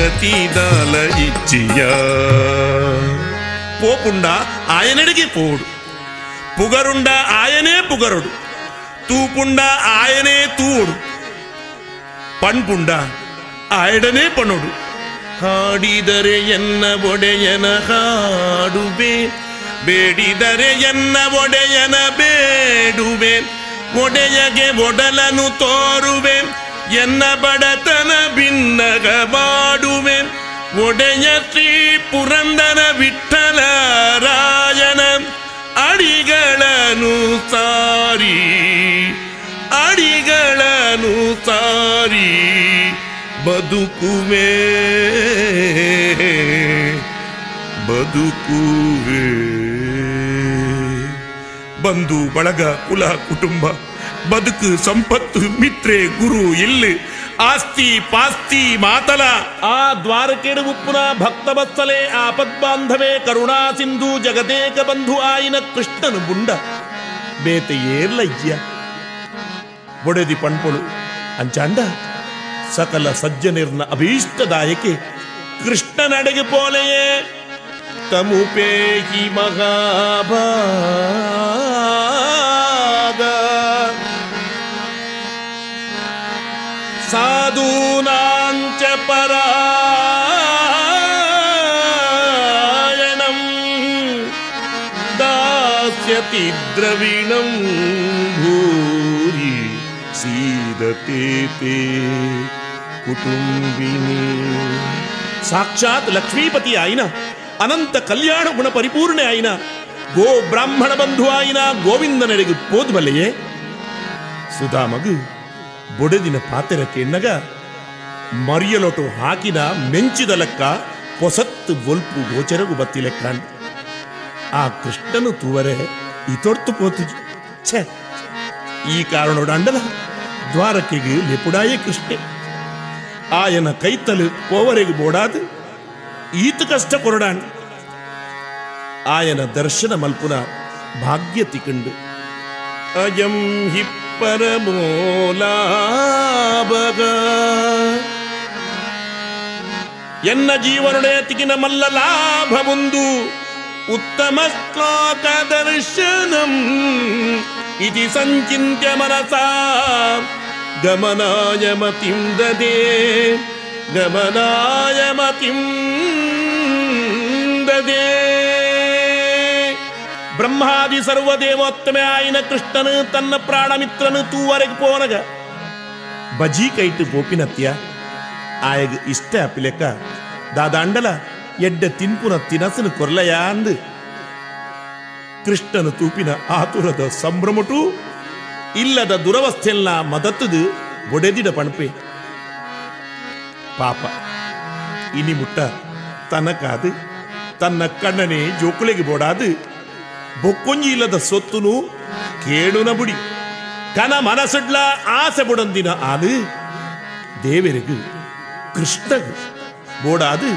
[SPEAKER 19] గతిదాల ఇచ్చియ పోపుండా ఆయనడికి పోడు పుగరుండ ఆయనే పుగరుడు తూపుండ ఆయనే తూడు ಪಣ್ಪುಂಡ ಆಯಡನೇ ಪಣುಡು ಹಾಡಿದರೆ ಎನ್ನ ಒಡೆಯನ ಹಾಡುವೆ ಬೇಡಿದರೆ ಎನ್ನ ಒಡೆಯನ ಬೇಡುವೆ ಒಡೆಯಗೆ ಒಡಲನು ತೋರುವೆ ಎನ್ನ ಬಡತನ ಭಿನ್ನಗ ಮಾಡುವೆ ಒಡೆಯ ಶ್ರೀ ಪುರಂದರ ವಿಠಲ ರಾಯನ ಅಡಿಗಳನು ಸಾರಿ ಅಡಿಗಳನು ಸಾರಿ ಬದುಕುವೆ ಬದುಕುವೆ ಬಂಧು ಬಳಗ ಕುಲ ಕುಟುಂಬ ಬದುಕು ಸಂಪತ್ತು ಮಿತ್ರೆ ಗುರು ಇಲ್ಲಿ. ಆಸ್ತಿ ಪಾಸ್ತಿ ಮಾತಲ. ಆ ದ್ವಾರಕೆಡು ಉಪ್ಪುನ ಭಕ್ತ ಬತ್ಸಲೆ ಪದ್ಬಾಂಧವೇ ಕರುಣಾ ಸಿಂಧು ಜಗದೇಕ ಬಂಧು ಆಯಿನ ಕೃಷ್ಣನು ಬುಂಡ ಬೇತೆ ಏರ್ಲಯ್ಯ. ಬೊಡೆದಿ ಪಣ್ಪೊಳು, ಅಂಚಾಂಡ. ಸಕಲ ಸಜ್ಜನಿರ್ನ ಅಭೀಷ್ಟದಾಯಕೆ ಕೃಷ್ಣನಡೆಗೆ ಪೋಲೆಯೇ. ತಮುಪೇಹಿ సాధూనాం చ పరాయణం దాస్యతి ద్రవిణం భూరి సీదతే తే కుటుంబిని సాక్షాత్ లక్ష్మీపతి ఆయన అనంత కళ్యాణ గుణ పరిపూర్ణే ఆయన ಗೋ ಬ್ರಾಹ್ಮಣ ಬಂಧು ಆಯಿನ ಗೋವಿಂದನರಿಗೆ ಪೋದ್ಬಲೆಯೇ ಸುಧಾಮಗು ಬೊಡೆದಿನ ಪಾತೆರಕ್ಕೆ ಎನ್ನಗ ಮರಿಯಲೊಟು ಹಾಕಿನ ಮೆಂಚಿದ ಲೆಕ್ಕ ಪೊಸತ್ತು ಒಲ್ಪು ಗೋಚರಗು ಬತ್ತಿ ಆ ಕೃಷ್ಣನು ತೂವರೆ ಇತೊರ್ತು ಪೋತು. ಛೆ, ಈ ಕಾರಣೋಡ ಅಂಡಲ ದ್ವಾರಕೆಗೆ ಲೆಪುಡಾಯೇ ಕೃಷ್ಣೆ. ಆಯನ ಕೈತಲು ಕೋವರೆಗೆ ಬೋಡಾದು, ಈತ ಕಷ್ಟ ಕೊರಡಾಣ್ ಆಯನ ದರ್ಶನ ಮಲ್ಪುನ ಭಾಗ್ಯ ತಿಕಂಡು ಅಯಂ ಹಿ ಪರಮೋಲಾಭಗ ಎನ್ನ ಜೀವನೊಡೆ ತಿಗಿನ ಮಲ್ಲ ಲಾಭ ಮುಂದು ಉತ್ತಮ ಶ್ಲೋಕ ದರ್ಶನಂ ಇತಿ ಸಂಚಿತ್ಯ ಮನಸಾ ಗಮನಾಯ ಮತಿಂ ದದೆ ಗಮನಾಯ ಮತಿಂ ದದೆ ಬ್ರಹ್ಮಾದಿ ಸರ್ವದೇವೋತ್ತಮ ಆಯಿನ ಕೃಷ್ಣನು, ತನ್ನ ಪ್ರಾಣ ಮಿತ್ರನು ತೂವರೆಗೆ ಪೋನಗ. ಬಜಿ ಕೈಟು ಪೋಪಿನತ್ಯ ಆಯಗ ಇಷ್ಟ ಅಪಿಲೆಕ್ಕ ದಾದಾಂಡಲ ಎಡ್ಡ ತಿನ್ಪುನ ತಿನಸನು ಕೊರ್ಲಯ ಅಂದು. ಕೃಷ್ಣನು ತೂಪಿನ ಆತುರದ ಸಂಭ್ರಮಟು, ಇಲ್ಲದ ದುರವಸ್ಥೆಲ್ಲ ಮದತ್ತದು ಒಡೆದಿಡ ಪಣಪೆ. ಪಾಪ ಇನಿ ಮುಟ್ಟ ತನಕಾದು, ತನ್ನ ಕಣ್ಣನೆ ಜೋಕುಲೆಗೆ ಬೋಡಾದು. ಬೊಕ್ಕೊಂಜಿ ಇಲ್ಲದ ಸೊತ್ತುನು ಕೇಳುನ ಬುಡಿ ಕನ ಮನಸುಡ್ಲ ಆಸೆ ಬುಡಂದಿನ ಆದು ದೇವರಿಗು, ಕೃಷ್ಣಗು, ಬೋಡಾದು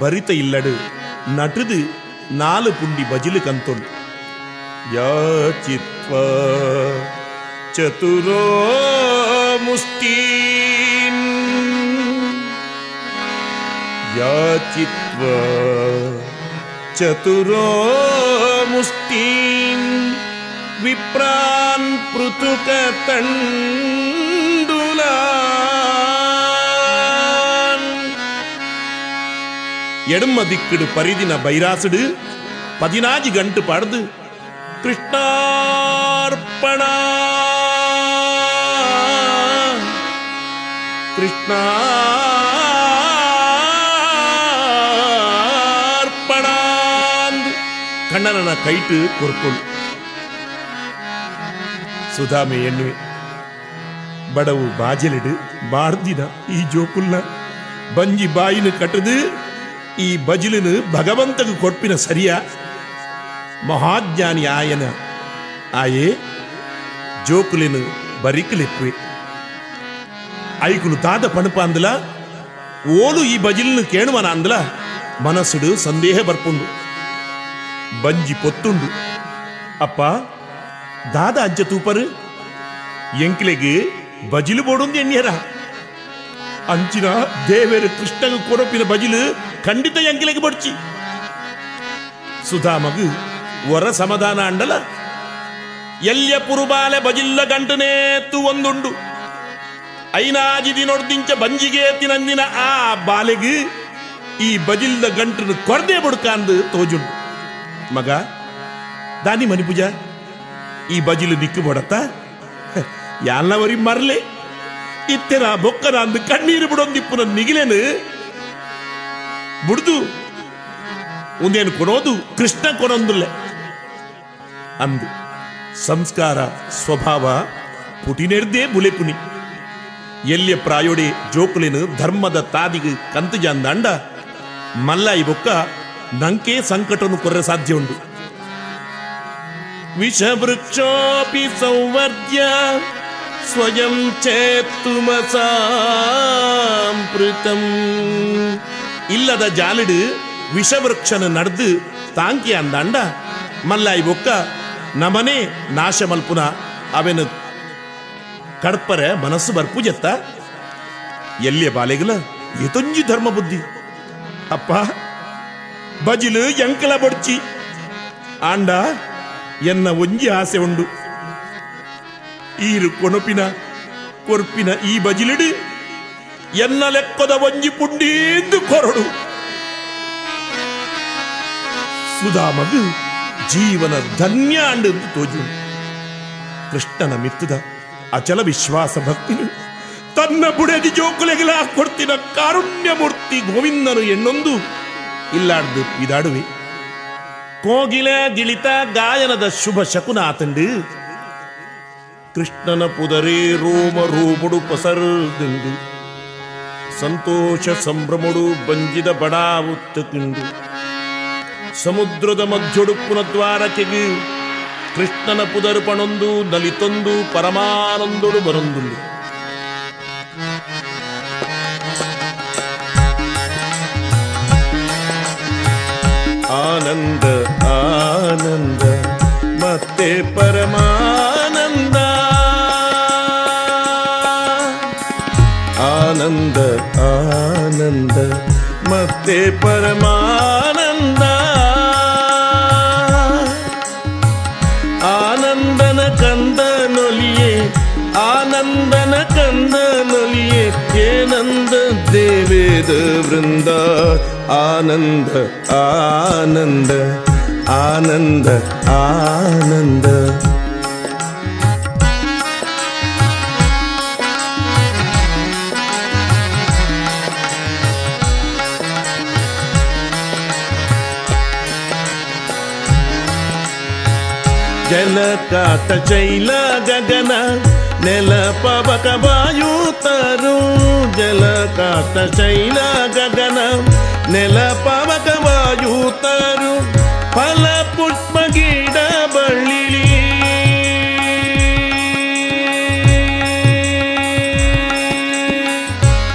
[SPEAKER 19] ಬರಿತ ಇಲ್ಲಡು, ನಟದು ನಾಲು ಪುಂಡಿ ಬಜಿಲು ಕಂತೊಂಡು. ಯಾಚಿತ್ವ ಚತುರೋ ಮುಷ್ಟೀನ್ ಯಾಚಿತ್ವ ಚತುರೋ ಮುಷ್ಟೀನ್ ವಿಪ್ರಾನ್ ಪೃಥುಕ ತಂಡುಲಾನ್ ಎಡಮ ದಿಕ್ಕಡು ಪರಿದಿನ ಬೈರಾಸುಡು ಪದಿನಾಜಿ ಗಂಟು ಪಡೆದು ಕೃಷ್ಣಾರ್ಪಣ ಕೃಷ್ಣಾರ್ಪಣ കൈട്ട് കൊർക്കും ಸುಧಾಮೆಯನ್ನು ಬಡವು ಬಾಜಲಿಡು ಬಾಡ್ದಿನ ಈ ಜೋಕುಲ್ನ. ಬಂಜಿ ಬಾಯಿನ ಕಟ್ಟದು, ಈ ಬಜಿಲಿನ ಭಗವಂತಗ ಕೊಟ್ಟಿನ ಸರಿಯ. ಮಹಾಜ್ಞಾನಿ ಆಯನ. ಆಯೇ, ಜೋಕುಲಿನ ಬರಿಕಲಿಪ್ಪೆ ಐಕುಲು ತಾದ ಪಣಪ ಅಂದಲ, ಓಲು ಈ ಬಜಿಲಿನ ಕೇಳುವನ ಅಂದಲ. ಮನಸ್ಸುಡು ಸಂದೇಹ ಬರ್ಪುಂಡು. ಬಂಜಿ ಪೊತ್ತುಂಡು. ಅಪ್ಪ, ದಾದ ಅಜ್ಜ ತೂಪರ್, ಎಂಕ್ಲೆಗೆ ಬಜಿಲು ಬೋಡೊಂದು ಎಣ್ಣ್ಯರ ಅಂಚಿನ ದೇವೇರು ಕೃಷ್ಣಗ ಕೊರಪಿನ ಬಜಿಲು ಖಂಡಿತ ಎಂಕ್ಲೆಗೆ ಬಡ್ಚಿ. ಸುಧಾಮಗು ವರ ಸಮಾಧಾನ ಅಂಡಲ. ಎಲ್ಯ ಪುರುಬಾಲೆ ಬಜಿಲ್ಲ ಗಂಟನೇತ್ತು ಒಂದುಂಡು. ಐನಾಜಿದಿ ನೋಡ್ದಿಂಚ ಬಂಜಿಗೆ ತಿನಂದಿನ ಆ ಬಾಲೆಗೆ ಈ ಬಜಿಲ್ಲ ಗಂಟನ್ನು ಕೊರದೆ ಬುಡ್ಕಾಂದು ತೋಜುಂಡು. ಮಗ, ದಾನಿ ಮನಿ ಈ ಬಜಿಲು ನಿಕ್ಕು ಬಡತ್ತ? ಯಾಲ್ನವರಿ ಮರ್ಲೆ? ಇತ್ತೆರ ಬೊಕ್ಕನ ಅಂದು ಕಣ್ಣೀರು ಬಿಡೊಂದಿಪ್ಪುನ ನಿಗಿಲೇನು? ಬುಡ್ದು, ಒಂದೇನು ಕೊನೋದು ಕೃಷ್ಣ ಕೊನೊಂದುಲ್ಲೆ ಅಂದು ಸಂಸ್ಕಾರ, ಸ್ವಭಾವ, ಪುಟಿನೆಡ್ದೇ ಬುಲೆಪುನಿ ಎಲ್ಲಿಯ ಪ್ರಾಯೋಡೆ ಜೋಕುಲೆನು ಧರ್ಮದ ತಾದಿಗೆ ಕಂತುಜಾಂದ ಅಂಡ. ಮಲ್ಲಾಯಿ ಬೊಕ್ಕ ನಂಕೆ ಸಂಕಟನು ಕೊರ್ರೆ ಸಾಧ್ಯ ಉಂಡು ವಿಷವೃಕ್ಷೋಪಿ ಸೌವರ್ಧ್ಯ ಸ್ವಯಂ ಚೇತುಮಸಾಂಪೃತಂ. ಇಲ್ಲದ ಜಾಲಿಡು ವಿಷವೃಕ್ಷನ ನಡೆದು ತಾಂಕಿ ಅಂದಾಂಡ, ಮಲ್ಲಾಯಿ ಬೊಕ್ಕ, ನಮನೆ ನಾಶ ಮಲ್ಪುನ ಅವೆನು ಕಡ್ಪರೆ ಮನಸ್ಸು ಬರ್ಪುಜತ್ತ ಎಲ್ಲಿಯ ಬಾಲೆಗಲ, ಎತೊಂಜಿ ಧರ್ಮ ಬುದ್ಧಿ ಅಪ್ಪ ಬಜಿಲು ಎಂಕಲ ಬಡ್ಚಿ. ಆಂಡ, ಎನ್ನ ಒಂಜಿ ಆಸೆ ಉಂಡು. ಈರು ಕೊನಪಿನ, ಕೊರ್ಪಿನ ಈ ಬಜಿಲಿಡು. ಎನ್ನ ಲೆಕ್ಕದ ಒಂಜಿ ಪುಂಡೀಂದು ಕೊರಡು. ಸುಧಾಮಗು ಜೀವನ ಧನ್ಯ ಅಂಡು ತೋಜು. ಕೃಷ್ಣನ ಮಿತ್ತದ ಅಚಲ ವಿಶ್ವಾಸ ಭಕ್ತಿನು. ತನ್ನ ಬುಡದಿ ಜೋಕುಲೆಗಳ ಕೊಡ್ತಿನ ಕಾರುಣ್ಯ ಮೂರ್ತಿ ಗೋವಿಂದನು ಎನ್ನೊಂದು. ಇಲ್ಲಾಡ್ದು ಇದಾಡುವೆ. ಕೋಗಿಲ ಗಿಳಿತ ಗಾಯನದ ಶುಭ ಶಕುನ ಆತಂಡು ಕೃಷ್ಣನ ಪುದರೇ ರೋಮ ರೂಪುಡು ಪಸರ್ದಿಂಡು ಸಂತೋಷ ಸಂಭ್ರಮಡು ಬಂಜಿದ ಬಡಾವುತ್ತ ತಿಂಡು ಸಮುದ್ರದ ಮಧ್ಯೊಡು ಪುನದ್ವಾರಕೆಗೆ ಕೃಷ್ಣನ ಪುದರು ಪಣೊಂದು ನಲಿತೊಂದು ಪರಮಾನಂದೊಡು ಬರೊಂದುಂಡು. ಆನಂದ ಆನಂದ ಮತ್ತೆ ಪರಮಾನಂದ ಆನಂದ ಆನಂದ ಮತ್ತೆ ಪರಮಾನಂದ ಆನಂದನ ಕಂದನೊಲಿಯೇ ಆನಂದನ ಕಂದನೊಲಿಯೇ ಏನಂದ ದೇವೇದ ವೃಂದ ஆனந்த ஆனந்த ஆனந்த ஆனந்த. జల కాత చైల జగన నెల పవక వాయు ಜಲಕಾತ ಶೈಲ ಗಗನ ನೆಲ ಪವಕ ವಾಯು ತರು ಫಲ ಪುಷ್ಪ ಗಿಡ ಬಳ್ಳಿಲಿ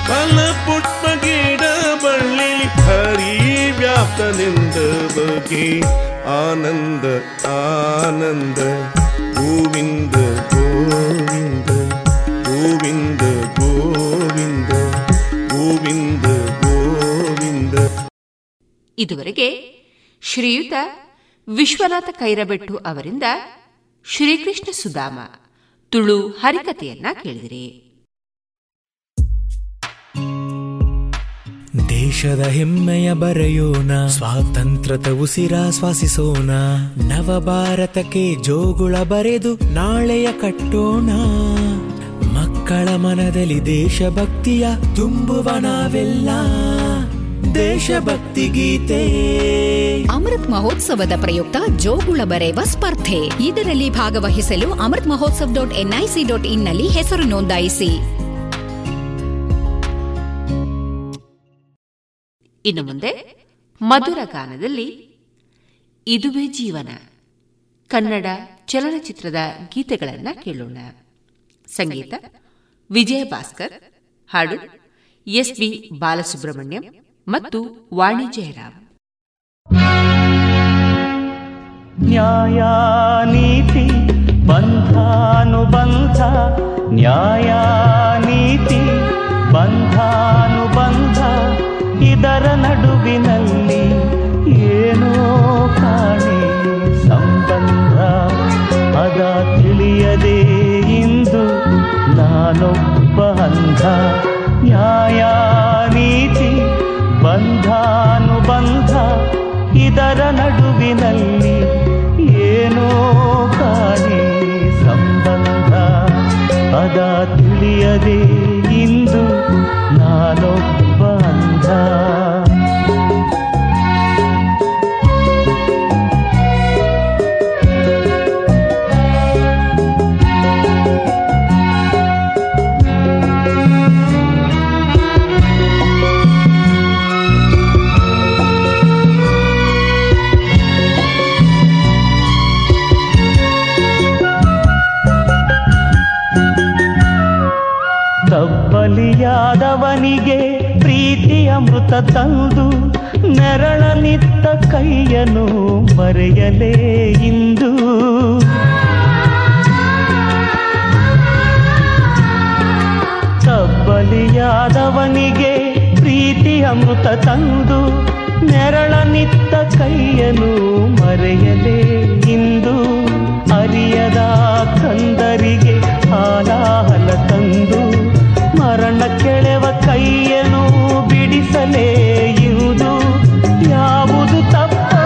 [SPEAKER 19] ಫಲ ಪುಷ್ಪ ಗಿಡ ಬಳ್ಳಿಲಿ ಹರಿ ವ್ಯಾಪ್ತನಿಂದ ಬಗೆ ಆನಂದ ಆನಂದ ಗೋವಿಂದ ಗೋವಿಂದ ಗೋವಿಂದ
[SPEAKER 10] ಇದುವರೆಗೆ ಶ್ರೀಯುತ ವಿಶ್ವನಾಥ ಕೈರಬೆಟ್ಟು ಅವರಿಂದ ಶ್ರೀಕೃಷ್ಣ ಸುಧಾಮ ತುಳು ಹರಿಕತೆಯನ್ನ ಕೇಳಿದಿರಿ.
[SPEAKER 15] ದೇಶದ ಹೆಮ್ಮೆಯ ಬರೆಯೋಣ, ಸ್ವಾತಂತ್ರ್ಯದ ಉಸಿರಾಶ್ವಾಸಿಸೋಣ ನವ ಭಾರತಕ್ಕೆ ಜೋಗುಳ ಬರೆದು ನಾಳೆಯ ಕಟ್ಟೋಣ. ಮಕ್ಕಳ ಮನದಲ್ಲಿ ದೇಶಭಕ್ತಿಯ ತುಂಬುವ ನಾವೆಲ್ಲ. ದೇಶಭಕ್ತಿ ಗೀತೆ
[SPEAKER 16] ಅಮೃತ್ ಮಹೋತ್ಸವದ ಪ್ರಯುಕ್ತ ಜೋಗುಳ ಬರೆಯುವ ಸ್ಪರ್ಧೆ. ಇದರಲ್ಲಿ ಭಾಗವಹಿಸಲು Amrit Mahotsav dot NIC dot ಇನ್ನಲ್ಲಿ ಹೆಸರು ನೋಂದಾಯಿಸಿ.
[SPEAKER 10] ಇನ್ನು ಮುಂದೆ ಮಧುರ ಗಾನದಲ್ಲಿ ಇದುವೇ ಜೀವನ. ಕನ್ನಡ ಚಲನಚಿತ್ರದ ಗೀತೆಗಳನ್ನ ಕೇಳೋಣ. ಸಂಗೀತ ವಿಜಯ ಭಾಸ್ಕರ್ ಹಾಡು ಎಸ್ ಬಿ ಬಾಲಸುಬ್ರಹ್ಮಣ್ಯಂ ಮತ್ತು ವಾಣಿ ಜಯರಾಮ್
[SPEAKER 9] ನ್ಯಾಯ ನೀತಿ ಬಂಧಾನುಬಂಧ ನ್ಯಾಯ ನೀತಿ ಬಂಧಾನುಬಂಧ, ಇದರ ನಡುವಿನಲ್ಲಿ ಏನೋ ಕಾಣೆ ಸಂಬಂಧ, ಅದ ತಿಳಿಯದೇ ಇಂದು ನಾನೊಬ್ಬ ಅಮೃತ ತಂದು ನೆರಳನಿತ್ತ ಕೈಯನು ಮರೆಯಲೇ ಇಂದು. ತಬ್ಬಲಿಯಾದವನಿಗೆ ಪ್ರೀತಿ ಅಮೃತ ತಂದು ನೆರಳನಿತ್ತ ಕೈಯನು ಮರೆಯಲೇ ಇಂದು. ಅರಿಯದ ಕಂದರಿಗೆ ಹಾಲಾಹಲ ತಂದು ಮರಣ ಕೆಳವ ಕೈಯನು ಬಿಡಿಸಲೇ ಇರುವುದು ಯಾವುದು ತಪ್ಪೋ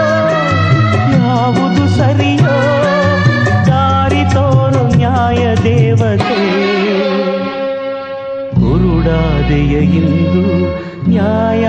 [SPEAKER 9] ಯಾವುದು ಸರಿಯೋ ದಾರಿ ತೋರು ನ್ಯಾಯ ದೇವತೆ ಕುರುಡಾದೆಯ ಇಂದು ನ್ಯಾಯ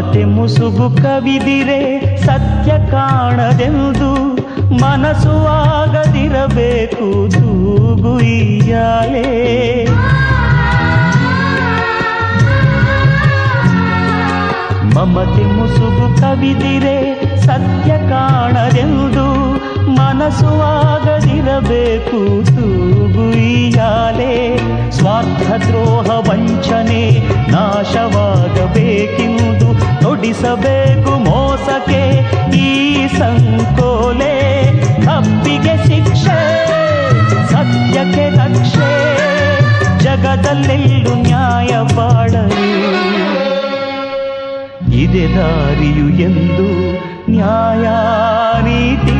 [SPEAKER 9] ಮಮತೆ ಮುಸುಗು ಕವಿದಿರೆ, ಸತ್ಯ ಕಾಣದೆಂದು ಮನಸ್ಸು ಆಗದಿರಬೇಕು ತೂಗುಯ್ಯಾಲೆ ಮಮತೆ ಮುಸುಗು ಕವಿದಿರೆ, ಸತ್ಯ ಕಾಣದೆಂದು ಮನಸ್ಸು ಆಗದಿರಬೇಕು ತೂಗುಯ್ಯಾಲೆ ಸ್ವಾರ್ಥ ದ್ರೋಹ ವಂಚನೆ ನಾಶವಾಗಬೇಕೆಂದು ನುಡಿಸಬೇಕು ಮೋಸಕ್ಕೆ ಈ ಸಂಕೋಲೆ. ತಪ್ಪಿಗೆ ಶಿಕ್ಷೆ, ಸತ್ಯಕ್ಕೆ ರಕ್ಷೆ. ಜಗದಲ್ಲೆಲ್ಲೂ ನ್ಯಾಯ ಬಾಳಲು. ಇದೆ ದಾರಿಯು ಎಂದು ನ್ಯಾಯ ನೀತಿ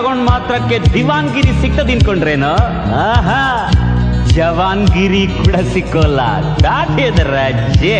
[SPEAKER 9] ತಗೊಂಡ್ ಮಾತ್ರಕ್ಕೆ ದಿವಾನ್ಗಿರಿ ಸಿಕ್ತದ ಇನ್ಕೊಂಡ್ರೇನು ಆಹಾ ಜವಾನ್ಗಿರಿ ಕೂಡ ಸಿಕ್ಕೋಲ್ಲ. ದಾಟ್ಯದ ರಜ್ಜೆ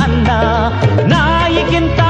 [SPEAKER 9] ಹಂಗಿನ ಅನ್ನ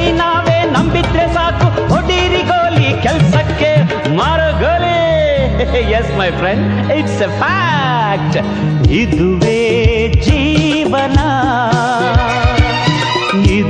[SPEAKER 9] ಕೈ ನಾವೇ ನಂಬಿದ್ರೆ ಸಾಕು. ಹೊಡೀರಿ ಗೋಲಿ, ಕೆಲ್ಸಕ್ಕೆ ಮಾರಗೋಲಿ. Yes my friend it's a fact ಇದುವೇ ಜೀವನ. ಇದುವೇ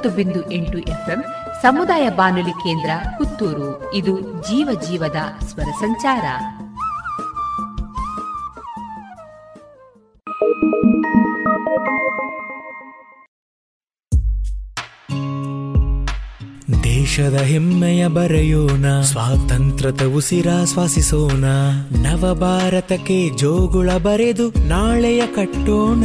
[SPEAKER 10] ತೊಂಬತ್ತು ಬಿಂದು ಎಂಟು ಎಫ್ಎಂ ಸಮುದಾಯ ಬಾನುಲಿ ಕೇಂದ್ರ ಪುತ್ತೂರು. ಇದು ಜೀವ ಜೀವದ ಸ್ವರ ಸಂಚಾರ.
[SPEAKER 20] ದೇಶದ ಹೆಮ್ಮೆಯ ಬರೆಯೋಣ, ಸ್ವಾತಂತ್ರ್ಯದ ಉಸಿರಾಶ್ವಾಸಿಸೋಣ ನವ ಭಾರತಕ್ಕೆ ಜೋಗುಳ ಬರೆದು ನಾಳೆಯ ಕಟ್ಟೋಣ.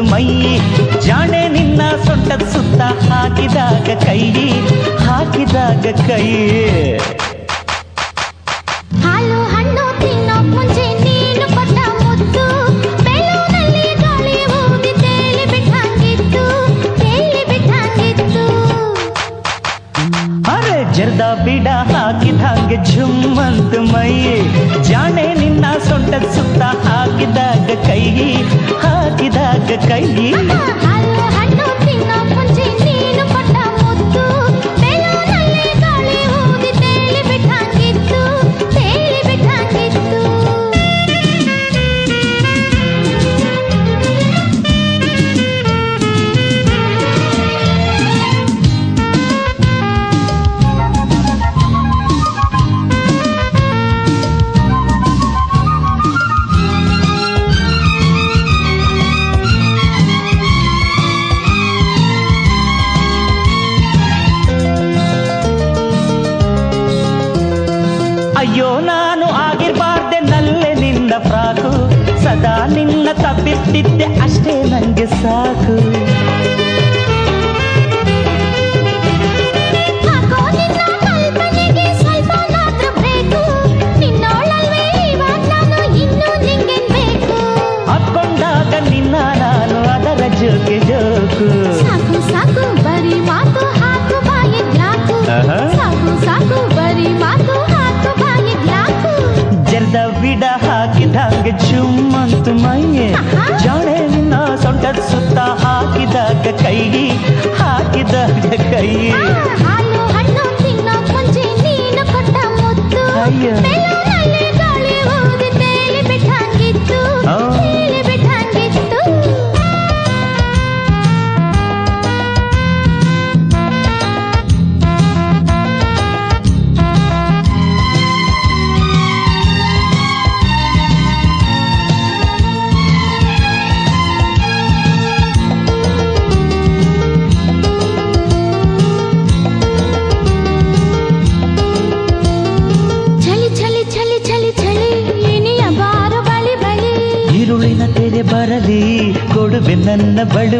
[SPEAKER 9] ಸುತ್ತು ಮೈ ಜಾಣೆ ನಿನ್ನ
[SPEAKER 21] ಸೊಂಟದ ಸುತ್ತ ಹಾಕಿದಾಗ ಕೈ ಹಾಕಿದಾಗ ಕೈ ನನ್ನ ಬಡು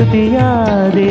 [SPEAKER 21] ಶ್ರುತಿಯಾದೆ